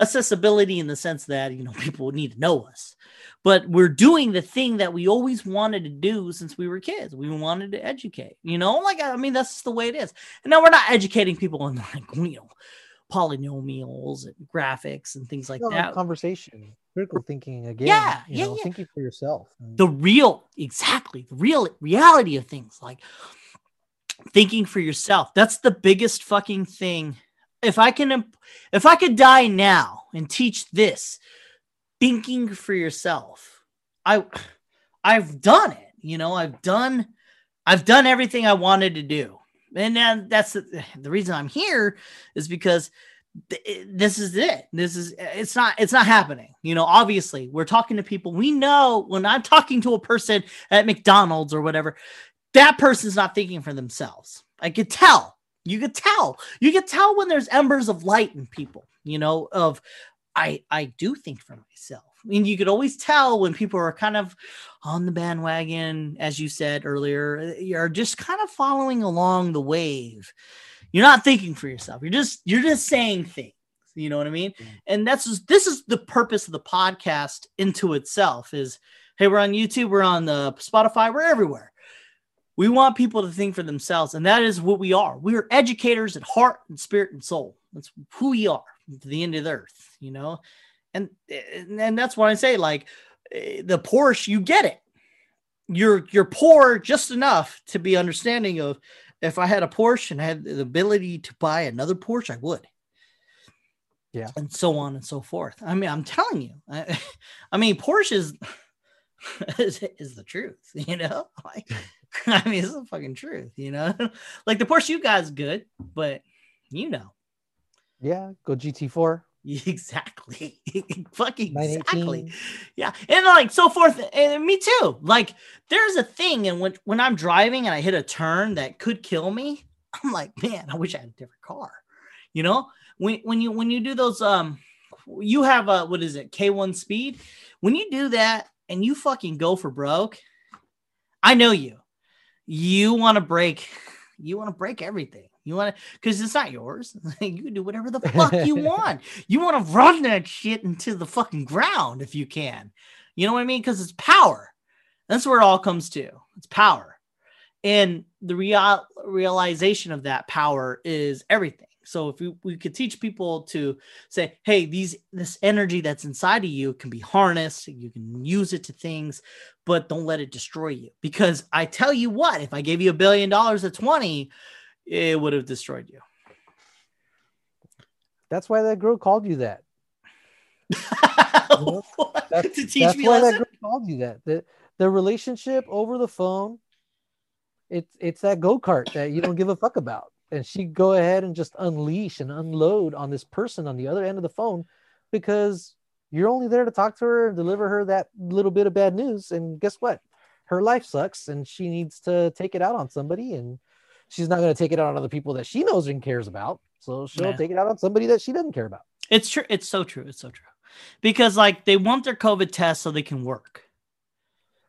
accessibility in the sense that you know people need to know us but we're doing the thing that we always wanted to do since we were kids we wanted to educate you know like i mean that's the way it is and now we're not educating people on like you know polynomials and graphics and things like that conversation, critical thinking again. Yeah, you yeah, know, yeah. thinking for yourself. the real exactly the real reality of things like thinking for yourself that's the biggest fucking thing if i can if i could die now and teach this thinking for yourself i i've done it you know i've done i've done everything i wanted to do. And then that's the, the reason i'm here is because eh, this is it. This is it's not it's not happening. You know obviously we're talking to people. We know when i'm talking to a person at mcdonald's or whatever that person's not thinking for themselves. I could tell you could tell you could tell when there's embers of light in people you know of i i do think for myself I mean, you could always tell when people are kind of on the bandwagon, as you said earlier, eh, you're just kind of following along the wave. You're not thinking for yourself. You're just you're just saying things. You know what I mean? And that's just, this is the purpose of the podcast into itself. Is hey, we're on YouTube, we're on the Spotify, we're everywhere. We want people to think for themselves, and that is what we are. We are educators at heart and spirit and soul. That's who we are to the end of the earth. You know, and and that's what I say. Like eh, the Porsche, you get it. You're you're poor just enough to be understanding of if I had a Porsche and I had the ability to buy another Porsche, I would. Yeah. And so on and so forth. I mean, I'm telling you. I, I mean, Porsche is, is is the truth, you know? Like I mean, it's the fucking truth, you know? like the Porsche you guys good, but you know. Yeah, go GT4. Exactly. Fucking exactly. Yeah. And like so forth. And me too. Like there's a thing. And when, when I'm driving and I hit a turn that could kill me, I'm like, man, I wish I had a different car. You know, when, when you, when you do those, um, you have a, what is it? K1 speed. When you do that and you fucking go for broke, I know you, you want to break, you want to break everything. You want to, because it's not yours. you can do whatever the fuck you want. You want to run that shit into the fucking ground if you can. You know what I mean? Because it's power. That's where it all comes to. It's power. And the real realization of that power is everything. So if we, we could teach people to say, hey, these this energy that's inside of you can be harnessed, you can use it to things, but don't let it destroy you. Because I tell you what, if I gave you a billion dollars at 20, it would have destroyed you. That's why that girl called you that. What? That's, to teach that's me why that girl called you that. The the relationship over the phone, it's it's that go kart that you don't give a fuck about, and she go ahead and just unleash and unload on this person on the other end of the phone, because you're only there to talk to her and deliver her that little bit of bad news, and guess what? Her life sucks, and she needs to take it out on somebody, and she's not going to take it out on other people that she knows and cares about. So she'll Yeah. take it out on somebody that she doesn't care about. It's true. It's so true. It's so true. Because like they want their COVID test so they can work.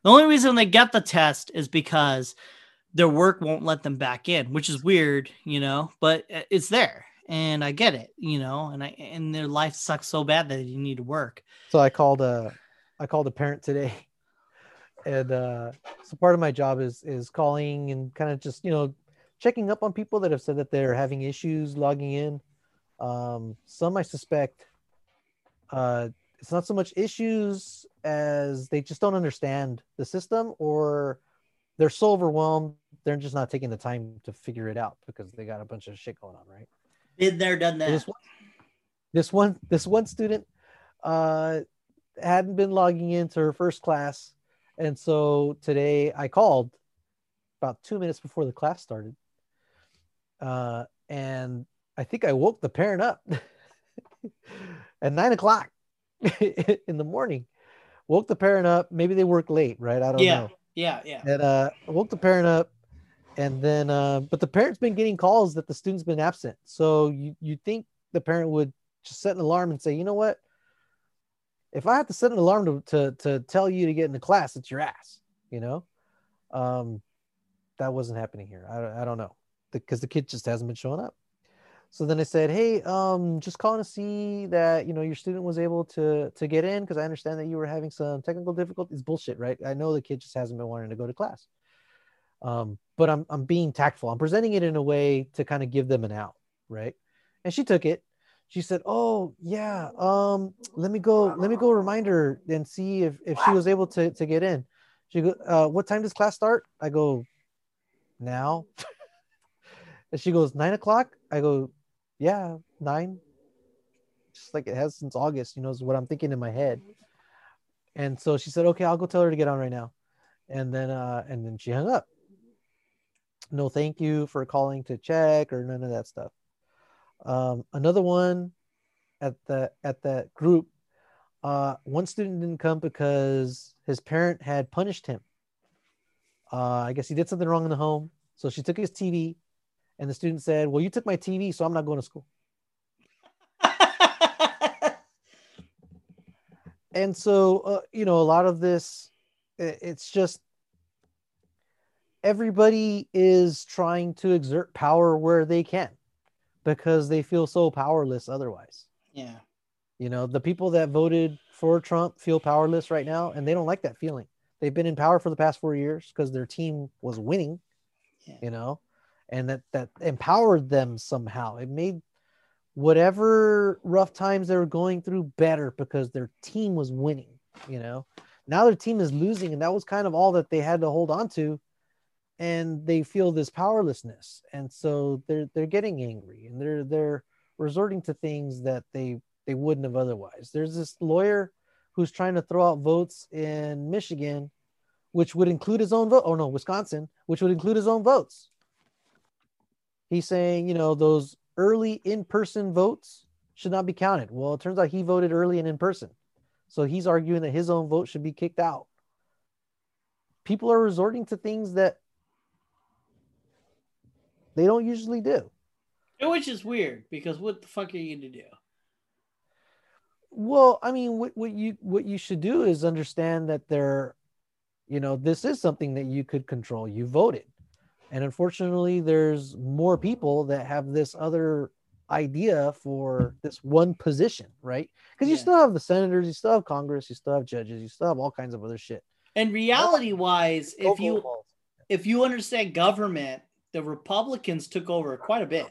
The only reason they get the test is because their work won't let them back in, which is weird, you know, but it's there. And I get it, you know, and I and their life sucks so bad that you need to work. So I called a I called a parent today. And uh so part of my job is is calling and kind of just, you know, checking up on people that have said that they're having issues logging in. Um some I suspect uh it's not so much issues as they just don't understand the system or they're so overwhelmed they're just not taking the time to figure it out because they got a bunch of shit going on, right? Been there, done that. this one, this one, this one student uh, hadn't been logging into her first class, and so today I called about two minutes before the class started, uh, and I think I woke the parent up at nine o'clock in the morning. Woke the parent up. Maybe they work late, right? I don't Yeah. know. Yeah, yeah. And uh, I woke the parent up, and then, uh, but the parent's been getting calls that the student's been absent. So you you think the parent would just set an alarm and say, you know what? If I have to set an alarm to to, to tell you to get into class, it's your ass. You know, um, that wasn't happening here. I, I don't know because the kid just hasn't been showing up. So then I said, "Hey, um, just calling to see that you know your student was able to to get in because I understand that you were having some technical difficulties. Bullshit, right? I know the kid just hasn't been wanting to go to class. Um, but I'm I'm being tactful. I'm presenting it in a way to kind of give them an out, right? And she took it. She said, "Oh yeah, um, let me go. Let me go remind her and see if if she was able to to get in." She go, uh, "What time does class start?" I go, "Now." and she goes, nine o'clock." I go, "Yeah, nine. Just like it has since August. You know, is what I'm thinking in my head." And so she said, "Okay, I'll go tell her to get on right now." And then uh, and then she hung up no thank you for calling to check or none of that stuff. Um, another one at the at that group, uh, one student didn't come because his parent had punished him. Uh, I guess he did something wrong in the home, so she took his TV, and the student said, "Well, you took my TV, so I'm not going to school." and so, uh, you know, a lot of this, it's just everybody is trying to exert power where they can because they feel so powerless otherwise. Yeah. You know, the people that voted for Trump feel powerless right now and they don't like that feeling. They've been in power for the past 4 years because their team was winning. Yeah. You know, and that that empowered them somehow. It made whatever rough times they were going through better because their team was winning, you know. Now their team is losing and that was kind of all that they had to hold on to and they feel this powerlessness and so they're they're getting angry and they're they're resorting to things that they they wouldn't have otherwise. There's this lawyer who's trying to throw out votes in michigan which would include his own vote oh no wisconsin which would include his own votes. He's saying you know those early in-person votes should not be counted. Well it turns out he voted early and in person. So he's arguing that his own vote should be kicked out. People are resorting to things that they don't usually do. Which is weird because what the fuck are you going to do? Well, I mean, what, what you what you should do is understand that there, you know, this is something that you could control. You voted, and unfortunately, there's more people that have this other idea for this one position, right? Because you yeah. still have the senators, you still have Congress, you still have judges, you still have all kinds of other shit. And reality wise, if you if you understand government the Republicans took over quite a bit.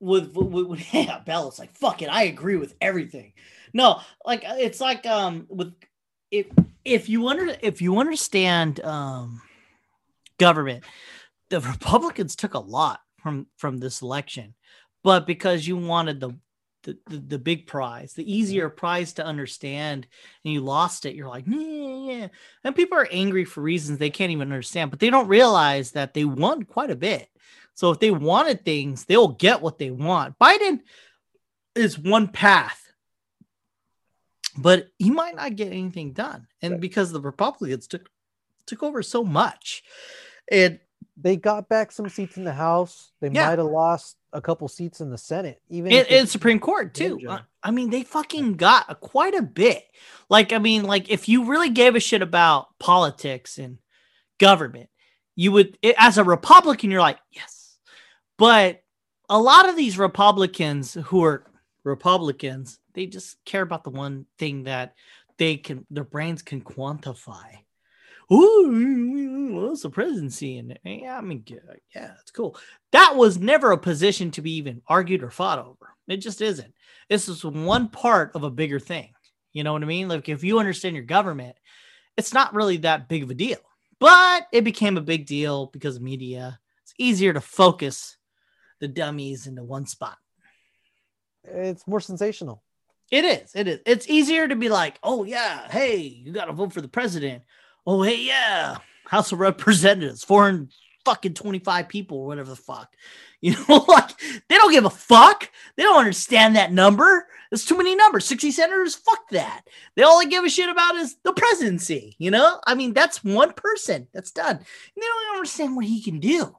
With, with, with yeah, Bella's like, fuck it, I agree with everything. No, like it's like um with if if you under if you understand um government, the Republicans took a lot from from this election, but because you wanted the the, the, the, big prize, the mm-hmm. easier prize to understand, and you lost it, you're like, yeah, yeah. And people are angry for reasons they can't even understand, but they don't realize that they won quite a bit. So if they wanted things, they'll get what they want. Biden is one path, but he might not get anything done. And right. because the Republicans took took over so much, and they got back some seats in the House. They yeah. might have lost a couple seats in the Senate, even in, in Supreme Court too. I, I, mean, they fucking got a, quite a bit. Like, I mean, like if you really gave a shit about politics and government, you would, as a Republican, you're like, yes. But a lot of these Republicans who are Republicans, they just care about the one thing that they can, their brains can quantify ooh, what's the presidency? And yeah, I mean, yeah, it's cool. That was never a position to be even argued or fought over. It just isn't. This is one part of a bigger thing. You know what I mean? Like if you understand your government, it's not really that big of a deal. But it became a big deal because of media. It's easier to focus the dummies into one spot. It's more sensational. It is. It is. It's easier to be like, oh yeah, hey, you got to vote for the president oh hey yeah. House of representatives 400 fucking 25 people or whatever the fuck. You know like they don't give a fuck. They don't understand that number. There's too many numbers. 60 senators fuck that. They all they give a shit about is the presidency you know? I mean that's one person. That's done. And they don't understand what he can do.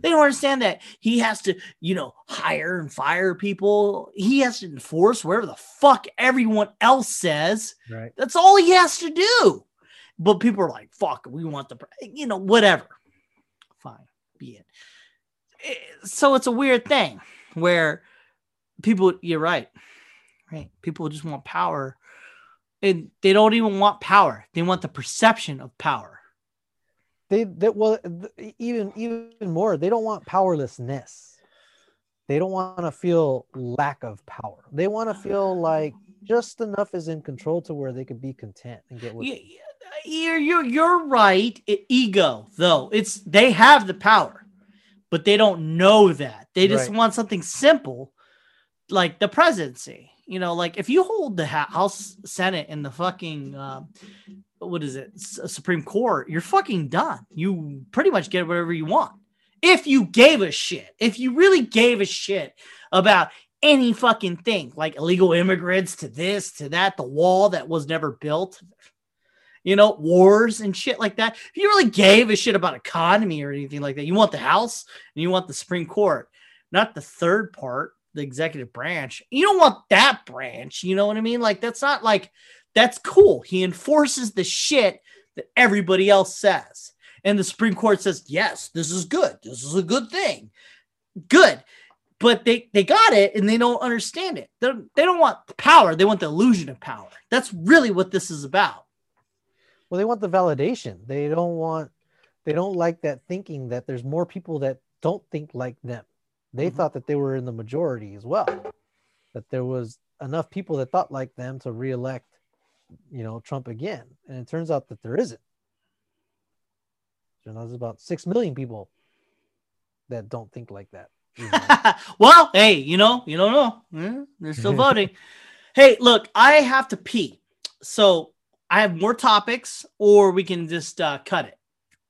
They don't understand that he has to, you know, hire and fire people. He has to enforce whatever the fuck everyone else says. Right. That's all he has to do. But people are like, fuck, we want the, you know, whatever. Fine, be it. eh, so it's a weird thing where people you're right right people just want power and they don't even want power they want the perception of power they that well even even more they don't want powerlessness they don't want to feel lack of power they want to feel like just enough is in control to where they could be content and get what You- you're you're you're right. E- ego though. It's they have the power but they don't know that. They just Right. want something simple like the presidency. You know like if you hold the house senate and the fucking um, what is it? S- supreme court you're fucking done. You pretty much get whatever you want. If you gave a shit if you really gave a shit about any fucking thing like illegal immigrants to this to that the wall that was never built you know, wars and shit like that. If you really gave a shit about economy or anything like that, you want the House and you want the Supreme Court, not the third part, the executive branch. You don't want that branch. You know what I mean? Like, that's not like, that's cool. He enforces the shit that everybody else says. And the Supreme Court says, yes, this is good. This is a good thing. Good. But they, they got it and they don't understand it. They don't, they don't want power. They want the illusion of power. That's really what this is about. Well they want the validation they don't want they don't like that thinking that there's more people that don't think like them they Mhm. thought that they were in the majority as well that there was enough people that thought like them to reelect you know trump again and it turns out that there isn't there's about six million people that don't think like that you know. well, hey, you know, you don't know. Eh, They're still voting. hey, look, I have to pee. So I have more topics, or we can just uh, cut it.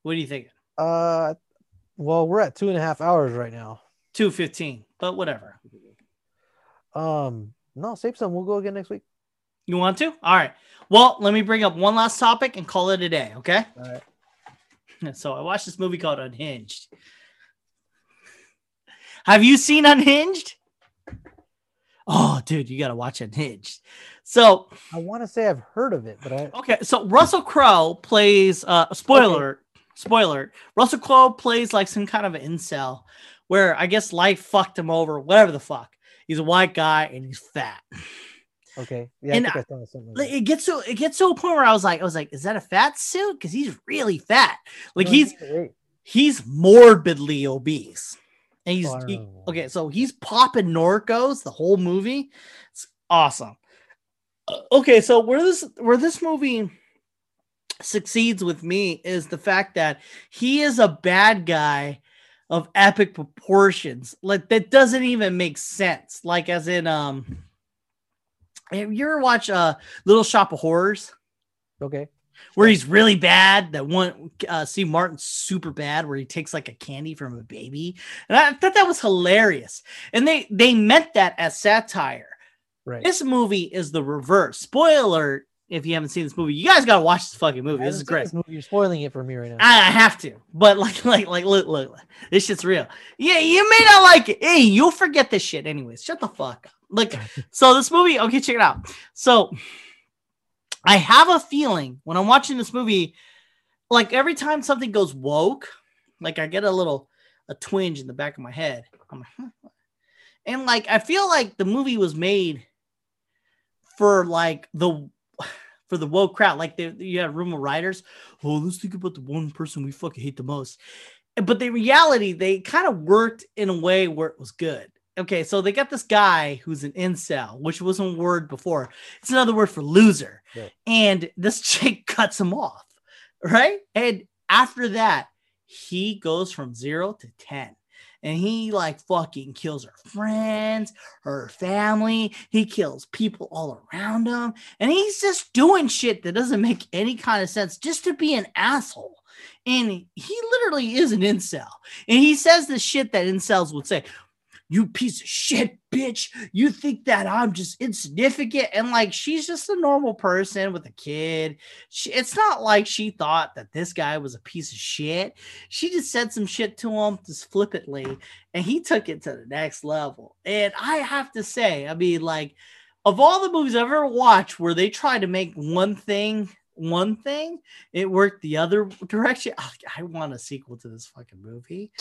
What do you think? uh well we're at two and a half hours right now 215, but whatever. um no save some we'll go again next week You want to? All right. Well, let me bring up one last topic and call it a day, okay? all right So I watched this movie called Unhinged. Have you seen Unhinged? Oh, dude, you got to watch Unhinged. So i want to say i've heard of it but i Okay, so Russell Crowe plays uh spoiler spoiler. Russell Crowe plays like some kind of an incel where I guess life fucked him over, whatever the fuck. He's a white guy and he's fat. okay yeah And i i saw something like Like, It gets to it gets to a point where I was like, I was like, is that a fat suit? Because he's really fat. Like No, he's he's morbidly obese. And he's he- okay, so he's popping Norcos the whole movie. It's awesome. Uh, okay, so where this where this movie succeeds with me is the fact that he is a bad guy of epic proportions. Like that doesn't even make sense. Like as in um you ever watch uh Little Shop of Horrors? okay where he's really bad. That one, uh, Steve Martin's super bad, where he takes like a candy from a baby, and I thought that was hilarious. And they they meant that as satire. right This movie is the reverse. Spoiler: if you haven't seen this movie, you guys gotta watch this fucking movie. This is great. this movie. You're spoiling it for me right now. I I have to, but like, like, like, look, look, look, this shit's real. Yeah, you may not like it. Hey, you'll forget this shit anyways. Shut the fuck up. Like, so this movie, okay, check it out. So, I have a feeling when I'm watching this movie, like every time something goes woke, like I get a little a twinge in the back of my head. Like, huh. and like I feel like the movie was made for like the for the woke crowd. Like they, you had a room of writers. Oh, let's think about the one person we fucking hate the most. But the reality, they kind of worked in a way where it was good. Okay, so they got this guy who's an incel, which wasn't a word before. It's another word for loser. Right. And this chick cuts him off, right? And after that, he goes from zero to 10 and he like fucking kills her friends, her family. He kills people all around him, and he's just doing shit that doesn't make any kind of sense just to be an asshole. And he literally is an incel, and he says the shit that incels would say. You piece of shit, bitch. You think that I'm just insignificant. And like, she's just a normal person with a kid. She, it's not like she thought that this guy was a piece of shit. She just said some shit to him just flippantly and he took it to the next level. And I have to say, I mean, like, of all the movies I've ever watched where they try to make one thing one thing, it worked the other direction. I, I want a sequel to this fucking movie.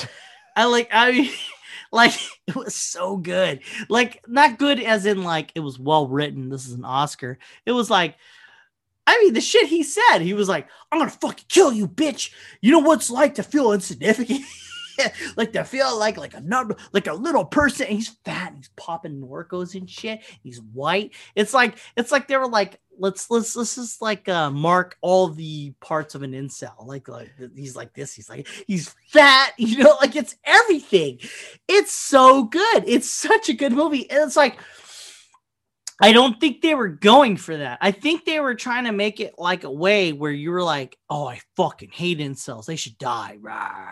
I like. I like it was so good. Like not good as in like it was well written. This is an Oscar. It was like. I mean, the shit he said, he was like, I'm gonna fucking kill you, bitch. You know what's like to feel insignificant? like to feel like like a number like a little person. And he's fat and he's popping Norcos and shit. He's white. It's like it's like they were like let's let's let's just like uh mark all the parts of an incel. Like like he's like this. He's like he's fat. You know, like it's everything. It's so good. It's such a good movie, and it's like. I don't think they were going for that. I think they were trying to make it like a way where you were like, "Oh, I fucking hate incels. They should die." Rah.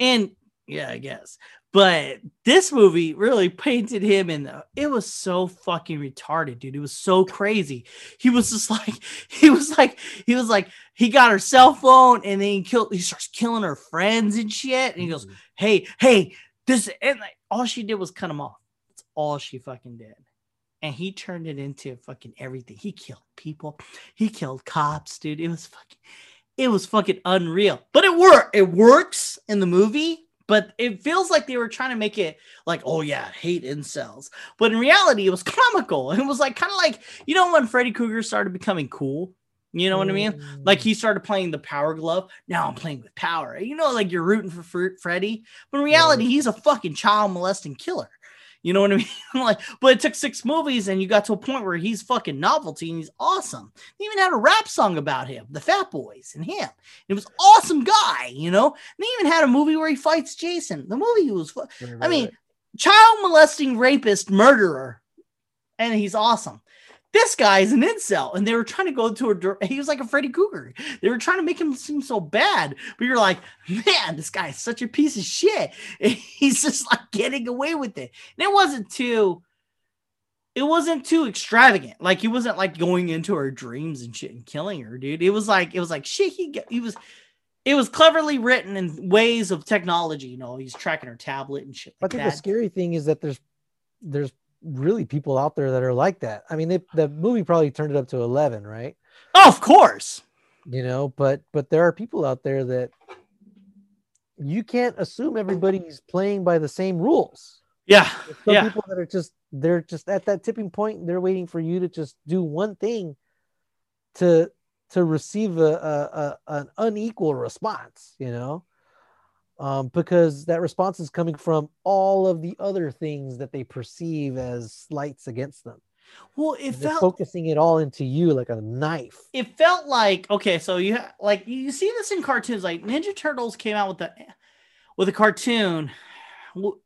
And yeah, I guess. But this movie really painted him in the it was so fucking retarded, dude. It was so crazy. He was just like, he was like, he was like, he got her cell phone and then he killed, he starts killing her friends and shit. And he goes, Mhm. Hey, hey, this and like all she did was cut him off. That's all she fucking did. And he turned it into fucking everything. He killed people, he killed cops, dude. It was fucking it was fucking unreal. But it worked. It works in the movie, but it feels like they were trying to make it like, oh yeah, hate incels. But in reality, it was comical. It was like kind of like, you know, when Freddy Krueger started becoming cool. You know what I mean? Like he mm. started playing the power glove. Now I'm playing with power. You know, like you're rooting for Fre- Freddy, but in reality, he's a fucking child molesting killer. You know what I mean? like, but it took six movies, and you got to a point where he's fucking novelty and he's awesome. They even had a rap song about him, the Fat Boys, and him. It was awesome guy, you know. And they even had a movie where he fights Jason. The movie was, fu- Right, I mean, right. child molesting rapist murderer, and he's awesome. This guy is an incel, and they were trying to go to a. He was like a Freddy Krueger. They were trying to make him seem so bad, but you're like, man, this guy is such a piece of shit. And he's just like getting away with it, and it wasn't too. It wasn't too extravagant. Like he wasn't like going into her dreams and shit and killing her, dude. It was like it was like shit. He he was. It was cleverly written in ways of technology. You know, he's tracking her tablet and shit I think that. the scary thing is that there's there's really people out there that are like that. I mean, they, the movie probably turned it up to 11, right? Oh, of course. You know, but but there are people out there that you can't assume everybody's playing by the same rules. Yeah. There's some Yeah. people that are just they're just at that tipping point. They're waiting for you to just do one thing to to receive a, a, a an unequal response. You know, um, because that response is coming from all of the other things that they perceive as slights against them. Well, it felt focusing it all into you like a knife. it felt like okay, so you ha- like you see this in cartoons. Like Ninja Turtles came out with the with a cartoon.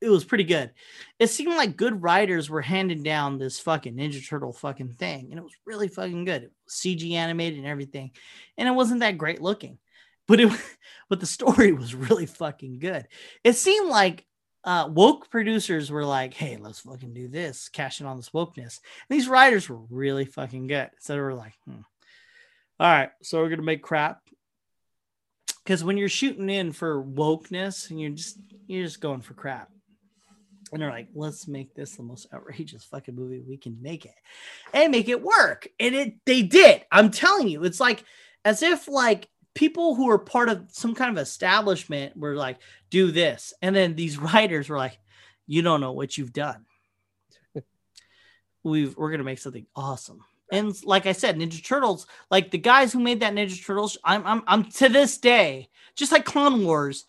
It was pretty good. It seemed like good writers were handing down this fucking Ninja Turtle fucking thing, and it was really fucking good. It was CG animated and everything, and it wasn't that great looking, but it but the story was really fucking good. It seemed like uh, woke producers were like, "Hey, let's fucking do this, cashing on this wokeness." And these writers were really fucking good. So they were like, hmm. "All right, so we're gonna make crap." Because when you're shooting in for wokeness and you're just you're just going for crap, and they're like, "Let's make this the most outrageous fucking movie we can make it, and make it work." And it they did. I'm telling you, it's like as if like people who are part of some kind of establishment were like, "Do this," and then these writers were like, "You don't know what you've done." We've we're gonna make something awesome. And like I said, Ninja Turtles, like the guys who made that Ninja Turtles, I'm I'm I'm to this day, just like Clone Wars,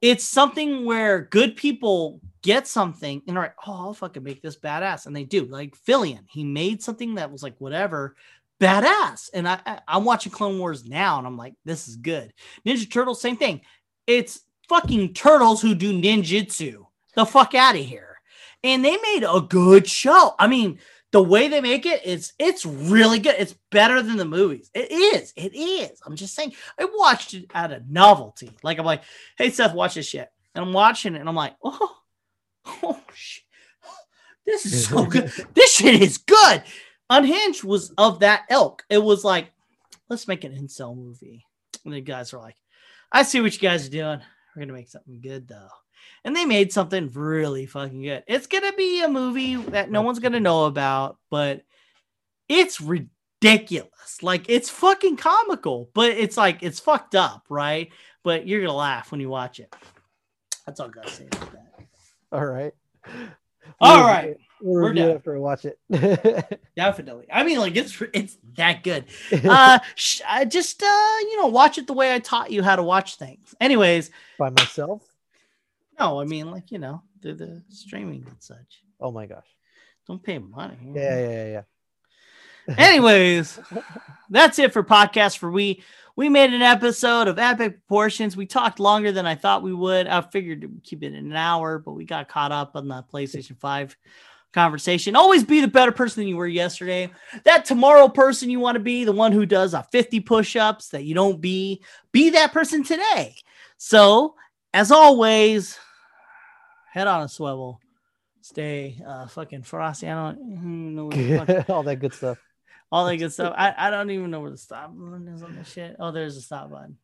it's something where good people get something and are like, oh, I'll fucking make this badass. And they do. Like Filoni, he made something that was like whatever, badass. And I, I I'm watching Clone Wars now and I'm like, this is good. Ninja Turtles, same thing. It's fucking turtles who do ninjutsu. The fuck out of here. And they made a good show. I mean, the way they make it, it's it's really good. It's better than the movies. It is. It is. I'm just saying. I watched it out of novelty. Like I'm like, hey Seth, watch this shit. And I'm watching it and I'm like, oh, oh shit. This is so good. this shit is good. Unhinged was of that ilk. It was like, let's make an incel movie. And the guys were like, I see what you guys are doing. We're gonna make something good though. And they made something really fucking good. It's gonna be a movie that no one's gonna know about, but it's ridiculous. Like it's fucking comical, but it's like it's fucked up, right? But you're gonna laugh when you watch it. That's all I gotta say about that. All right. All right. We'll We're review after I watch it. Definitely. I mean, like it's it's that good. Uh, sh- I just uh, you know, watch it the way I taught you how to watch things. Anyways, By myself. no, I mean, like you know, through the streaming and such. Oh my gosh. Don't pay money. Yeah, yeah, yeah, yeah. Anyways, that's it for podcast for we. We made an episode of Epic Proportions. We talked longer than I thought we would. I figured to keep it in an hour, but we got caught up on the PlayStation 5 conversation. Always be the better person than you were yesterday. That tomorrow person you want to be, the one who does a 50 push-ups that you don't be, be that person today. So, as always, head on a swivel. Stay uh fucking frosty. I don't know what the fuck All that good stuff. all that good stuff. I, I don't even know where the stop button is on this shit. Oh, there's a stop button.